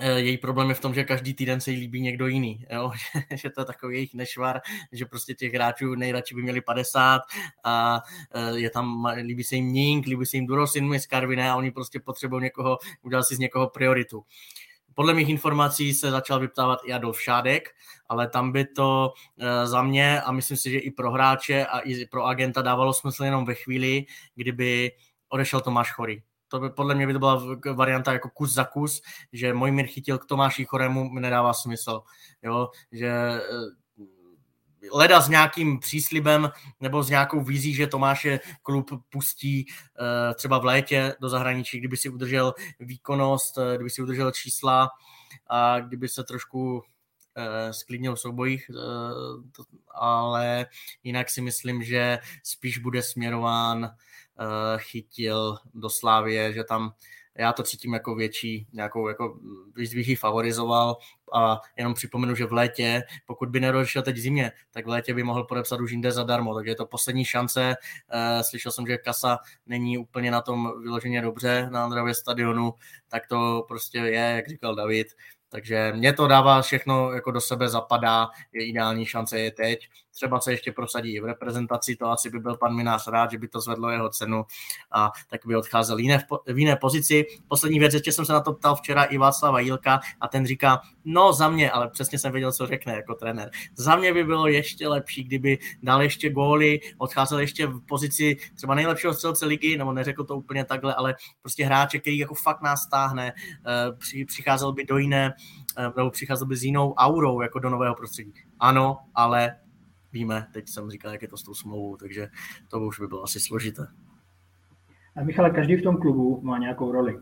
Eh, její problém je v tom, že každý týden se jí líbí někdo jiný, jo? že to je takový jejich nešvar, že prostě těch hráčů nejradši by měli 50 a eh, je tam, líbí se jim Nink, líbí se jim Durosin, Skarviné a oni prostě potřebují někoho, udělat si z někoho prioritu. Podle mých informací se začal vyptávat i Adolf Šádek, ale tam by to eh, za mě a myslím si, že i pro hráče a i pro agenta dávalo smysl jenom ve chvíli, kdyby odešel Tomáš Chory to by podle mě by to byla varianta jako kus za kus, že můj mír chytil k Tomáši Chorému mi nedává smysl, jo, že eh, leda s nějakým příslibem nebo s nějakou vizí, že Tomáše klub pustí uh, třeba v létě do zahraničí, kdyby si udržel výkonnost, uh, kdyby si udržel čísla a kdyby se trošku sklidnil v soubojích, ale jinak si myslím, že spíš bude směrován Eh, chytil do Slávie, že tam já to cítím jako větší, nějakou jako bych favorizoval a jenom připomenu, že v létě, pokud by nedošel teď zimě, tak v létě by mohl podepsat už jinde zadarmo, takže je to poslední šance. Eh, slyšel jsem, že Kasa není úplně na tom vyloženě dobře na Andravě stadionu, tak to prostě je, jak říkal David, takže mě to dává všechno jako do sebe zapadá, je ideální šance je teď. Třeba se ještě prosadí v reprezentaci, to asi by byl pan Minář rád, že by to zvedlo jeho cenu a tak by odcházel jiné, v jiné pozici. Poslední věc, ještě jsem se na to ptal včera i Václava Jílka a ten říká, no za mě, ale přesně jsem věděl, co řekne jako trenér. Za mě by bylo ještě lepší, kdyby dal ještě góly, odcházel ještě v pozici třeba nejlepšího střelce ligy, nebo neřekl to úplně takhle, ale prostě hráče, který jako fakt nás stáhne, eh, přicházel by do jiné Eh, nebo přicházel by s jinou aurou jako do nového prostředí. Ano, ale víme, teď jsem říkal, jak je to s tou smlouvou, takže to už by bylo asi složité. A Michale, každý v tom klubu má nějakou roli.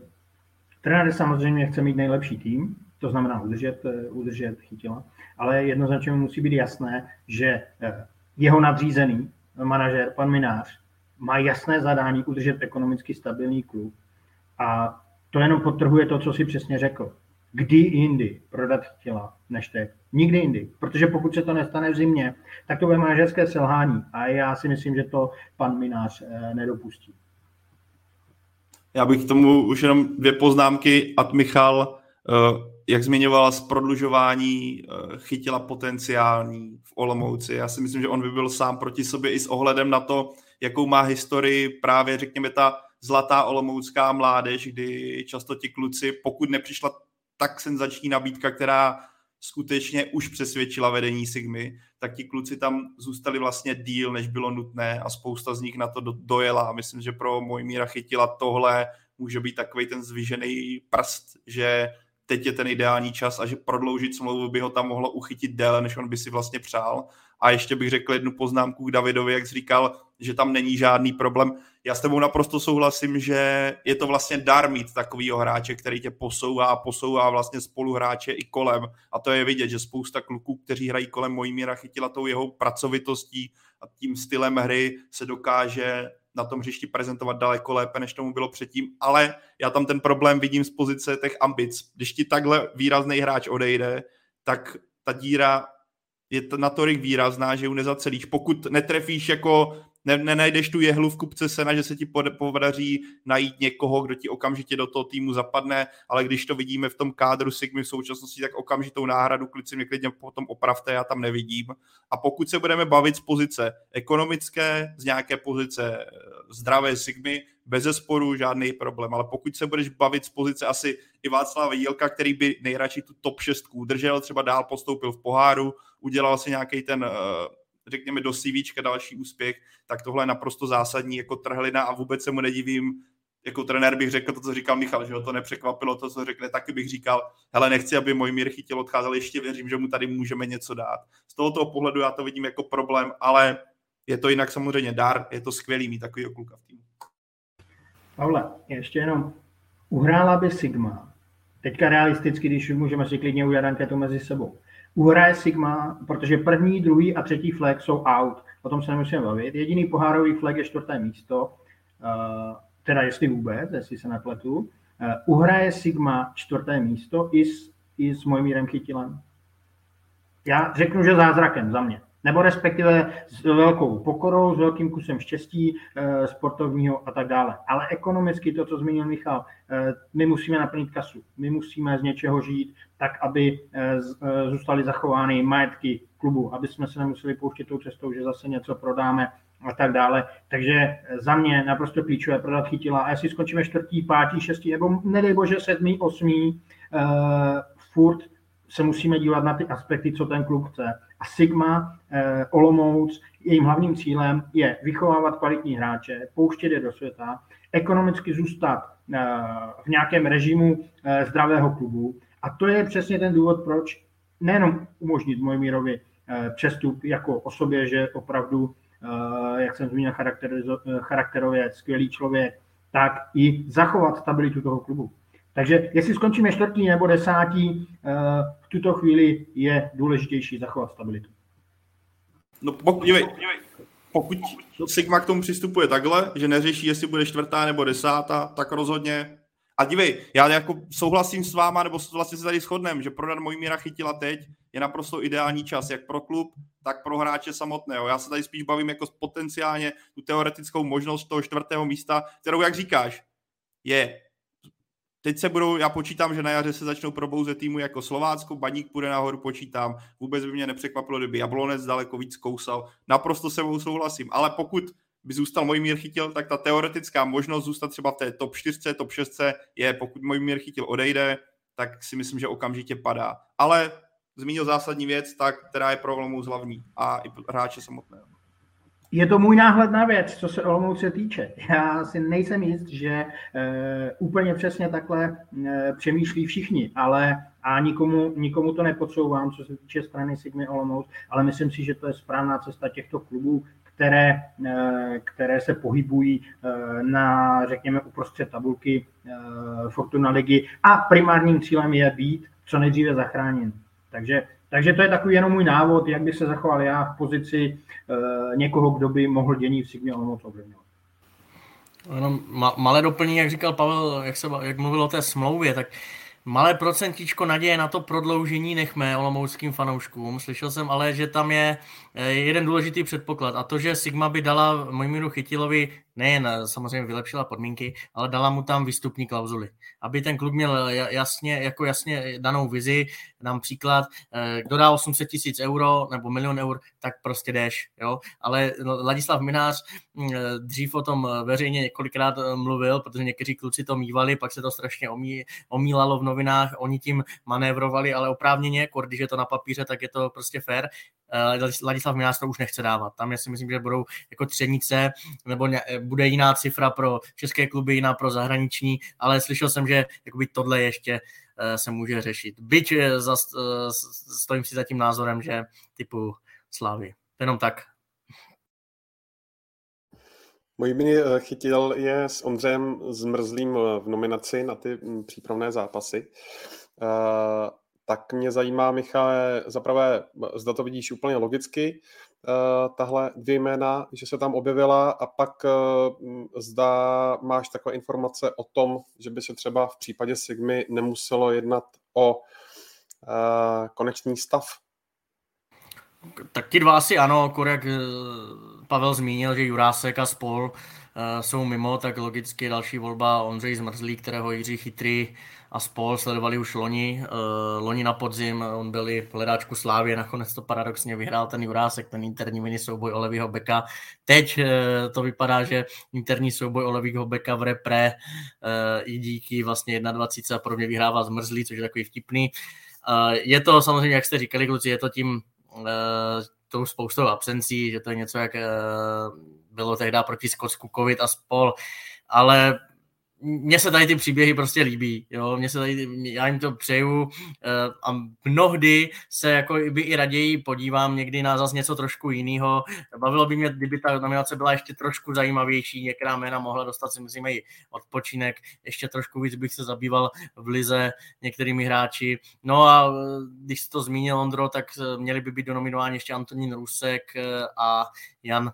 Trenér samozřejmě chce mít nejlepší tým, to znamená udržet, eh, udržet chytila, ale jednoznačně musí být jasné, že eh, jeho nadřízený manažer, pan Minář, má jasné zadání udržet ekonomicky stabilní klub a to jenom podtrhuje to, co si přesně řekl kdy jindy prodat těla než teď. Nikdy jindy. Protože pokud se to nestane v zimě, tak to bude manažerské selhání. A já si myslím, že to pan Minář eh, nedopustí. Já bych k tomu už jenom dvě poznámky. Ad Michal, eh, jak zmiňovala z prodlužování, eh, chytila potenciální v Olomouci. Já si myslím, že on by byl sám proti sobě i s ohledem na to, jakou má historii právě, řekněme, ta zlatá olomoucká mládež, kdy často ti kluci, pokud nepřišla tak senzační nabídka, která skutečně už přesvědčila vedení Sigmy, tak ti kluci tam zůstali vlastně díl, než bylo nutné a spousta z nich na to dojela. Myslím, že pro míra chytila tohle může být takový ten zvyžený prst, že teď je ten ideální čas a že prodloužit smlouvu by ho tam mohlo uchytit déle, než on by si vlastně přál. A ještě bych řekl jednu poznámku k Davidovi, jak jsi říkal, že tam není žádný problém. Já s tebou naprosto souhlasím, že je to vlastně dar mít takovýho hráče, který tě posouvá a posouvá vlastně spoluhráče i kolem. A to je vidět, že spousta kluků, kteří hrají kolem Mojmíra, chytila tou jeho pracovitostí a tím stylem hry se dokáže na tom hřišti prezentovat daleko lépe, než tomu bylo předtím, ale já tam ten problém vidím z pozice těch ambic. Když ti takhle výrazný hráč odejde, tak ta díra je to natolik výrazná, že ju nezacelíš. Pokud netrefíš jako ne, nenajdeš tu jehlu v kupce sena, že se ti podaří najít někoho, kdo ti okamžitě do toho týmu zapadne, ale když to vidíme v tom kádru Sigmy v současnosti, tak okamžitou náhradu klici mě klidně potom opravte, já tam nevidím. A pokud se budeme bavit z pozice ekonomické, z nějaké pozice eh, zdravé Sigmy, bez zesporu žádný problém, ale pokud se budeš bavit z pozice asi i Václava Jílka, který by nejradši tu top 6 udržel, třeba dál postoupil v poháru, udělal si nějaký ten uh, řekněme, do CV další úspěch, tak tohle je naprosto zásadní jako trhlina a vůbec se mu nedivím, jako trenér bych řekl to, co říkal Michal, že ho to nepřekvapilo, to, co řekne, taky bych říkal, hele, nechci, aby můj mír chytil odcházel, ještě věřím, že mu tady můžeme něco dát. Z tohoto pohledu já to vidím jako problém, ale je to jinak samozřejmě dar, je to skvělý mít takový kluka v týmu. Pavle, ještě jenom, uhrála by Sigma, teďka realisticky, když můžeme si klidně udělat anketu mezi sebou, uhraje Sigma, protože první, druhý a třetí flag jsou out, o tom se nemusíme bavit, jediný pohárový flag je čtvrté místo, uh, teda jestli vůbec, jestli se nepletu, uh, uhraje Sigma čtvrté místo i s, i s Mojmírem Chytilem. Já řeknu, že zázrakem za mě nebo respektive s velkou pokorou, s velkým kusem štěstí e, sportovního a tak dále. Ale ekonomicky to, co zmínil Michal, e, my musíme naplnit kasu, my musíme z něčeho žít, tak aby e, zůstaly zachovány majetky klubu, aby jsme se nemuseli pouštět tou cestou, že zase něco prodáme a tak dále. Takže za mě naprosto klíčové prodat chytila. A jestli skončíme čtvrtý, pátý, šestý, nebo nedej bože sedmý, osmý, uh, furt se musíme dívat na ty aspekty, co ten klub chce. A Sigma, eh, Olomouc, jejím hlavním cílem je vychovávat kvalitní hráče, pouštět je do světa, ekonomicky zůstat eh, v nějakém režimu eh, zdravého klubu. A to je přesně ten důvod, proč nejenom umožnit Mojmírovi eh, přestup jako osobě, že opravdu, eh, jak jsem zmínil, charakterově skvělý člověk, tak i zachovat stabilitu toho klubu. Takže jestli skončíme čtvrtý nebo desátý, eh, v tuto chvíli je důležitější zachovat stabilitu. No pokud, dívej, pokud Sigma k tomu přistupuje takhle, že neřeší, jestli bude čtvrtá nebo desátá, tak rozhodně. A dívej, já jako souhlasím s váma, nebo vlastně se tady shodneme, že prodat mojí míra chytila teď je naprosto ideální čas, jak pro klub, tak pro hráče samotného. Já se tady spíš bavím jako potenciálně tu teoretickou možnost toho čtvrtého místa, kterou, jak říkáš, je Teď se budou, já počítám, že na jaře se začnou probouzet týmu jako Slovácko, Baník půjde nahoru, počítám. Vůbec by mě nepřekvapilo, kdyby Jablonec daleko víc kousal. Naprosto se mnou souhlasím, ale pokud by zůstal můj mír chytil, tak ta teoretická možnost zůstat třeba v té top 4, top 6 je, pokud můj mír chytil odejde, tak si myslím, že okamžitě padá. Ale zmínil zásadní věc, tak, která je pro Olomouc hlavní a i hráče samotného. Je to můj náhled na věc, co se Olomouce týče. Já si nejsem jist, že e, úplně přesně takhle e, přemýšlí všichni, ale a nikomu, nikomu to nepodsouvám, co se týče strany Sigmy Olomouc, ale myslím si, že to je správná cesta těchto klubů, které, e, které se pohybují na, řekněme, uprostřed tabulky Fortuna ligy a primárním cílem je být co nejdříve zachráněn. Takže takže to je takový jenom můj návod, jak bych se zachoval já v pozici uh, někoho, kdo by mohl dění v Sigmě Olomouc ovlivňovat. Jenom malé doplnění, jak říkal Pavel, jak, se, jak mluvil o té smlouvě, tak malé procentičko naděje na to prodloužení nechme olomouckým fanouškům. Slyšel jsem ale, že tam je jeden důležitý předpoklad a to, že Sigma by dala Mojmíru Chytilovi nejen eh, samozřejmě vylepšila podmínky, ale dala mu tam výstupní klauzuly. Aby ten klub měl jasně, jako jasně danou vizi, dám příklad, eh, kdo dá 800 tisíc euro nebo milion eur, tak prostě jdeš. Jo? Ale Ladislav Minář mm, eh, dřív o tom veřejně několikrát mluvil, protože někteří kluci to mývali, pak se to strašně omí, omílalo v novinách, oni tím manévrovali, ale oprávněně, když je to na papíře, tak je to prostě fair. Ladislav Minář to už nechce dávat. Tam já si myslím, že budou jako třenice, nebo bude jiná cifra pro české kluby, jiná pro zahraniční, ale slyšel jsem, že jakoby tohle ještě eh, se může řešit. Byť eh, za, eh, stojím si za tím názorem, že typu Slávy. Jenom tak. Můj mini chytil je s Ondřejem Zmrzlým v nominaci na ty hm, přípravné zápasy. Tak mě zajímá, Michale, zaprvé, zda to vidíš úplně logicky, uh, tahle dvě jména, že se tam objevila a pak uh, zda máš takové informace o tom, že by se třeba v případě Sigmy nemuselo jednat o uh, konečný stav. Tak ti dva asi ano, jak Pavel zmínil, že Jurásek a spol jsou mimo, tak logicky další volba Ondřej Zmrzlý, kterého Jiří Chytrý a spol sledovali už loni, uh, loni na podzim, on byl i v hledáčku Slávě, nakonec to paradoxně vyhrál ten Jurásek, ten interní mini souboj Olevýho Beka. Teď uh, to vypadá, že interní souboj Olevýho Beka v repre i díky vlastně 21 a podobně vyhrává zmrzlý, což je takový vtipný. Je to samozřejmě, jak jste říkali, kluci, je to tím tou spoustou absencí, že to je něco, jak bylo tehdy proti Skotsku covid a spol, ale mně se tady ty příběhy prostě líbí, jo, mně se tady, já jim to přeju eh, a mnohdy se jako by i raději podívám někdy na zase něco trošku jiného. Bavilo by mě, kdyby ta nominace byla ještě trošku zajímavější, některá jména mohla dostat si myslím i odpočinek, ještě trošku víc bych se zabýval v lize některými hráči. No a eh, když to zmínil, Ondro, tak eh, měli by být donominováni ještě Antonín Rusek a Jan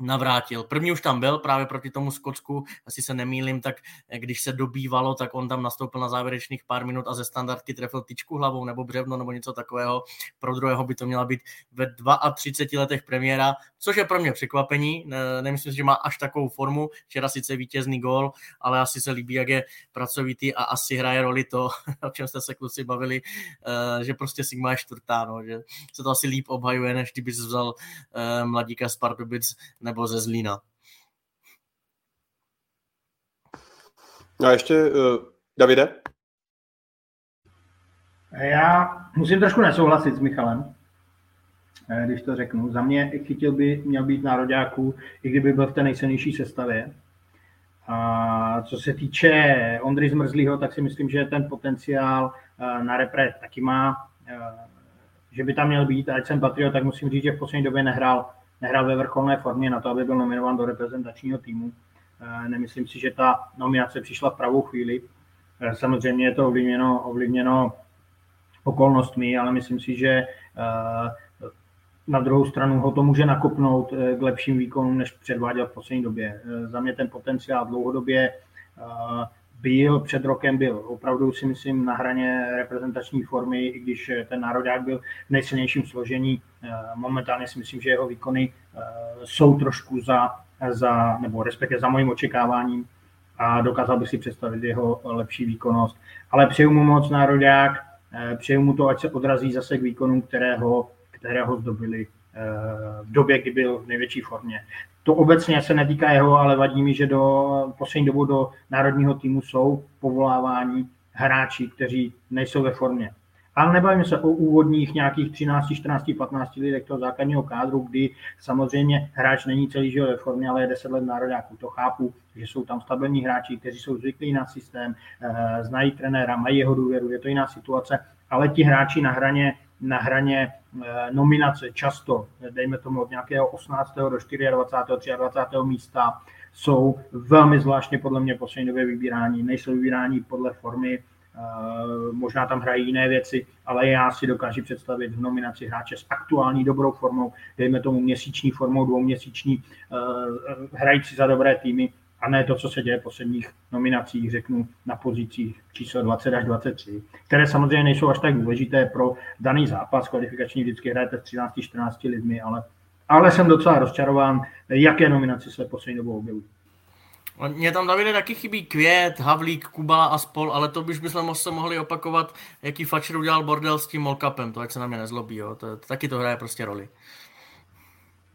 navrátil. První už tam byl právě proti tomu Skotsku, asi se nemýlim, tak když se dobývalo, tak on tam nastoupil na závěrečných pár minut a ze standardky trefil tyčku hlavou nebo břevno nebo něco takového. Pro druhého by to měla být ve 32 letech premiéra, což je pro mě překvapení. Ne, nemyslím si, že má až takovou formu. Včera sice vítězný gól, ale asi se líbí, jak je pracovitý a asi hraje roli to, o čem jste se kluci bavili, eh, že prostě Sigma je čtvrtá, no, že se to asi líp obhajuje, než kdyby vzal eh, mladíka z Pardubic nebo ze Zlína. No a ještě uh, Davide? Já musím trošku nesouhlasit s Michalem, eh, když to řeknu. Za mě chytil by měl být nároďáků, i kdyby byl v té nejsilnější sestavě. A co se týče Ondry Zmrzlýho, tak si myslím, že ten potenciál eh, na repre taky má, že by tam měl být. A ať jsem Patriot, tak musím říct, že v poslední době nehrál nehrál ve vrcholné formě na to, aby byl nominován do reprezentačního týmu. Eh, nemyslím si, že ta nominace přišla v pravou chvíli. Eh, samozřejmě je to ovlivněno, ovlivněno okolnostmi, ale myslím si, že eh, na druhou stranu ho to může nakopnout k lepším výkonům, než předváděl v poslední době. Za mě ten potenciál dlouhodobě byl, před rokem byl opravdu si myslím na hraně reprezentační formy, i když ten národák byl v nejsilnějším složení. Eh, momentálně si myslím, že jeho výkony eh, jsou trošku za, za nebo respektive za mojím očekáváním a dokázal bych si představit jeho lepší výkonnost. Ale přeju mu moc národák, eh, přeju mu to, ať se odrazí zase k výkonům, kterého, kterého zdobili v době, kdy byl v největší formě. To obecně se netýká jeho, ale vadí mi, že do poslední dobu do národního týmu jsou povolávání hráči, kteří nejsou ve formě. Ale nebavíme se o úvodních nějakých 13, 14, 15 lidech toho základního kádru, kdy samozřejmě hráč není celý život ve formě, ale je 10 let nároďáků. To chápu, že jsou tam stabilní hráči, kteří jsou zvyklí na systém, eh, znají trenéra, mají jeho důvěru, je to jiná situace, ale ti hráči na hraně na hraně eh, nominace často, dejme tomu od nějakého 18. do 24. 23. místa, jsou velmi zvláštně podle mě poslední době vybírání. Nejsou vybírání podle formy, eh, možná tam hrají jiné věci, ale já si dokážu představit v nominaci hráče s aktuální dobrou formou, dejme tomu měsíční formou, dvouměsíční, eh, hrající za dobré týmy, a ne to, co se děje v posledních nominacích, řeknu, na pozicích číslo 20 až 23, které samozřejmě nejsou až tak důležité pro daný zápas. Kvalifikační vždycky hrajete s 13-14 lidmi, ale, ale jsem docela rozčarován, jaké nominace se poslední dobou objevují. Mně tam Davide taky chybí Květ, Havlík, Kubala a spol, ale to byž bychom se mohli opakovat, jaký Fatcher udělal bordel s tím Molkapem, to ať se na mě nezlobí, jo. To, taky to hraje prostě roli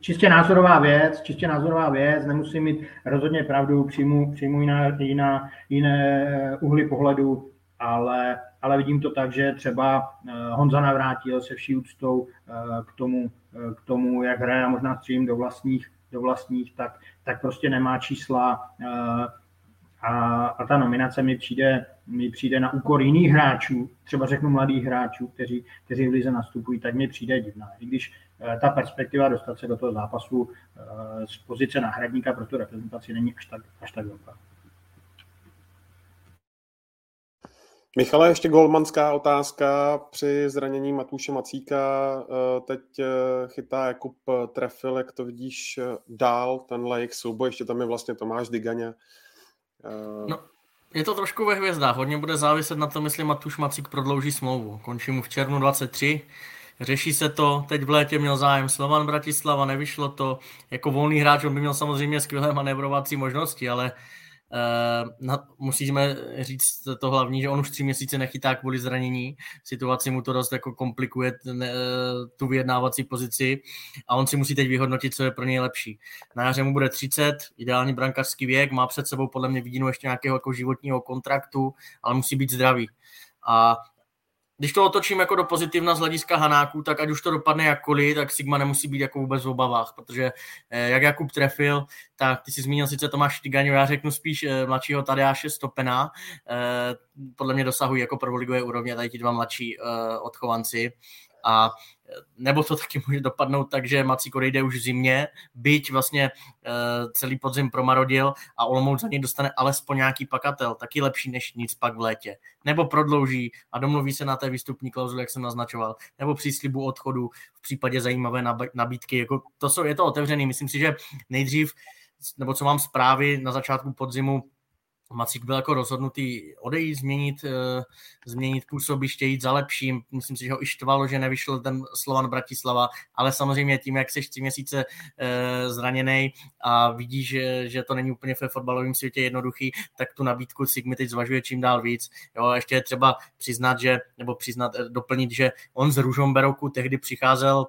čistě názorová věc, čistě názorová věc, nemusím mít rozhodně pravdu, přijmu, přijmu jiná, jiná, jiné uhly pohledu, ale, ale vidím to tak, že třeba eh, Honza Navrátil se vší úctou eh, k tomu, eh, k tomu jak hraje a možná střím do vlastních, do vlastních tak, tak prostě nemá čísla a, a ta nominace mi přijde, mi přijde na úkor jiných hráčů, třeba řeknu mladých hráčů, kteří, kteří v lize nastupují, tak mi přijde divná. I když Eh, ta perspektiva dostat se do toho zápasu eh, z pozice náhradníka pro tu reprezentaci není až tak, až tak velká. Michale, ještě golmanská otázka. Při zranění Matuše Macíka eh, teď chytá Jakub Trefil, jak to vidíš dál, tenhle jejich souboj, ještě tam je vlastně Tomáš Diganě. No, je to trošku ve hvězdách, hodně bude záviset na tom, jestli Matuš Macík prodlouží smlouvu. Končí mu v červnu 23, Řeší se to, teď v létě měl zájem Slovan Bratislava, nevyšlo to. Jako volný hráč on by měl samozřejmě skvělé manevrovací možnosti, ale uh, na, musíme říct to hlavní, že on už tři měsíce nechytá kvůli zranění. Situaci mu to dost jako komplikuje ten, uh, tu vyjednávací pozici a on si musí teď vyhodnotit, co je pro něj lepší. Na jaře mu bude 30, ideální brankářský věk, má před sebou podle mě vidinu ještě nějakého jako životního kontraktu, ale musí být zdravý. A když to otočím jako do pozitivna z hlediska Hanáků, tak ať už to dopadne jakkoliv, tak Sigma nemusí být jako vůbec v obavách, protože eh, jak Jakub trefil, tak ty si zmínil sice Tomáš Tygaňo, já řeknu spíš eh, mladšího Tadeáše Stopena, eh, podle mě dosahují jako prvoligové úrovně tady ti dva mladší odchovanci a nebo to taky může dopadnout tak, že Macík odejde už v zimě, byť vlastně uh, celý podzim promarodil a Olomouc za něj dostane alespoň nějaký pakatel, taky lepší než nic pak v létě. Nebo prodlouží a domluví se na té výstupní klauzuli, jak jsem naznačoval, nebo příslibu odchodu v případě zajímavé nabídky. Jako to jsou, je to otevřený. Myslím si, že nejdřív, nebo co mám zprávy na začátku podzimu, Macík byl jako rozhodnutý odejít, změnit, uh, změnit působiště, jít za lepším. Myslím si, že ho i štvalo, že nevyšel ten Slovan Bratislava, ale samozřejmě tím, jak jsi tři měsíce uh, zraněný a vidíš, že, že to není úplně ve fotbalovém světě jednoduchý, tak tu nabídku Sigmy teď zvažuje čím dál víc. Jo, a ještě je třeba přiznat, že, nebo přiznat, eh, doplnit, že on z Ružomberoku tehdy přicházel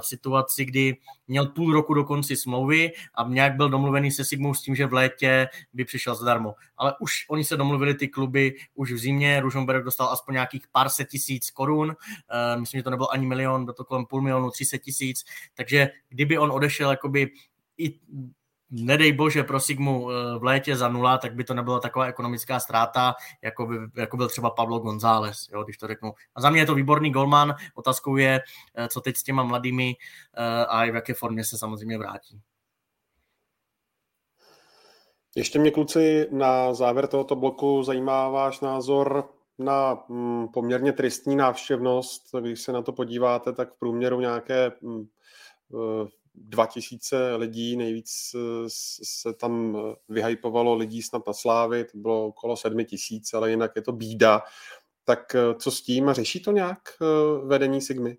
v situaci, kdy měl půl roku do konci smlouvy a nějak byl domluvený se Sigmou s tím, že v létě by přišel zadarmo. Ale už oni se domluvili ty kluby už v zimě, Ružomberok dostal aspoň nějakých pár set tisíc korun, myslím, že to nebylo ani milion, bylo to kolem půl milionu, tři set tisíc, takže kdyby on odešel jakoby i nedej bože pro Sigmu eh, v létě za nula, tak by to nebyla taková ekonomická ztráta, jako, by, jako byl třeba Pablo González, jo, když to řeknu. A za mě je to výborný golman, otázkou je, eh, co teď s těma mladými eh, a v jaké formě se samozřejmě vrátí. Ještě mě, kluci, na závěr tohoto bloku zajímá váš názor na mm, poměrně tristní návštěvnost. Když se na to podíváte, tak v průměru nějaké mm, 2000 lidí, nejvíc eh, se tam eh, vyhypovalo lidí snad na Slávy, to bylo okolo 7000, ale jinak je to bída. Tak eh, co s tím? Řeší to nějak vedení Sigmy?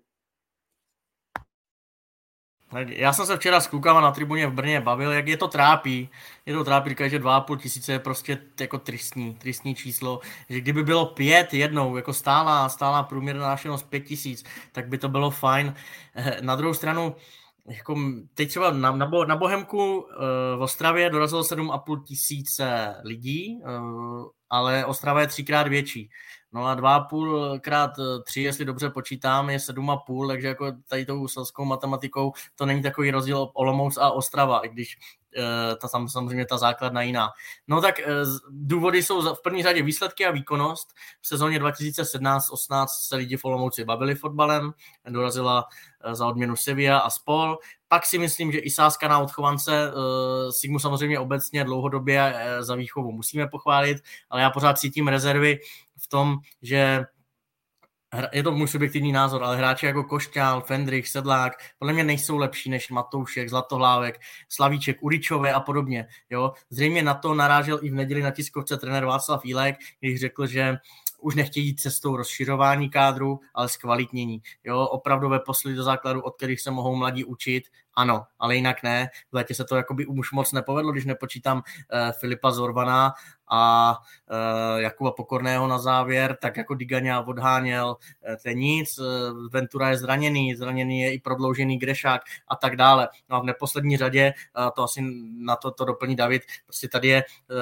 Já jsem se včera s klukama na tribuně v Brně bavil, jak je to trápí. Je to trápí, říkají, že 2,5 tisíce je prostě jako tristní, tristní číslo. Že kdyby bylo pět jednou, jako stála, stála průměrná návštěvnost pět tisíc, tak by to bylo fajn. Na druhou stranu, jako teď třeba na, na, na Bohemku uh, v Ostravě dorazilo 7,5 tisíce lidí, uh, ale Ostrava je třikrát větší. No a 2,5 krát 3, jestli dobře počítám, je 7,5, takže jako tady tou selskou matematikou to není takový rozdíl Olomouc a Ostrava, i když ta tam samozřejmě ta základna jiná. No tak eh, důvody jsou v první řadě výsledky a výkonnost. V sezóně 2017-18 se lidi v Olomouci bavili fotbalem, dorazila eh, za odměnu Sevilla a spol. Pak si myslím, že i sázka na odchovance Sigmu samozřejmě obecně dlouhodobě za výchovu musíme pochválit, ale já pořád cítím rezervy v tom, že je to můj subjektivní názor, ale hráči jako Košťál, Fendrich, Sedlák, podle mě nejsou lepší než Matoušek, Zlatohlávek, Slavíček, Uričové a podobně. Jo? Zřejmě na to narážel i v neděli na tiskovce trenér Václav Jílek, když řekl, že už nechtějí jít cestou rozširování kádru, ale zkvalitnění. Jo, opravdové posly do základu, od kterých se mohou mladí učit, ano, ale jinak ne. V létě se to jakoby už moc nepovedlo, když nepočítám uh, Filipa Zorvana a uh, Jakuba Pokorného na závěr, tak jako Digaňa odháněl, uh, to je nic, uh, Ventura je zraněný, zraněný je i prodloužený Grešák a tak dále. No a v neposlední řadě, uh, to asi na to, to doplní David, prostě tady je uh,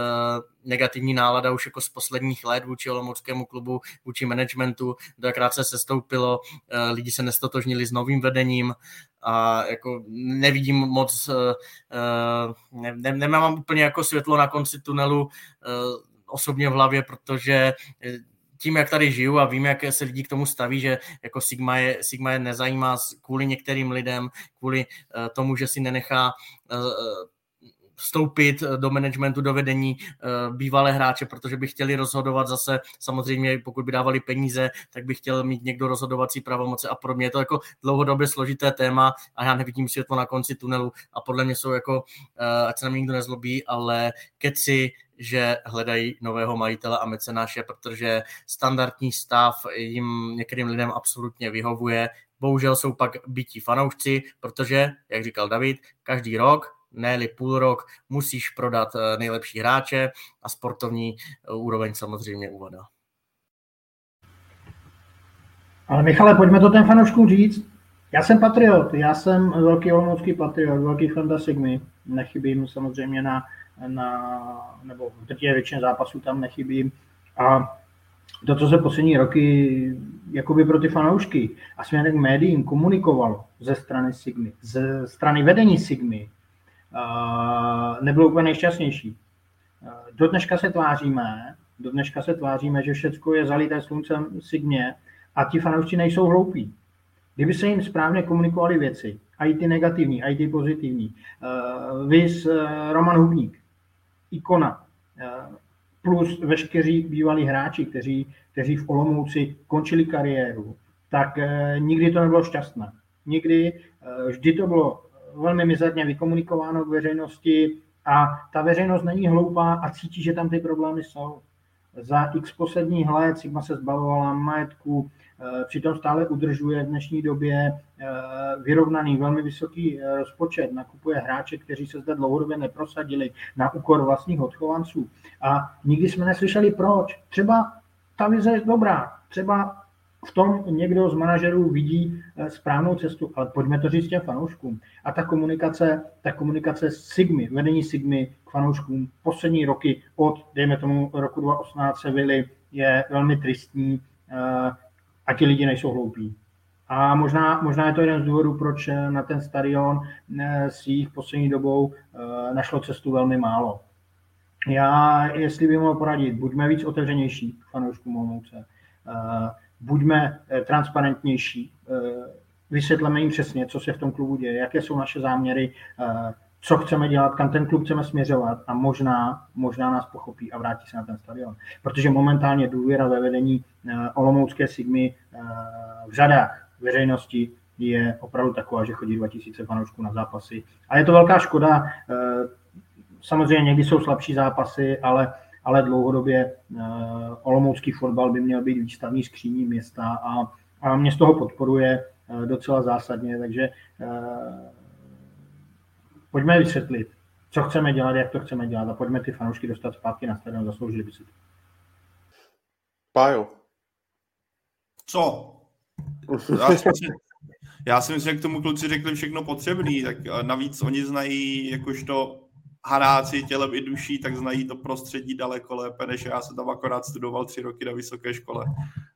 negativní nálada už jako z posledních let vůči Olomouckému klubu, vůči managementu, dvakrát se sestoupilo, uh, lidi se nestotožnili s novým vedením, a jako nevidím moc, uh, ne, ne, nemám úplně jako světlo na konci tunelu uh, osobně v hlavě, protože tím, jak tady žiju a vím, jak se lidi k tomu staví, že jako Sigma je, Sigma je nezajímá kvůli některým lidem, kvůli tomu, že si nenechá vstoupit eh, do managementu, do vedení eh, bývalé hráče, protože by chtěli rozhodovat zase, samozřejmě pokud by dávali peníze, tak by chtěl mít někdo rozhodovací pravomoce a pro mě je to jako dlouhodobě složité téma a já nevidím světlo na konci tunelu a podle mě jsou jako, eh, ať se na mě nikdo nezlobí, ale keci, že hledají nového majitele a mecenáše, protože standardní stav jim některým lidem absolutně vyhovuje. Bohužel jsou pak bytí fanoušci, protože, jak říkal David, každý rok ne půl rok, musíš prodat eh, nejlepší hráče a sportovní eh, úroveň samozřejmě uvada. Ale Michale, pojďme to ten fanouškům říct. Já jsem patriot, já jsem velký olomoucký patriot, velký fanda Sigmy, nechybím samozřejmě na, na nebo v drtivé většině zápasů tam nechybím a to, co se poslední roky jakoby pro ty fanoušky a směrem k médiím komunikovalo ze strany Sigmy, ze strany vedení Sigmy, nebylo úplně nejšťastnější. Do dneška se tváříme, do dneška se tváříme, že všechno je zalité sluncem Sigmě a ti fanoušci nejsou hloupí. Kdyby se jim správně komunikovaly věci, a i ty negativní, a i ty pozitivní, vys uh, Roman Hubník, ikona, uh, plus veškeří bývalí hráči, kteří, kteří v Olomouci končili kariéru, tak uh, nikdy to nebylo šťastné. Nikdy, vždy to bylo velmi mizerně vykomunikováno k veřejnosti a ta veřejnost není hloupá a cítí, že tam ty problémy jsou. Za x posledních let Sigma se zbavovala majetku, eh, přitom stále udržuje v dnešní době eh, vyrovnaný, velmi vysoký eh, rozpočet, nakupuje hráče, kteří se zde dlouhodobě neprosadili na úkor vlastních odchovanců. A nikdy jsme neslyšeli proč. Třeba ta vize je dobrá, třeba v tom někdo z manažerů vidí správnou cestu, ale pojďme to říct těm fanouškům. A ta komunikace, ta komunikace Sigmy, vedení Sigmy k fanouškům poslední roky od, dejme tomu, roku 2018 Sevily je velmi tristní eh, a ti lidi nejsou hloupí. A možná, možná je to jeden z důvodů, proč na ten stadion eh, s jejich poslední dobou eh, našlo cestu velmi málo. Já, jestli bych mohl poradit, buďme víc otevřenější k fanouškům Olomouce. Buďme transparentnější, vysvětleme jim přesně, co se v tom klubu děje, jaké jsou naše záměry, co chceme dělat, kam ten klub chceme směřovat a možná, možná nás pochopí a vrátí se na ten stadion. Protože momentálně důvěra ve vedení Olomoucké Sigmy v řadách veřejnosti je opravdu taková, že chodí 2000 fanoušků na zápasy. A je to velká škoda. Samozřejmě někdy jsou slabší zápasy, ale, ale dlouhodobě Olomoucký fotbal by měl být výstavní skříní města a, a mě z toho podporuje docela zásadně, takže pojďme vysvětlit, co chceme dělat, jak to chceme dělat a pojďme ty fanoušky dostat zpátky na stadion, zasloužili by si to. Pájo. Co? Já si, myslím, já si myslím, že k tomu kluci řekli všechno potřebný, tak navíc oni znají jakožto hanáci tělem i duší, tak znají to prostředí daleko lépe, než já jsem tam akorát studoval tři roky na vysoké škole.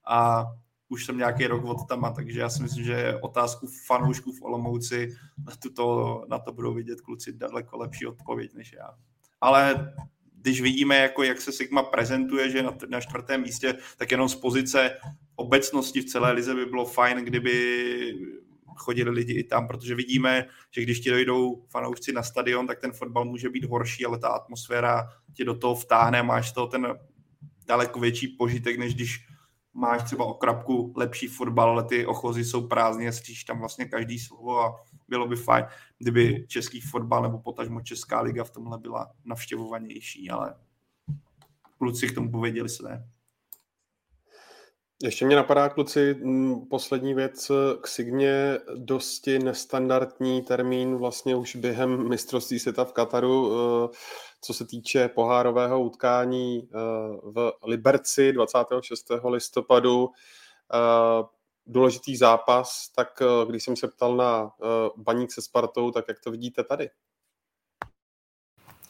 A už jsem nějaký rok od tam, takže já si myslím, že otázku fanoušků v Olomouci na, tuto, na to budou vidět kluci daleko lepší odpověď než já. Ale když vidíme, jako jak se Sigma prezentuje, že na, na čtvrtém místě, tak jenom z pozice obecnosti v celé lize by bylo fajn, kdyby chodili lidi i tam, protože vidíme, že když ti dojdou fanoušci na stadion, tak ten fotbal může být horší, ale ta atmosféra tě do toho vtáhne, máš toho ten daleko větší požitek, než když máš třeba o krapku lepší fotbal, ale ty ochozy jsou prázdné, slyšíš tam vlastně každý slovo a bylo by fajn, kdyby český fotbal nebo potažmo Česká liga v tomhle byla navštěvovanější, ale kluci k tomu pověděli své. Ještě mě napadá, kluci, poslední věc k Signě, dosti nestandardní termín vlastně už během mistrovství světa v Kataru, eh, co se týče pohárového utkání eh, v Liberci 26. listopadu. Eh, důležitý zápas, tak když jsem se ptal na baník se Spartou, tak jak to vidíte tady?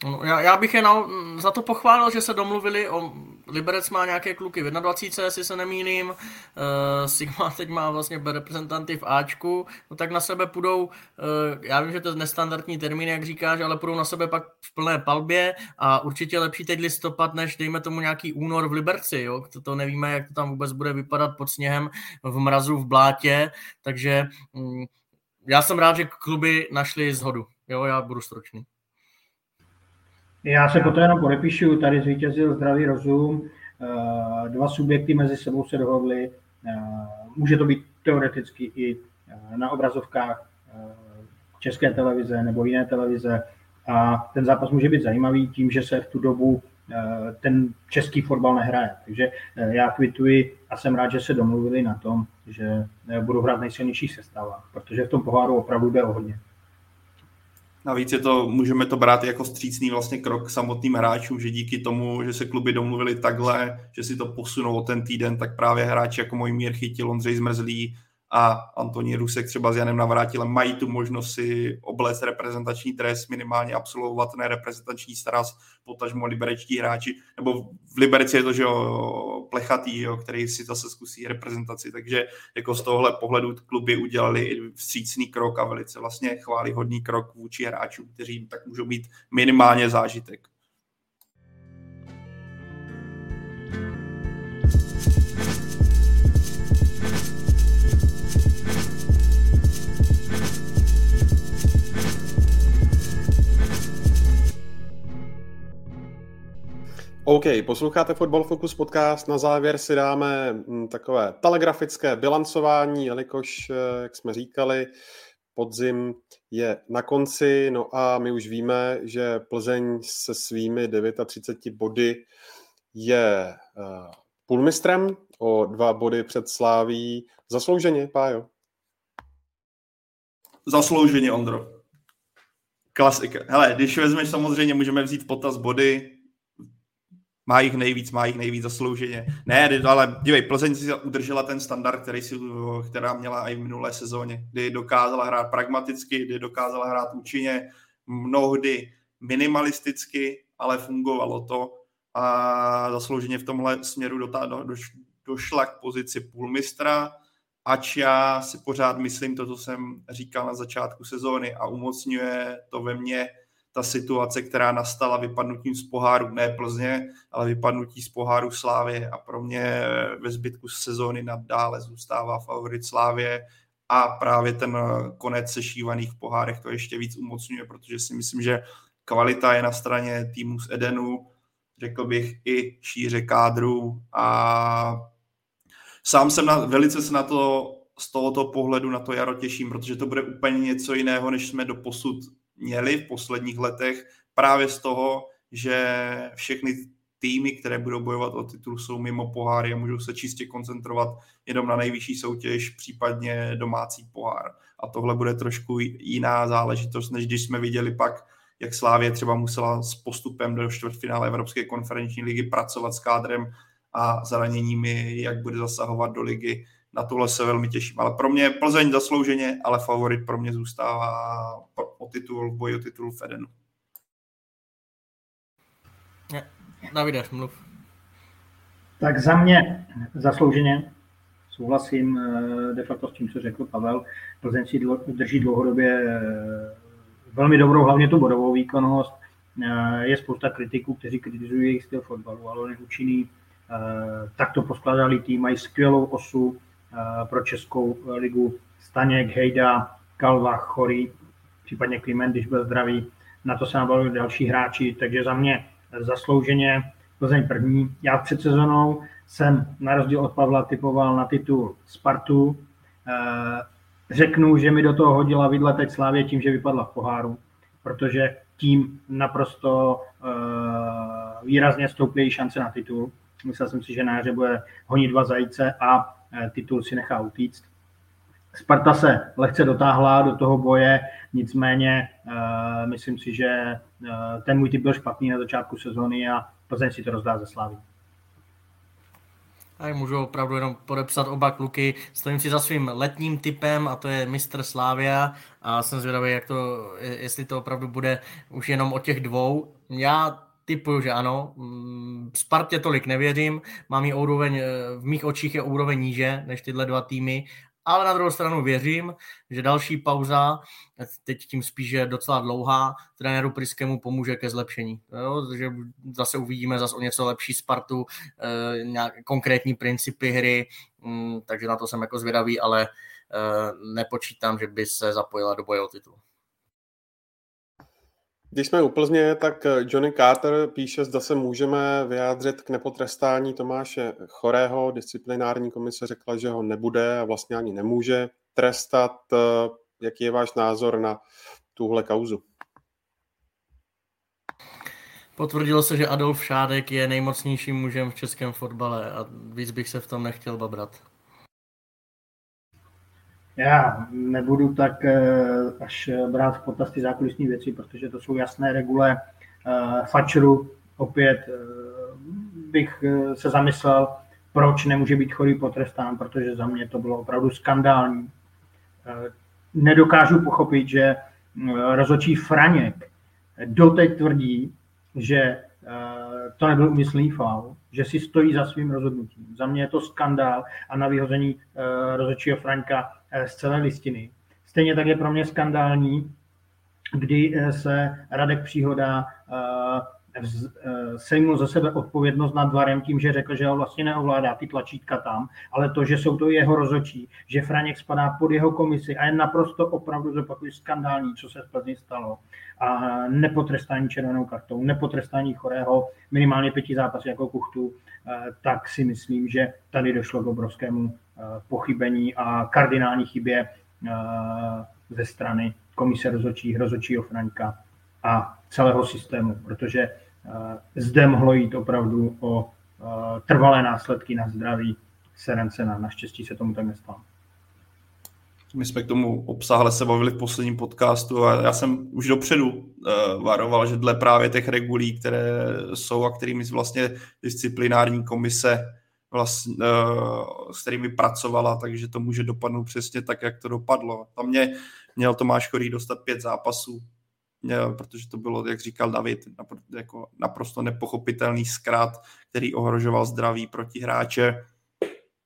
No, já, já bych je na, za to pochválil, že se domluvili o Liberec má nějaké kluky v 21, jestli se nemýlím, uh, Sigma teď má vlastně reprezentanty v Ačku, no tak na sebe půjdou, uh, já vím, že to je nestandardní termín, jak říkáš, ale půjdou na sebe pak v plné palbě a určitě lepší teď listopad, než dejme tomu nějaký únor v Liberci, jo? To, to nevíme, jak to tam vůbec bude vypadat pod sněhem, v mrazu, v blátě, takže um, já jsem rád, že kluby našli zhodu, jo, já budu stručný. Já se poté jenom podepíšu, tady zvítězil zdravý rozum, eh, dva subjekty mezi sebou se dohodly, eh, může to být teoreticky i eh, na obrazovkách české televize nebo jiné televize. A ten zápas může být zajímavý tím, že se v tu dobu ten český fotbal nehraje. Takže já kvituji a jsem rád, že se domluvili na tom, že budou hrát nejsilnější sestava, protože v tom poháru opravdu jde o hodně. Navíc je to, můžeme to brát jako střícný vlastně krok samotným hráčům, že díky tomu, že se kluby domluvili takhle, že si to posunou o ten týden, tak právě hráči jako můj mír chytil Ondřej Zmrzlý a Antoní Rusek třeba s Janem Navrátilem mají tu možnost si oblézt reprezentační trest, minimálně absolvovat ten reprezentační staraz, potažmo liberečtí hráči, nebo v Liberci je to, že jo, plechatý, jo, který si zase zkusí reprezentaci, takže jako z tohohle pohledu kluby udělali vstřícný krok a velice vlastně chválihodný krok vůči hráčům, kteří tak můžou být minimálně zážitek. OK, posloucháte Football Focus podcast. Na závěr si dáme hm, takové telegrafické bilancování, jelikož, eh, jak jsme říkali, podzim je na konci, no a my už víme, že Plzeň se svými 39 body je uh, půlmistrem o dva body před Sláví. Zaslouženě, Pájo? Zaslouženě, Ondro. Klasika. Hele, když vezmeš samozřejmě, můžeme vzít potaz body, má jich nejvíc, má jich nejvíc zaslouženě. Ne, ale dívej, Plzeň si udržela ten standard, který si, která měla i v minulé sezóně, kdy dokázala hrát pragmaticky, kdy dokázala hrát účinně, mnohdy minimalisticky, ale fungovalo to a zaslouženě v tomhle směru do, do, do, došla k pozici půlmistra, ač já si pořád myslím to, co jsem říkal na začátku sezóny a umocňuje to ve mně ta situace, která nastala vypadnutím z poháru ne Plzně, ale vypadnutí z poháru Slávě a pro mě ve zbytku sezóny nadále zůstává favorit Slávě a právě ten konec sešívaných v pohárech to ještě víc umocňuje, protože si myslím, že kvalita je na straně týmu z Edenu, řekl bych i šíře kádru. A sám jsem na, velice se na to z tohoto pohledu na to jaro těším, protože to bude úplně něco jiného, než jsme do posud měli v posledních letech právě z toho, že všechny týmy, které budou bojovat o titul, jsou mimo poháry a můžou se čistě koncentrovat jenom na nejvyšší soutěž, případně domácí pohár. A tohle bude trošku jiná záležitost, než když jsme viděli pak, jak Slávě třeba musela s postupem do čtvrtfinále Evropské konferenční ligy pracovat s kádrem a zraněními, jak bude zasahovat do ligy na tohle se velmi těším. Ale pro mě Plzeň zaslouženě, ale favorit pro mě zůstává o titul, v boji o titul v Edenu. Davide, mluv. Tak za mě zaslouženě souhlasím eh, de facto s tím, co řekl Pavel. Plzeň si drží dlouhodobě eh, velmi dobrou, hlavně tu bodovou výkonnost. Eh, je spousta kritiků, kteří kritizují jejich styl fotbalu, ale on je účinný. Takto poskladali tým, mají skvělou osu, pro Českou ligu Staněk, Hejda, Kalva, Chorý, případně Kliment, když byl zdravý. Na to se nabalili další hráči, takže za mě zaslouženě Plzeň první. Já před sezonou jsem na rozdíl od Pavla typoval na titul Spartu. Řeknu, že mi do toho hodila vidle teď Slávě tím, že vypadla v poháru, protože tím naprosto výrazně stouply šance na titul. Myslel jsem si, že na bude honit dva zajíce a titul si nechá utíct. Sparta se lehce dotáhla do toho boje, nicméně uh, myslím si, že uh, ten můj typ byl špatný na začátku sezóny a Plzeň si to rozdá ze slávy. A můžu opravdu jenom podepsat oba kluky. Stojím si za svým letním typem a to je mistr Slávia a jsem zvědavý, jak to, jestli to opravdu bude už jenom o těch dvou. Já typuju, že ano. Mm, Spartě tolik nevěřím, mám jí úroveň, eh, v mých očích je úroveň níže než tyhle dva týmy, ale na druhou stranu věřím, že další pauza, teď tím spíš je docela dlouhá, trenéru Priskému pomůže ke zlepšení. Jo? že zase uvidíme zase o něco lepší Spartu, eh, nějak konkrétní principy hry, mm, takže na to jsem jako zvědavý, ale eh, nepočítám, že by se zapojila do boje o titul. Když jsme u Plzně, tak eh, Johnny Carter píše, zda se můžeme vyjádřit k nepotrestání Tomáše Chorého. Disciplinární komise řekla, že ho nebude a vlastně ani nemůže trestat. Eh, jaký je váš názor na tuhle kauzu? Potvrdilo se, že Adolf Šádek je nejmocnějším mužem v českém fotbale a víc bych se v tom nechtěl babrat. Já nebudu tak eh, až brát v potaz ty zákulisní věci, protože to jsou jasné regule eh, fačru. Opět eh, bych se zamyslel, proč nemůže být chorý potrestán, protože za mě to bylo opravdu skandální. Nedokážu pochopit, že rozočí Franěk doteď tvrdí, že to nebyl umyslný faul, že si stojí za svým rozhodnutím. Za mě je to skandál a na vyhození rozočího Franka z celé listiny. Stejně tak je pro mě skandální, kdy se Radek Příhoda Eh, sejmul za sebe odpovědnost nad Varem tím, že řekl, že ho vlastně neovládá ty tlačítka tam, ale to, že jsou to jeho rozočí, že Franěk spadá pod jeho komisi a je naprosto opravdu zopakuju skandální, co se v Plzni stalo. A nepotrestání červenou kartou, nepotrestání chorého minimálně pěti zápasů jako kuchtu, eh, tak si myslím, že tady došlo k obrovskému eh, pochybení a kardinální chybě ze strany komise rozhodčích, rozhodčího Franka a celého systému, protože Eh, zde mohlo jít opravdu o eh, trvalé následky na zdraví Serencena. Naštěstí se tomu tak nestalo. My jsme k tomu obsáhle se bavili v posledním podcastu a já jsem už dopředu uh, varoval, že dle právě těch regulí, které jsou a kterými vlastně disciplinární komise vlastně, s kterými pracovala, takže to může dopadnout přesně tak, jak to dopadlo. Tam mě měl Tomáš Chorý dostat pět zápasů protože to bylo, jak říkal David, jako naprosto nepochopitelný zkrát, který ohrožoval zdraví proti hráče.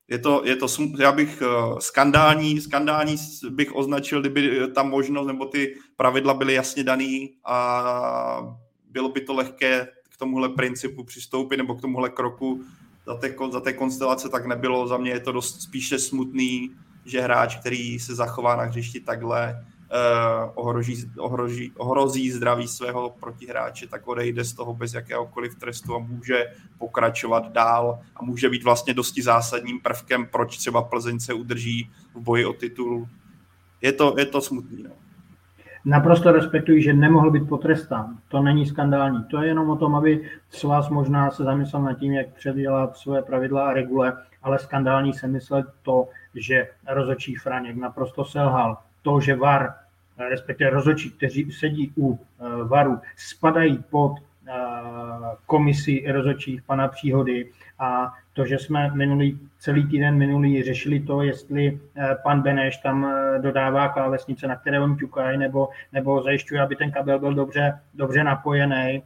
Je to, je to, já bych eh, skandální, skandální bych označil, kdyby ta možnost nebo ty pravidla byly jasně daný a bylo by to lehké k tomuhle principu přistoupit nebo k tomuhle kroku za té, za té konstelace tak nebylo. Za mě je to dost spíše smutný, že hráč, který se zachová na hřišti takhle, uh, ohroží, ohroží, ohrozí zdraví svého protihráče, tak odejde z toho bez jakéhokoliv trestu a může pokračovat dál a může být vlastně dosti zásadním prvkem, proč třeba Plzeň se udrží v boji o titul. Je to, je to smutný. No. Naprosto respektuji, že nemohl být potrestán. To není skandální. To je jenom o tom, aby s vás možná se zamyslel nad tím, jak předělat své pravidla a regule, ale skandální se myslet to, že rozočí Franěk naprosto selhal to, že VAR, respektive rozhodčí, kteří sedí u eh, VARu, spadají pod eh, komisi rozhodčích pana Příhody a to, že jsme minulý, celý týden minulý řešili to, jestli eh, pan Beneš tam dodává klávesnice, na které on ťukají, nebo, nebo zajišťuje, aby ten kabel byl dobře, dobře napojený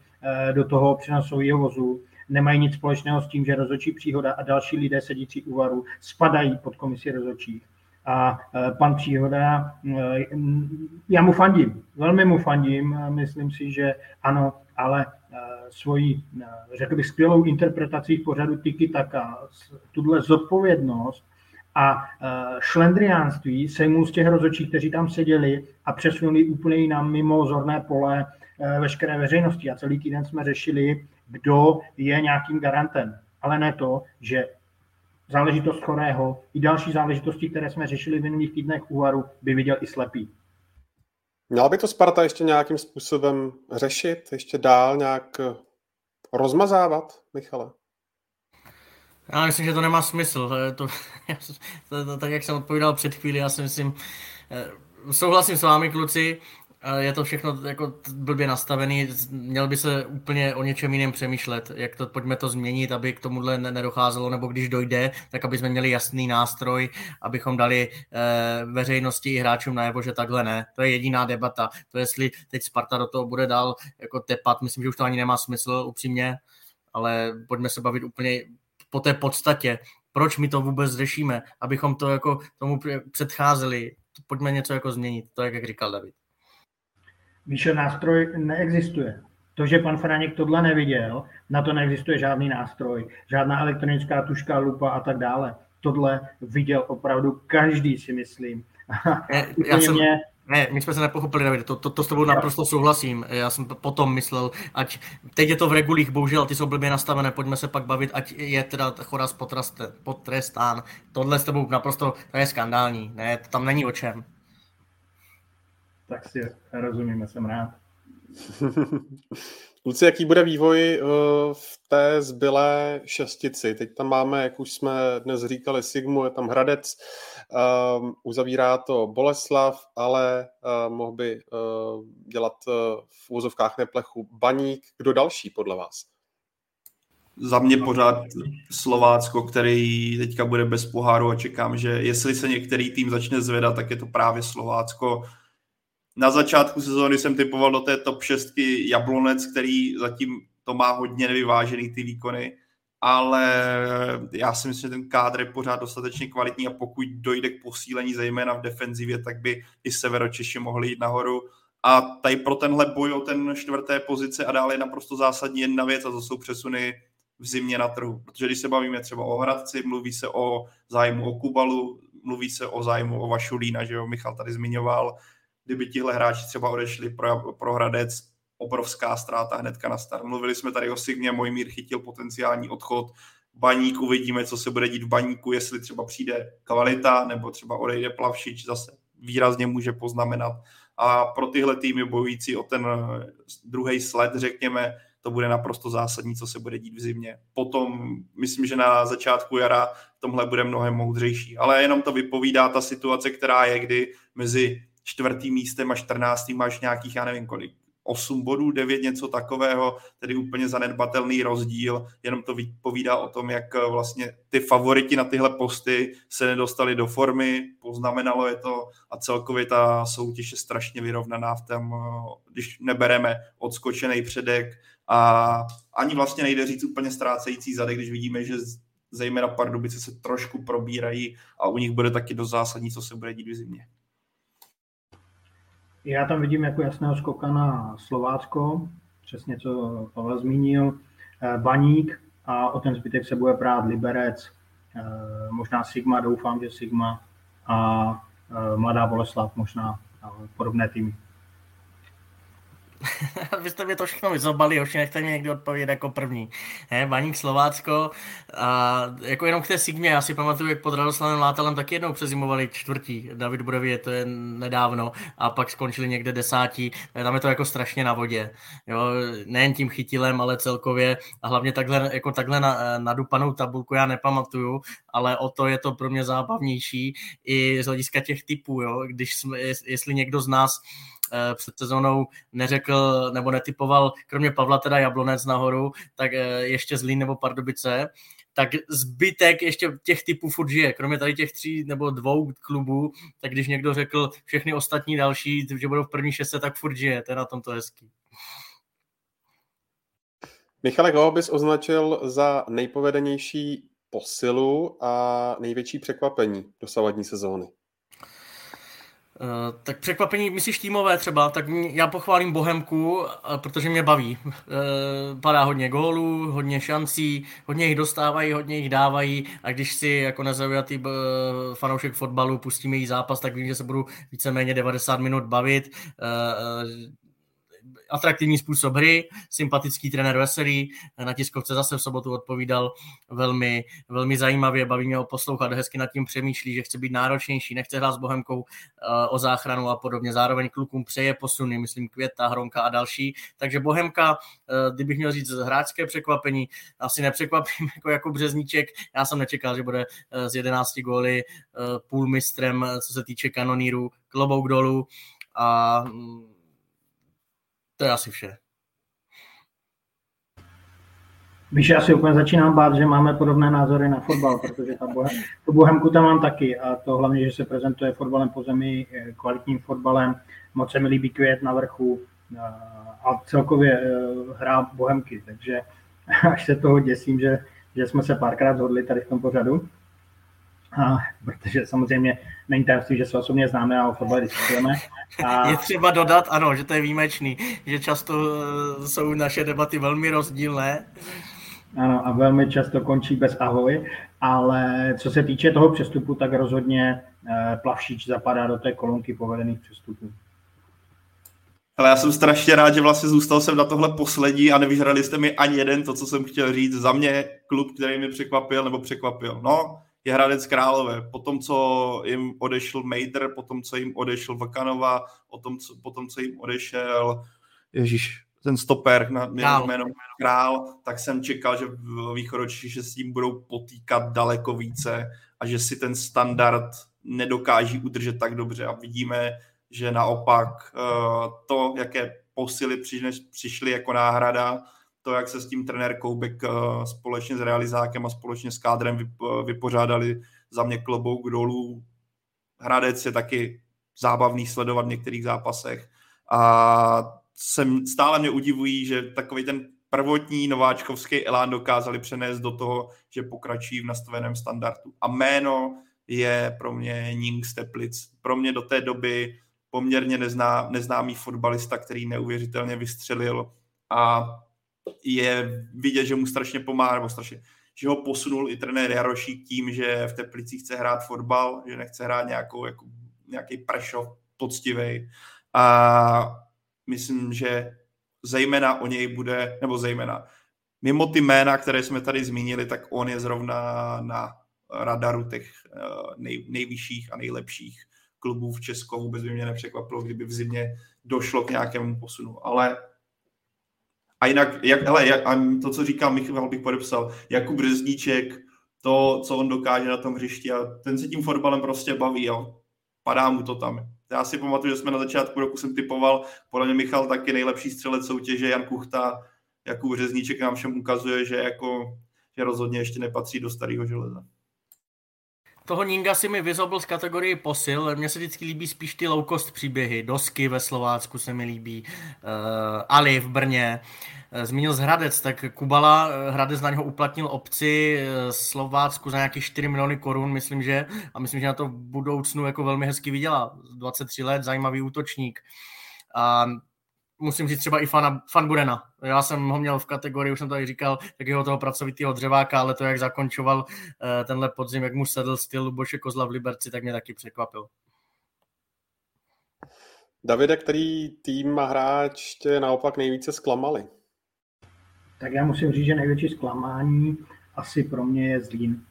do toho přenosového vozu, nemají nic společného s tím, že rozhodčí příhoda a další lidé sedící u varu spadají pod komisi rozhodčích. A e, pan Příhoda, e, já mu fandím, velmi mu fandím, myslím si, že ano, ale e, svoji, řekl bych, skvělou interpretací pořadu Tiki Taka, tuhle zodpovědnost a šlendriánství se mu z těch rozočí, kteří tam seděli a přesunuli úplně jinam mimo zorné pole veškeré veřejnosti. A celý týden jsme řešili, kdo je nějakým garantem. Ale ne to, že záležitost chorého i další záležitosti, které jsme řešili v minulých týdnech úvaru, by viděl i slepý. Měla by to Sparta ještě nějakým způsobem řešit, ještě dál nějak rozmazávat, Michale? Já myslím, že to nemá smysl. To, to, to, tak, jak jsem odpovídal před chvíli, já si myslím, eh, souhlasím s vámi, kluci, je to všechno jako blbě nastavený, měl by se úplně o něčem jiném přemýšlet, jak to, pojďme to změnit, aby k tomuhle nedocházelo, nebo když dojde, tak aby jsme měli jasný nástroj, abychom dali eh, veřejnosti i hráčům najevo, že takhle ne. To je jediná debata. To jestli teď Sparta do toho bude dál jako tepat, myslím, že už to ani nemá smysl upřímně, ale pojďme se bavit úplně po té podstatě, proč my to vůbec řešíme, abychom to jako tomu předcházeli, pojďme něco jako změnit, to je, jak říkal David. Výše nástroj neexistuje. To, že pan Franěk tohle neviděl, na to neexistuje žádný nástroj, žádná elektronická tuška, lupa a tak dále. Tohle viděl opravdu každý, si myslím. Ne, já jsem, mě... ne, my jsme se nepochopili, David, to, to, to s tobou naprosto souhlasím. Já jsem potom myslel, ať teď je to v regulích, bohužel, ty jsou blbě nastavené, pojďme se pak bavit, ať je teda Choraz potrestán. Tohle s tebou naprosto, to je skandální, ne, tam není o čem tak si rozumíme, jsem rád. Luci, jaký bude vývoj eh, v té zbylé šestici? Teď tam máme, jak už jsme dnes říkali, Sigmu, je tam Hradec, um, uzavírá to Boleslav, ale uh, mohl by uh, dělat uh, v úzovkách neplechu Baník. Kdo další podle vás? za mě pořád Slovácko, který teďka bude bez poháru a čekám, že jestli se některý tým začne zvedat, tak je to právě Slovácko. Na začátku sezóny jsem typoval do té top 6 Jablonec, který zatím to má hodně nevyvážený ty výkony, ale já si myslím, že ten kádr je pořád dostatečně kvalitní a pokud dojde k posílení zejména v defenzivě, tak by i Severočeši mohli jít nahoru. A tady pro tenhle boj o ten čtvrté pozice a dále je naprosto zásadní jedna věc a to jsou přesuny v zimě na trhu. Protože když se bavíme třeba o Hradci, mluví se o zájmu o Kubalu, mluví se o zájmu o Vašulína, že jo, Michal tady zmiňoval. Kdyby tihle hráči třeba odešli pro, pro Hradec, obrovská ztráta hnedka na start. Mluvili jsme tady o Signě, Mojmír chytil potenciální odchod, Baník, uvidíme, co se bude dít v Baníku, jestli třeba přijde kvalita, nebo třeba odejde Plavšič, zase výrazně může poznamenat. A pro tyhle týmy bojující o ten druhý sled, řekněme, to bude naprosto zásadní, co se bude dít v zimě. Potom myslím, že na začátku jara tomhle bude mnohem moudřejší. Ale jenom to vypovídá ta situace, která je, kdy mezi čtvrtým místem a čtrnáctým máš nějakých, já nevím kolik, 8 bodů, 9, něco takového, tedy úplně zanedbatelný rozdíl, jenom to povídá o tom, jak eh, vlastně ty favoriti na tyhle posty se nedostali do formy, poznamenalo je to a celkově ta soutěž je strašně vyrovnaná v tom, eh, když nebereme odskočený předek a ani vlastně nejde říct úplně ztrácející zadek, když vidíme, že zejména Pardubice se trošku probírají a u nich bude taky dost zásadní, co se bude dít v zimě. Já tam vidím jako jasného skoka na Slovácko, přesně co Pavel zmínil, eh, Baník a o ten zbytek se bude prát Liberec, eh, možná Sigma, doufám, že Sigma a eh, Mladá Boleslav možná podobné týmy. Vy jste mi to všechno vyzobali, už nechte mě někdy odpovědět jako první. He, Baník Slovácko a jako jenom k té Sigmě, já si pamatuju, jak pod Radoslavem Látelem taky jednou přezimovali čtvrtí, David Budově, to je nedávno, a pak skončili někde desátí, tam je to jako strašně na vodě. Jo, nejen tím chytilem, ale celkově a hlavně takhle, jako takhle na, nadupanou tabulku já nepamatuju, ale o to je to pro mě zábavnější i z hlediska těch typů, jo, když jsme, jestli někdo z nás před sezónou neřekl nebo netypoval, kromě Pavla teda Jablonec nahoru, tak eh, ještě Zlín nebo Pardubice, tak zbytek ještě těch typů furt žije. Kromě tady těch tří nebo dvou klubů, tak když někdo řekl všechny ostatní další, že budou v první šestce, tak furt žije. To je na tom to hezký. Michale, koho bys označil za nejpovedenější posilu a největší překvapení dosavadní sezóny? Uh, tak překvapení, myslíš týmové třeba, tak já pochválím Bohemku, uh, protože mě baví. Uh, padá hodně gólů, hodně šancí, hodně jich dostávají, hodně jich dávají a když si jako nezaujatý uh, fanoušek fotbalu pustíme jí zápas, tak vím, že se budu víceméně 90 minut bavit. Atraktivní způsob hry, sympatický trenér veselý, na tiskovce zase v sobotu odpovídal velmi, velmi zajímavě, baví mě ho poslouchat, hezky nad tím přemýšlí, že chce být náročnější, nechce hrát s Bohemkou eh, o záchranu a podobně, zároveň klukům přeje posuny, myslím Květa, Hronka a další, takže Bohemka, eh, kdybych měl říct hráčské překvapení, asi nepřekvapím jako, jako Březníček, já jsem nečekal, že bude eh, z 11 góly půl mistrem, co se týče kanonýru, klobouk dolů a mm, to je asi vše. Víš, já si úplně začínám bát, že máme podobné názory na fotbal, protože ta bohem, tu bohemku tam mám taky a to hlavně, že se prezentuje fotbalem po zemi, eh, kvalitním fotbalem, moc se mi líbí květ na vrchu eh, a celkově eh, hrá bohemky, takže až se toho děsím, že, že jsme se párkrát zhodli tady v tom pořadu. A, protože samozřejmě není tajemství, že se osobně známe a o fotbale diskutujeme. A... Je třeba dodat, ano, že to je výjimečný, že často eh, jsou naše debaty velmi rozdílné. Ano, a velmi často končí bez ahoj, ale co se týče toho přestupu, tak rozhodně eh, Plavšič zapadá do té kolonky povedených přestupů. Ale já jsem strašně rád, že vlastně zůstal jsem na tohle poslední a nevyžrali jste mi ani jeden to, co jsem chtěl říct. Za mě klub, který mi překvapil nebo překvapil. No, je Hradec Králové. Po tom, co jim odešel Mejder, po tom, co jim odešel Vakanova, po tom, co, po tom, co jim odešel Ježíš, ten stoper na jméno Král, tak jsem čekal, že v východočí, že s tím budou potýkat daleko více a že si ten standard nedokáží udržet tak dobře a vidíme, že naopak eh, to, jaké posily přišly jako náhrada, to, jak se s tím trenér Koubek společně s realizákem a společně s kádrem vypořádali za mě klobouk dolů. Hradec je taky zábavný sledovat v některých zápasech a jsem, stále mě udivují, že takový ten prvotní nováčkovský elán dokázali přenést do toho, že pokračují v nastaveném standardu. A jméno je pro mě Ning Steplic. Pro mě do té doby poměrně nezná, neznámý fotbalista, který neuvěřitelně vystřelil a je vidět, že mu strašně pomáhá, nebo strašně, že ho posunul i trenér Jarošík tím, že v Teplicích chce hrát fotbal, že nechce hrát nějakou, jako, nějaký prešov poctivý. A myslím, že zejména o něj bude, nebo zejména, mimo ty jména, které jsme tady zmínili, tak on je zrovna na radaru těch eh, nej, nejvyšších a nejlepších klubů v Česku. Vůbec by mě nepřekvapilo, kdyby v zimě došlo k nějakému posunu. Ale a jinak, jak, hele, jak, a to, co říkal Michal, bych podepsal, Jakub Řezníček, to, co on dokáže na tom hřišti a ten se tím fotbalem prostě baví, jo. Padá mu to tam. Já si pamatuju, že jsme na začátku roku jsem typoval, podle mě Michal taky nejlepší střelec soutěže, Jan Kuchta, Jakub Řezníček nám všem ukazuje, že jako že rozhodně ještě nepatří do starého železa. Toho Ninga si mi vyzobl z kategorii posil. Mně se vždycky líbí spíš ty low cost příběhy. Dosky ve Slovácku se mi líbí. Uh, Ali v Brně. Uh, zmínil z Hradec, tak Kubala, uh, Hradec na něho uplatnil obci uh, Slovácku za nějakých 4 miliony korun, myslím, že. A myslím, že na to v budoucnu jako velmi hezky vydělá. 23 let, zajímavý útočník. A musím říct třeba i fan, fan Burena. Já jsem ho měl v kategorii, už jsem to tady říkal, takového toho pracovitého dřeváka, ale to, jak zakončoval uh, tenhle podzim, jak mu sedl styl Boše Kozla v Liberci, tak mě taky překvapil. Davide, který tým a hráč tě naopak nejvíce zklamali? Tak já musím říct, že největší zklamání asi pro mě je Zlín.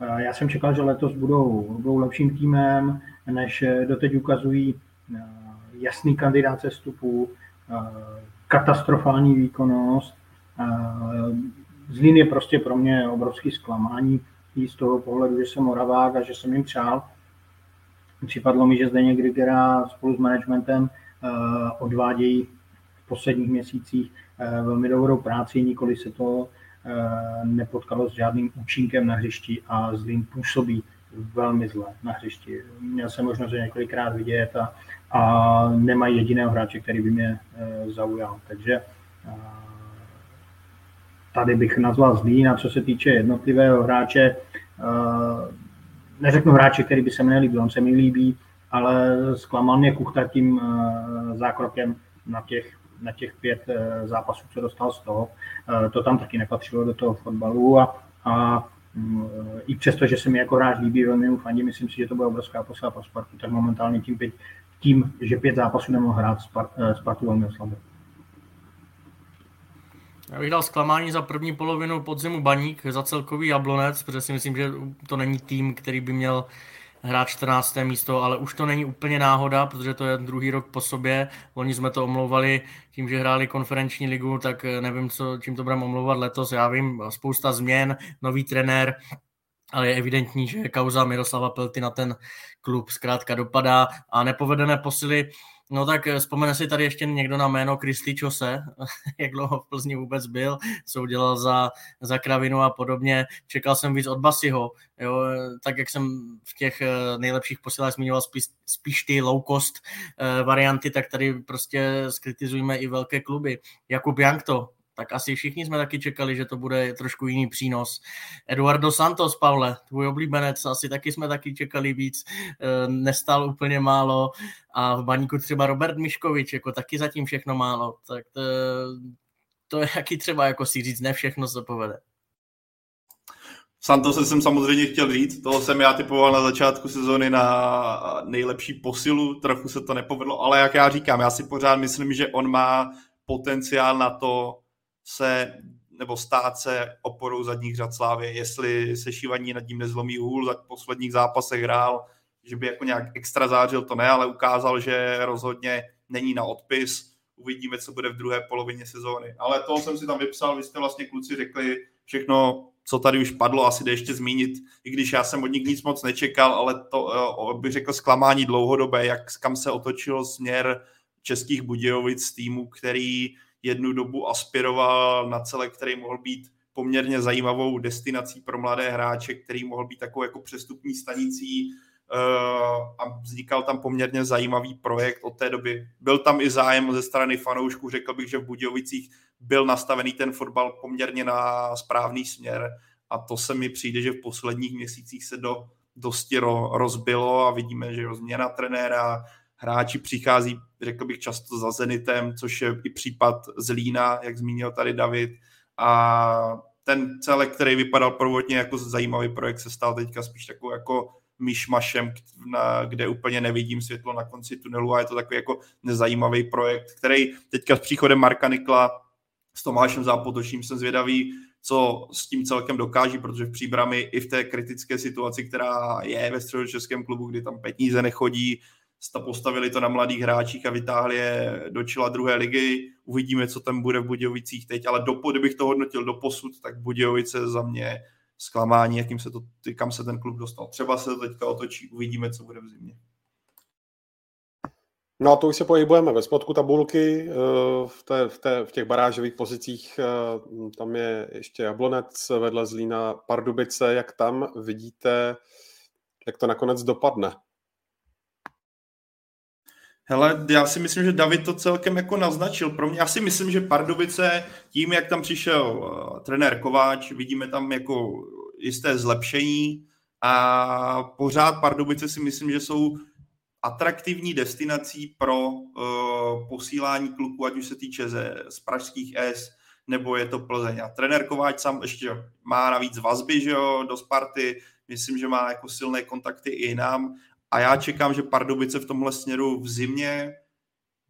Eh, já jsem čekal, že letos budou, budou lepším týmem, než doteď ukazují eh, jasný kandidát sestupu, eh, katastrofální výkonnost. Eh, Zlín je prostě pro mě obrovský zklamání i z toho pohledu, že jsem Moravák a že jsem jim přál. Připadlo mi, že Zdeněk Grigera spolu s managementem eh, odvádějí v posledních měsících velmi dobrou práci, nikoli se to nepotkalo s žádným účinkem na hřišti a Zlín působí velmi zle na hřišti. Měl jsem možnost několikrát vidět a, a nemají jediného hráče, který by mě e, zaujal. Takže e, tady bych nazval Zlín a co se týče jednotlivého hráče, e, neřeknu hráče, který by se mi nelíbil, on se mi líbí, ale zklamal mě Kuchta tím zákrokem na těch, na těch pět zápasů, co dostal z toho. To tam taky nepatřilo do toho fotbalu a, a i přesto, že se mi jako hráč líbí, velmi mu fandí, myslím si, že to byla obrovská posila pro Spartu, tak momentálně tím, pět, tím že pět zápasů nemohl hrát, eh, Spartu velmi oslabil. Já bych dal zklamání za první polovinu podzimu Baník, za celkový Jablonec, protože si myslím, že to není tým, který by měl hrát 14. místo, ale už to není úplně náhoda, protože to je druhý rok po sobě. Loni jsme to omlouvali tím, že hráli konferenční ligu, tak nevím, co, čím to budeme omlouvat letos. Já vím, spousta změn, nový trenér, ale je evidentní, že kauza Miroslava Pelty na ten klub zkrátka dopadá a nepovedené posily No tak eh, vzpomene si tady ještě někdo na jméno Kristý Čose, jak dlouho v Plzni vůbec byl, co udělal za, za Kravinu a podobně. Čekal jsem víc od Basiho, jo, tak jak jsem v těch eh, nejlepších posilách zmiňoval spíš, spíš ty low cost varianty, tak tady prostě skritizujeme i velké kluby. Jakub Jankto, tak asi všichni jsme taky čekali, že to bude trošku jiný přínos. Eduardo Santos, Pavle, tvůj oblíbenec, asi taky jsme taky čekali víc, eh, nestal úplně málo a v baníku třeba Robert Miškovič, jako taky zatím všechno málo, tak to, to je taky třeba jako si říct, ne všechno se povede. Santos jsem samozřejmě chtěl říct, toho jsem já typoval na začátku sezóny na nejlepší posilu, trochu se to nepovedlo, ale jak já říkám, já si pořád myslím, že on má potenciál na to se nebo stát se oporou zadních řad Slávy, jestli se šívaní nad ním nezlomí hůl, za posledních zápasech hrál, že by jako nějak extra zářil, to ne, ale ukázal, že rozhodně není na odpis. Uvidíme, co bude v druhé polovině sezóny. Ale to jsem si tam vypsal, vy jste vlastně kluci řekli všechno, co tady už padlo, asi jde ještě zmínit, i když já jsem od nich nic moc nečekal, ale to eh, bych řekl zklamání dlouhodobé, jak kam se otočil směr českých Budějovic týmu, který jednu dobu aspiroval na celek, který mohl být poměrně zajímavou destinací pro mladé hráče, který mohl být takovou jako přestupní stanicí eh, a vznikal tam poměrně zajímavý projekt od té doby. Byl tam i zájem ze strany fanoušků, řekl bych, že v Budějovicích byl nastavený ten fotbal poměrně na správný směr a to se mi přijde, že v posledních měsících se do dosti ro, rozbilo a vidíme, že změna trenéra, hráči přichází, řekl bych, často za Zenitem, což je i případ Zlína, jak zmínil tady David, a ten celek, který vypadal prvotně jako zajímavý projekt, se stal teďka spíš takovou jako myšmašem, kde úplně nevidím světlo na konci tunelu a je to takový jako nezajímavý projekt, který teďka s příchodem Marka Nikla s Tomášem Zápotočím jsem zvědavý, co s tím celkem dokáží, protože v příbrami i v té kritické situaci, která je ve středočeském klubu, kdy tam peníze nechodí, postavili to na mladých hráčích a vytáhli je do čela druhé ligy. Uvidíme, co tam bude v Budějovicích teď, ale do, kdybych to hodnotil do posud, tak Budějovice za mě zklamání, jakým se to, kam se ten klub dostal. Třeba se to teďka otočí, uvidíme, co bude v zimě. No a to už se pohybujeme ve spodku tabulky, eh, v, té, v, té, v těch barážových pozicích, eh, tam je ještě Jablonec vedle Zlína Pardubice, jak tam vidíte, jak to nakonec dopadne? Hele, já si myslím, že David to celkem jako naznačil. Pro mě, já si myslím, že Pardubice, tím, jak tam přišel uh, trenér Kováč, vidíme tam jako jisté zlepšení a pořád Pardubice si myslím, že jsou atraktivní destinací pro uh, posílání kluků, ať už se týče ze, z pražských S, nebo je to Plzeň. A trenér Kováč sám ještě má navíc vazby že jo, do Sparty, myslím, že má jako silné kontakty i nám a já čekám, že Pardubice v tomhle směru v zimě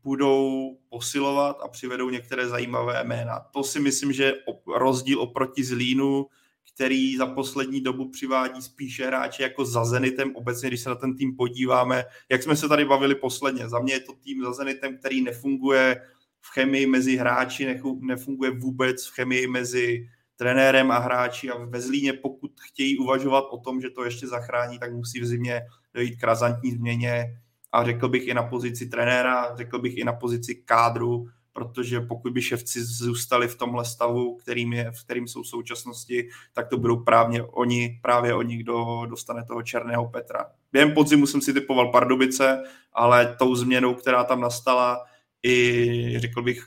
budou posilovat a přivedou některé zajímavé jména. To si myslím, že je rozdíl oproti Zlínu, který za poslední dobu přivádí spíše hráče jako za Zenitem. Obecně, když se na ten tým podíváme, jak jsme se tady bavili posledně, za mě je to tým za Zenitem, který nefunguje v chemii mezi hráči, nefunguje vůbec v chemii mezi trenérem a hráči a ve Zlíně, pokud chtějí uvažovat o tom, že to ještě zachrání, tak musí v zimě dojít k razantní změně a řekl bych i na pozici trenéra, řekl bych i na pozici kádru, protože pokud by ševci zůstali v tomhle stavu, kterým, je, v kterým jsou v současnosti, tak to budou právě oni, právě oni, kdo dostane toho černého Petra. Během podzimu jsem si typoval Pardubice, ale tou změnou, která tam nastala, i řekl bych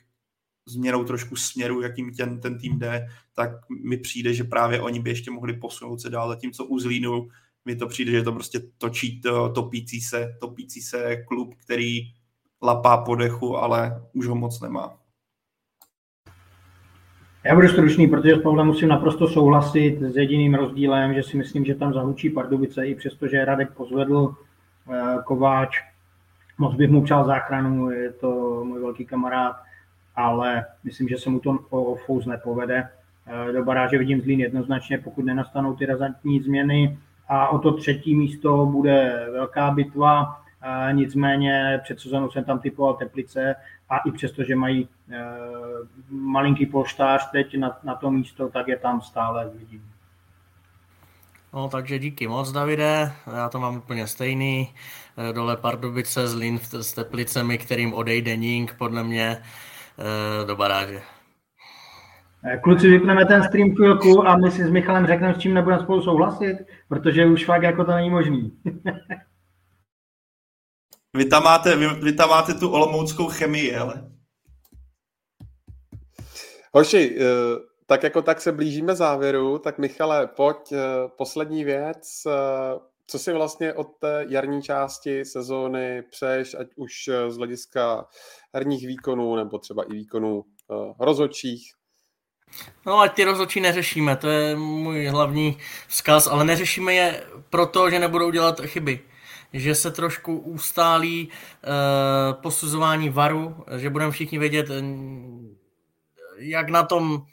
změnou trošku směru, jakým ten, ten tým jde, tak mi přijde, že právě oni by ještě mohli posunout se dál, zatímco u Zlínu mi to přijde, že to prostě točí to, topící se, topící se klub, který lapá po dechu, ale už ho moc nemá. Já budu stručný, protože s Pavlem musím naprosto souhlasit s jediným rozdílem, že si myslím, že tam zahučí Pardubice, i přestože Radek pozvedl eh, Kováč. Moc bych mu přál záchranu, je to můj velký kamarád, ale myslím, že se mu to o Fous nepovede. Eh, do baráže vidím Zlín jednoznačně, pokud nenastanou ty razantní změny a o to třetí místo bude velká bitva, nicméně před sezónou jsem tam typoval Teplice a i přesto, že mají e, malinký polštář teď na, na to místo, tak je tam stále vidím. No, takže díky moc, Davide. Já to mám úplně stejný. E, dole Pardubice, Zlín s Teplicemi, kterým odejde Ning, podle mě, e, do baráže. Eh, kluci, vypneme ten stream chvilku a my si s Michalem řekneme, s čím nebudeme spolu souhlasit, protože už fakt jako to není možný. vy, tam máte, vy, vy tam máte tu olomouckou chemii, ale. Hoši, eh, tak jako tak se blížíme závěru, tak Michale, pojď, eh, poslední věc. Co si vlastně od té jarní části sezóny přeješ, ať už z hlediska herních výkonů, nebo třeba i výkonů rozhodčích? No ať ty rozhodčí neřešíme, to je můj hlavní vzkaz, ale neřešíme je proto, že nebudou dělat chyby. Že se trošku ustálí uh, posuzování varu, že budeme všichni vědět, jak na tom,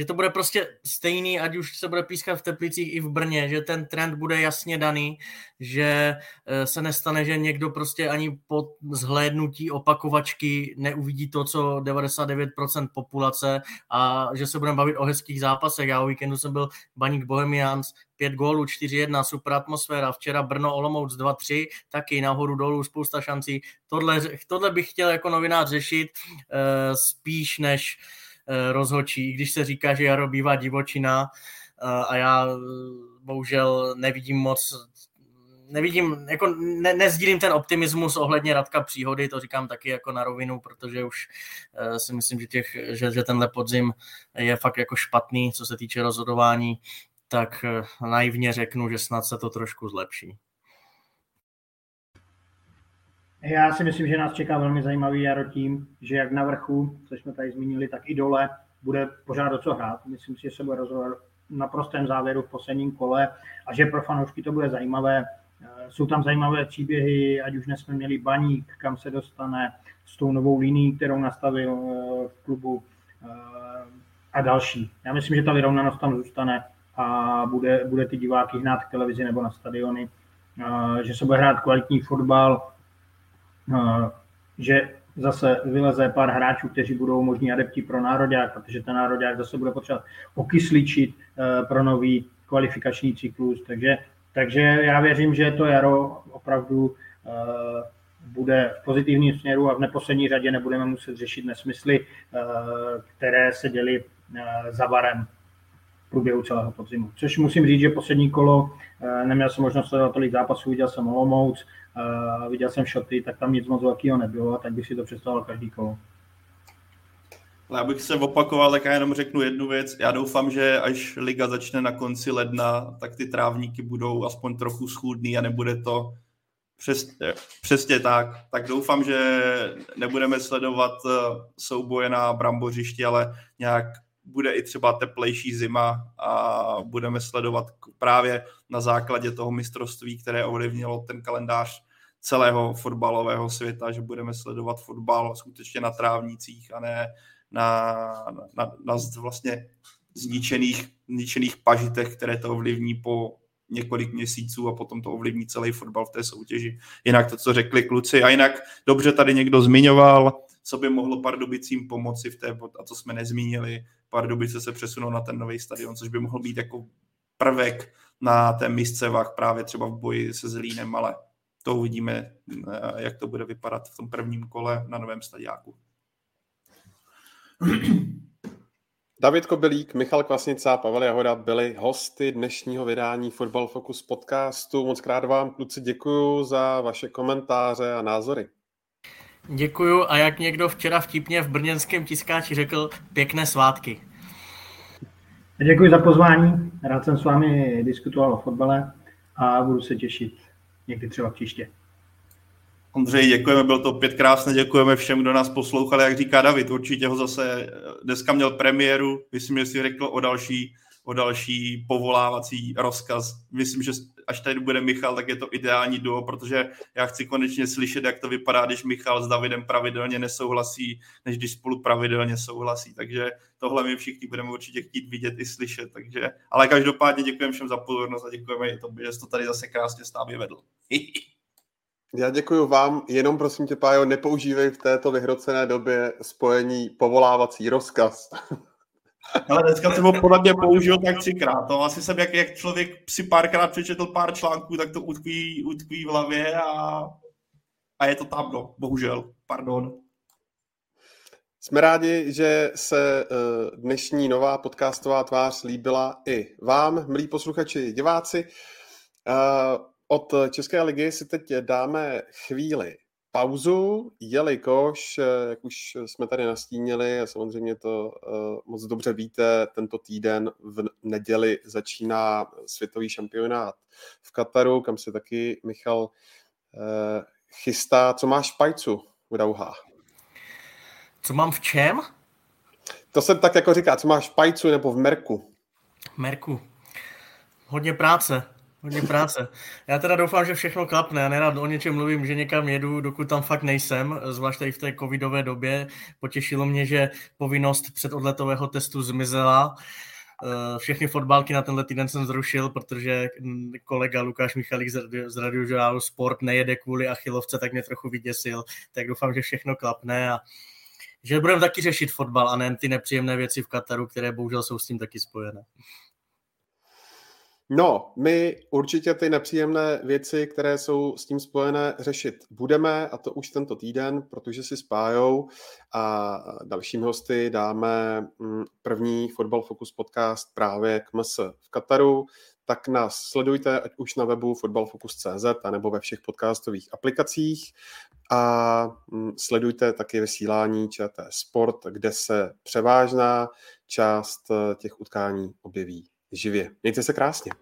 že to bude prostě stejný, ať už se bude pískat v Teplicích i v Brně, že ten trend bude jasně daný, že eh, se nestane, že někdo prostě ani po zhlédnutí opakovačky neuvidí to, co 99% populace a že se budeme bavit o hezkých zápasech. Já o víkendu jsem byl Baník Bohemians, pět gólů, 4-1, super atmosféra, včera Brno Olomouc 2-3, taky nahoru dolů, spousta šancí. Tohle, tohle bych chtěl jako novinář řešit uh, spíš než uh, rozhočí, když se říká, že Jaro bývá divočina uh, a já uh, bohužel nevidím moc nevidím, jako ne, nezdílím ten optimismus ohledně Radka Příhody, to říkám taky jako na rovinu, protože už si myslím, že, těch, že, že tenhle podzim je fakt jako špatný, co se týče rozhodování tak eh, naivně řeknu, že snad se to trošku zlepší. Já si myslím, že nás čeká velmi zajímavý jaro tím, že jak na vrchu, co jsme tady zmínili, tak i dole bude pořád o co hrát. Myslím si, že se bude rozhodovat na prostém závěru v posledním kole a že pro fanoušky to bude zajímavé. Eh, jsou tam zajímavé příběhy, ať už jsme měli baník, kam se dostane s tou novou linií, kterou nastavil eh, v klubu a další. Já myslím, že ta vyrovnanost tam zůstane a bude, bude ty diváky hnát k televizi nebo na stadiony, že se bude hrát kvalitní fotbal, že zase vyleze pár hráčů, kteří budou možní adepti pro národák, protože ten národák zase bude potřebovat okysličit e, pro nový kvalifikační cyklus. Takže, takže já věřím, že to jaro opravdu e, bude v pozitivním směru a v neposlední řadě nebudeme muset řešit nesmysly, které se děly za varem průběhu celého podzimu. Což musím říct, že poslední kolo, eh, neměl jsem možnost sledovat tolik zápasů, viděl jsem Olomouc, eh, viděl jsem šoty, tak tam nic moc velkého nebylo, tak bych si to představoval každý kolo. Já bych se opakoval, tak já jenom řeknu jednu věc. Já doufám, že až liga začne na konci ledna, tak ty trávníky budou aspoň trochu schůdný a nebude to přes, přesně tak. Tak doufám, že nebudeme sledovat eh, souboje na brambořišti, ale nějak bude i třeba teplejší zima a budeme sledovat právě na základě toho mistrovství, které ovlivnilo ten kalendář celého fotbalového světa, že budeme sledovat fotbal skutečně na trávnicích a ne na, na, na vlastně zničených, zničených pažitech, které to ovlivní po několik měsíců a potom to ovlivní celý fotbal v té soutěži. Jinak to, co řekli kluci. A jinak dobře tady někdo zmiňoval, co by mohlo Pardubicím pomoci v té, a to jsme nezmínili, Pardubice se přesunou na ten nový stadion, což by mohl být jako prvek na té misce vach právě třeba v boji se Zlínem, ale to uvidíme, eh, jak to bude vypadat v tom prvním kole na novém stadiáku. David Kobelík, Michal Kvasnica, Pavel Jahoda byli hosty dnešního vydání Football Focus podcastu. Moc krát vám, kluci, děkuji za vaše komentáře a názory. Děkuju a jak někdo včera vtipně v brněnském tiskáči řekl, pěkné svátky. Děkuji za pozvání, rád jsem s vámi diskutoval o fotbale a budu se těšit někdy třeba příště. Ondřej, děkujeme, byl to pět krásné, děkujeme všem, kdo nás poslouchali, jak říká David, určitě ho zase dneska měl premiéru, myslím, že si řekl o další o další povolávací rozkaz. Myslím, že až tady bude Michal, tak je to ideální duo, protože já chci konečně slyšet, jak to vypadá, když Michal s Davidem pravidelně nesouhlasí, než když spolu pravidelně souhlasí. Takže tohle my všichni budeme určitě chtít vidět i slyšet. Takže, ale každopádně děkujeme všem za pozornost a děkujeme i že jsi to tady zase krásně stávě vedl. Já děkuji vám, jenom prosím tě, Pájo, nepoužívej v této vyhrocené době spojení povolávací rozkaz. Ale dneska jsem ho podle mě použil tak třikrát. To asi jsem, jak, jak člověk si párkrát přečetl pár článků, tak to utkví, utkví v hlavě a, a je to tam, no, bohužel. Pardon. Jsme rádi, že se eh, dnešní nová podcastová tvář líbila i vám, milí posluchači, diváci. Eh, od České ligy si teď dáme chvíli pauzu, jelikož, eh, jak už jsme tady nastínili, a samozřejmě to uh, moc dobře víte, tento týden v neděli začíná světový šampionát v Kataru, kam se taky Michal uh, chystá. Co máš v pajcu v Dauhá? Co mám v čem? To se tak jako říká, co máš v pajcu nebo v Merku? Merku. Hodně práce. Hodně práce. Já teda doufám, že všechno klapne. Já nerad o něčem mluvím, že někam jedu, dokud tam fakt nejsem, zvlášť tady v té covidové době. Potěšilo mě, že povinnost předodletového testu zmizela. Eh, všechny fotbalky na tenhle týden jsem zrušil, protože kolega Lukáš Michalík z radiožurnálu Sport nejede kvůli achilovce, tak mě trochu vyděsil. Tak doufám, že všechno klapne a že budeme taky řešit fotbal a ne ty nepříjemné věci v Kataru, které bohužel jsou s tím taky spojené. No, my určitě ty nepříjemné věci, které jsou s tím spojené, řešit budeme, a to už tento týden, protože si spájou. A dalším hosty dáme mm, první Football Focus podcast právě k MS v Kataru, tak nás sledujte ať už na webu footballfocus.cz nebo ve všech podcastových aplikacích. A mm, sledujte taky vysílání ČT Sport, kde se převážná část těch utkání objeví živě. Mějte se krásně.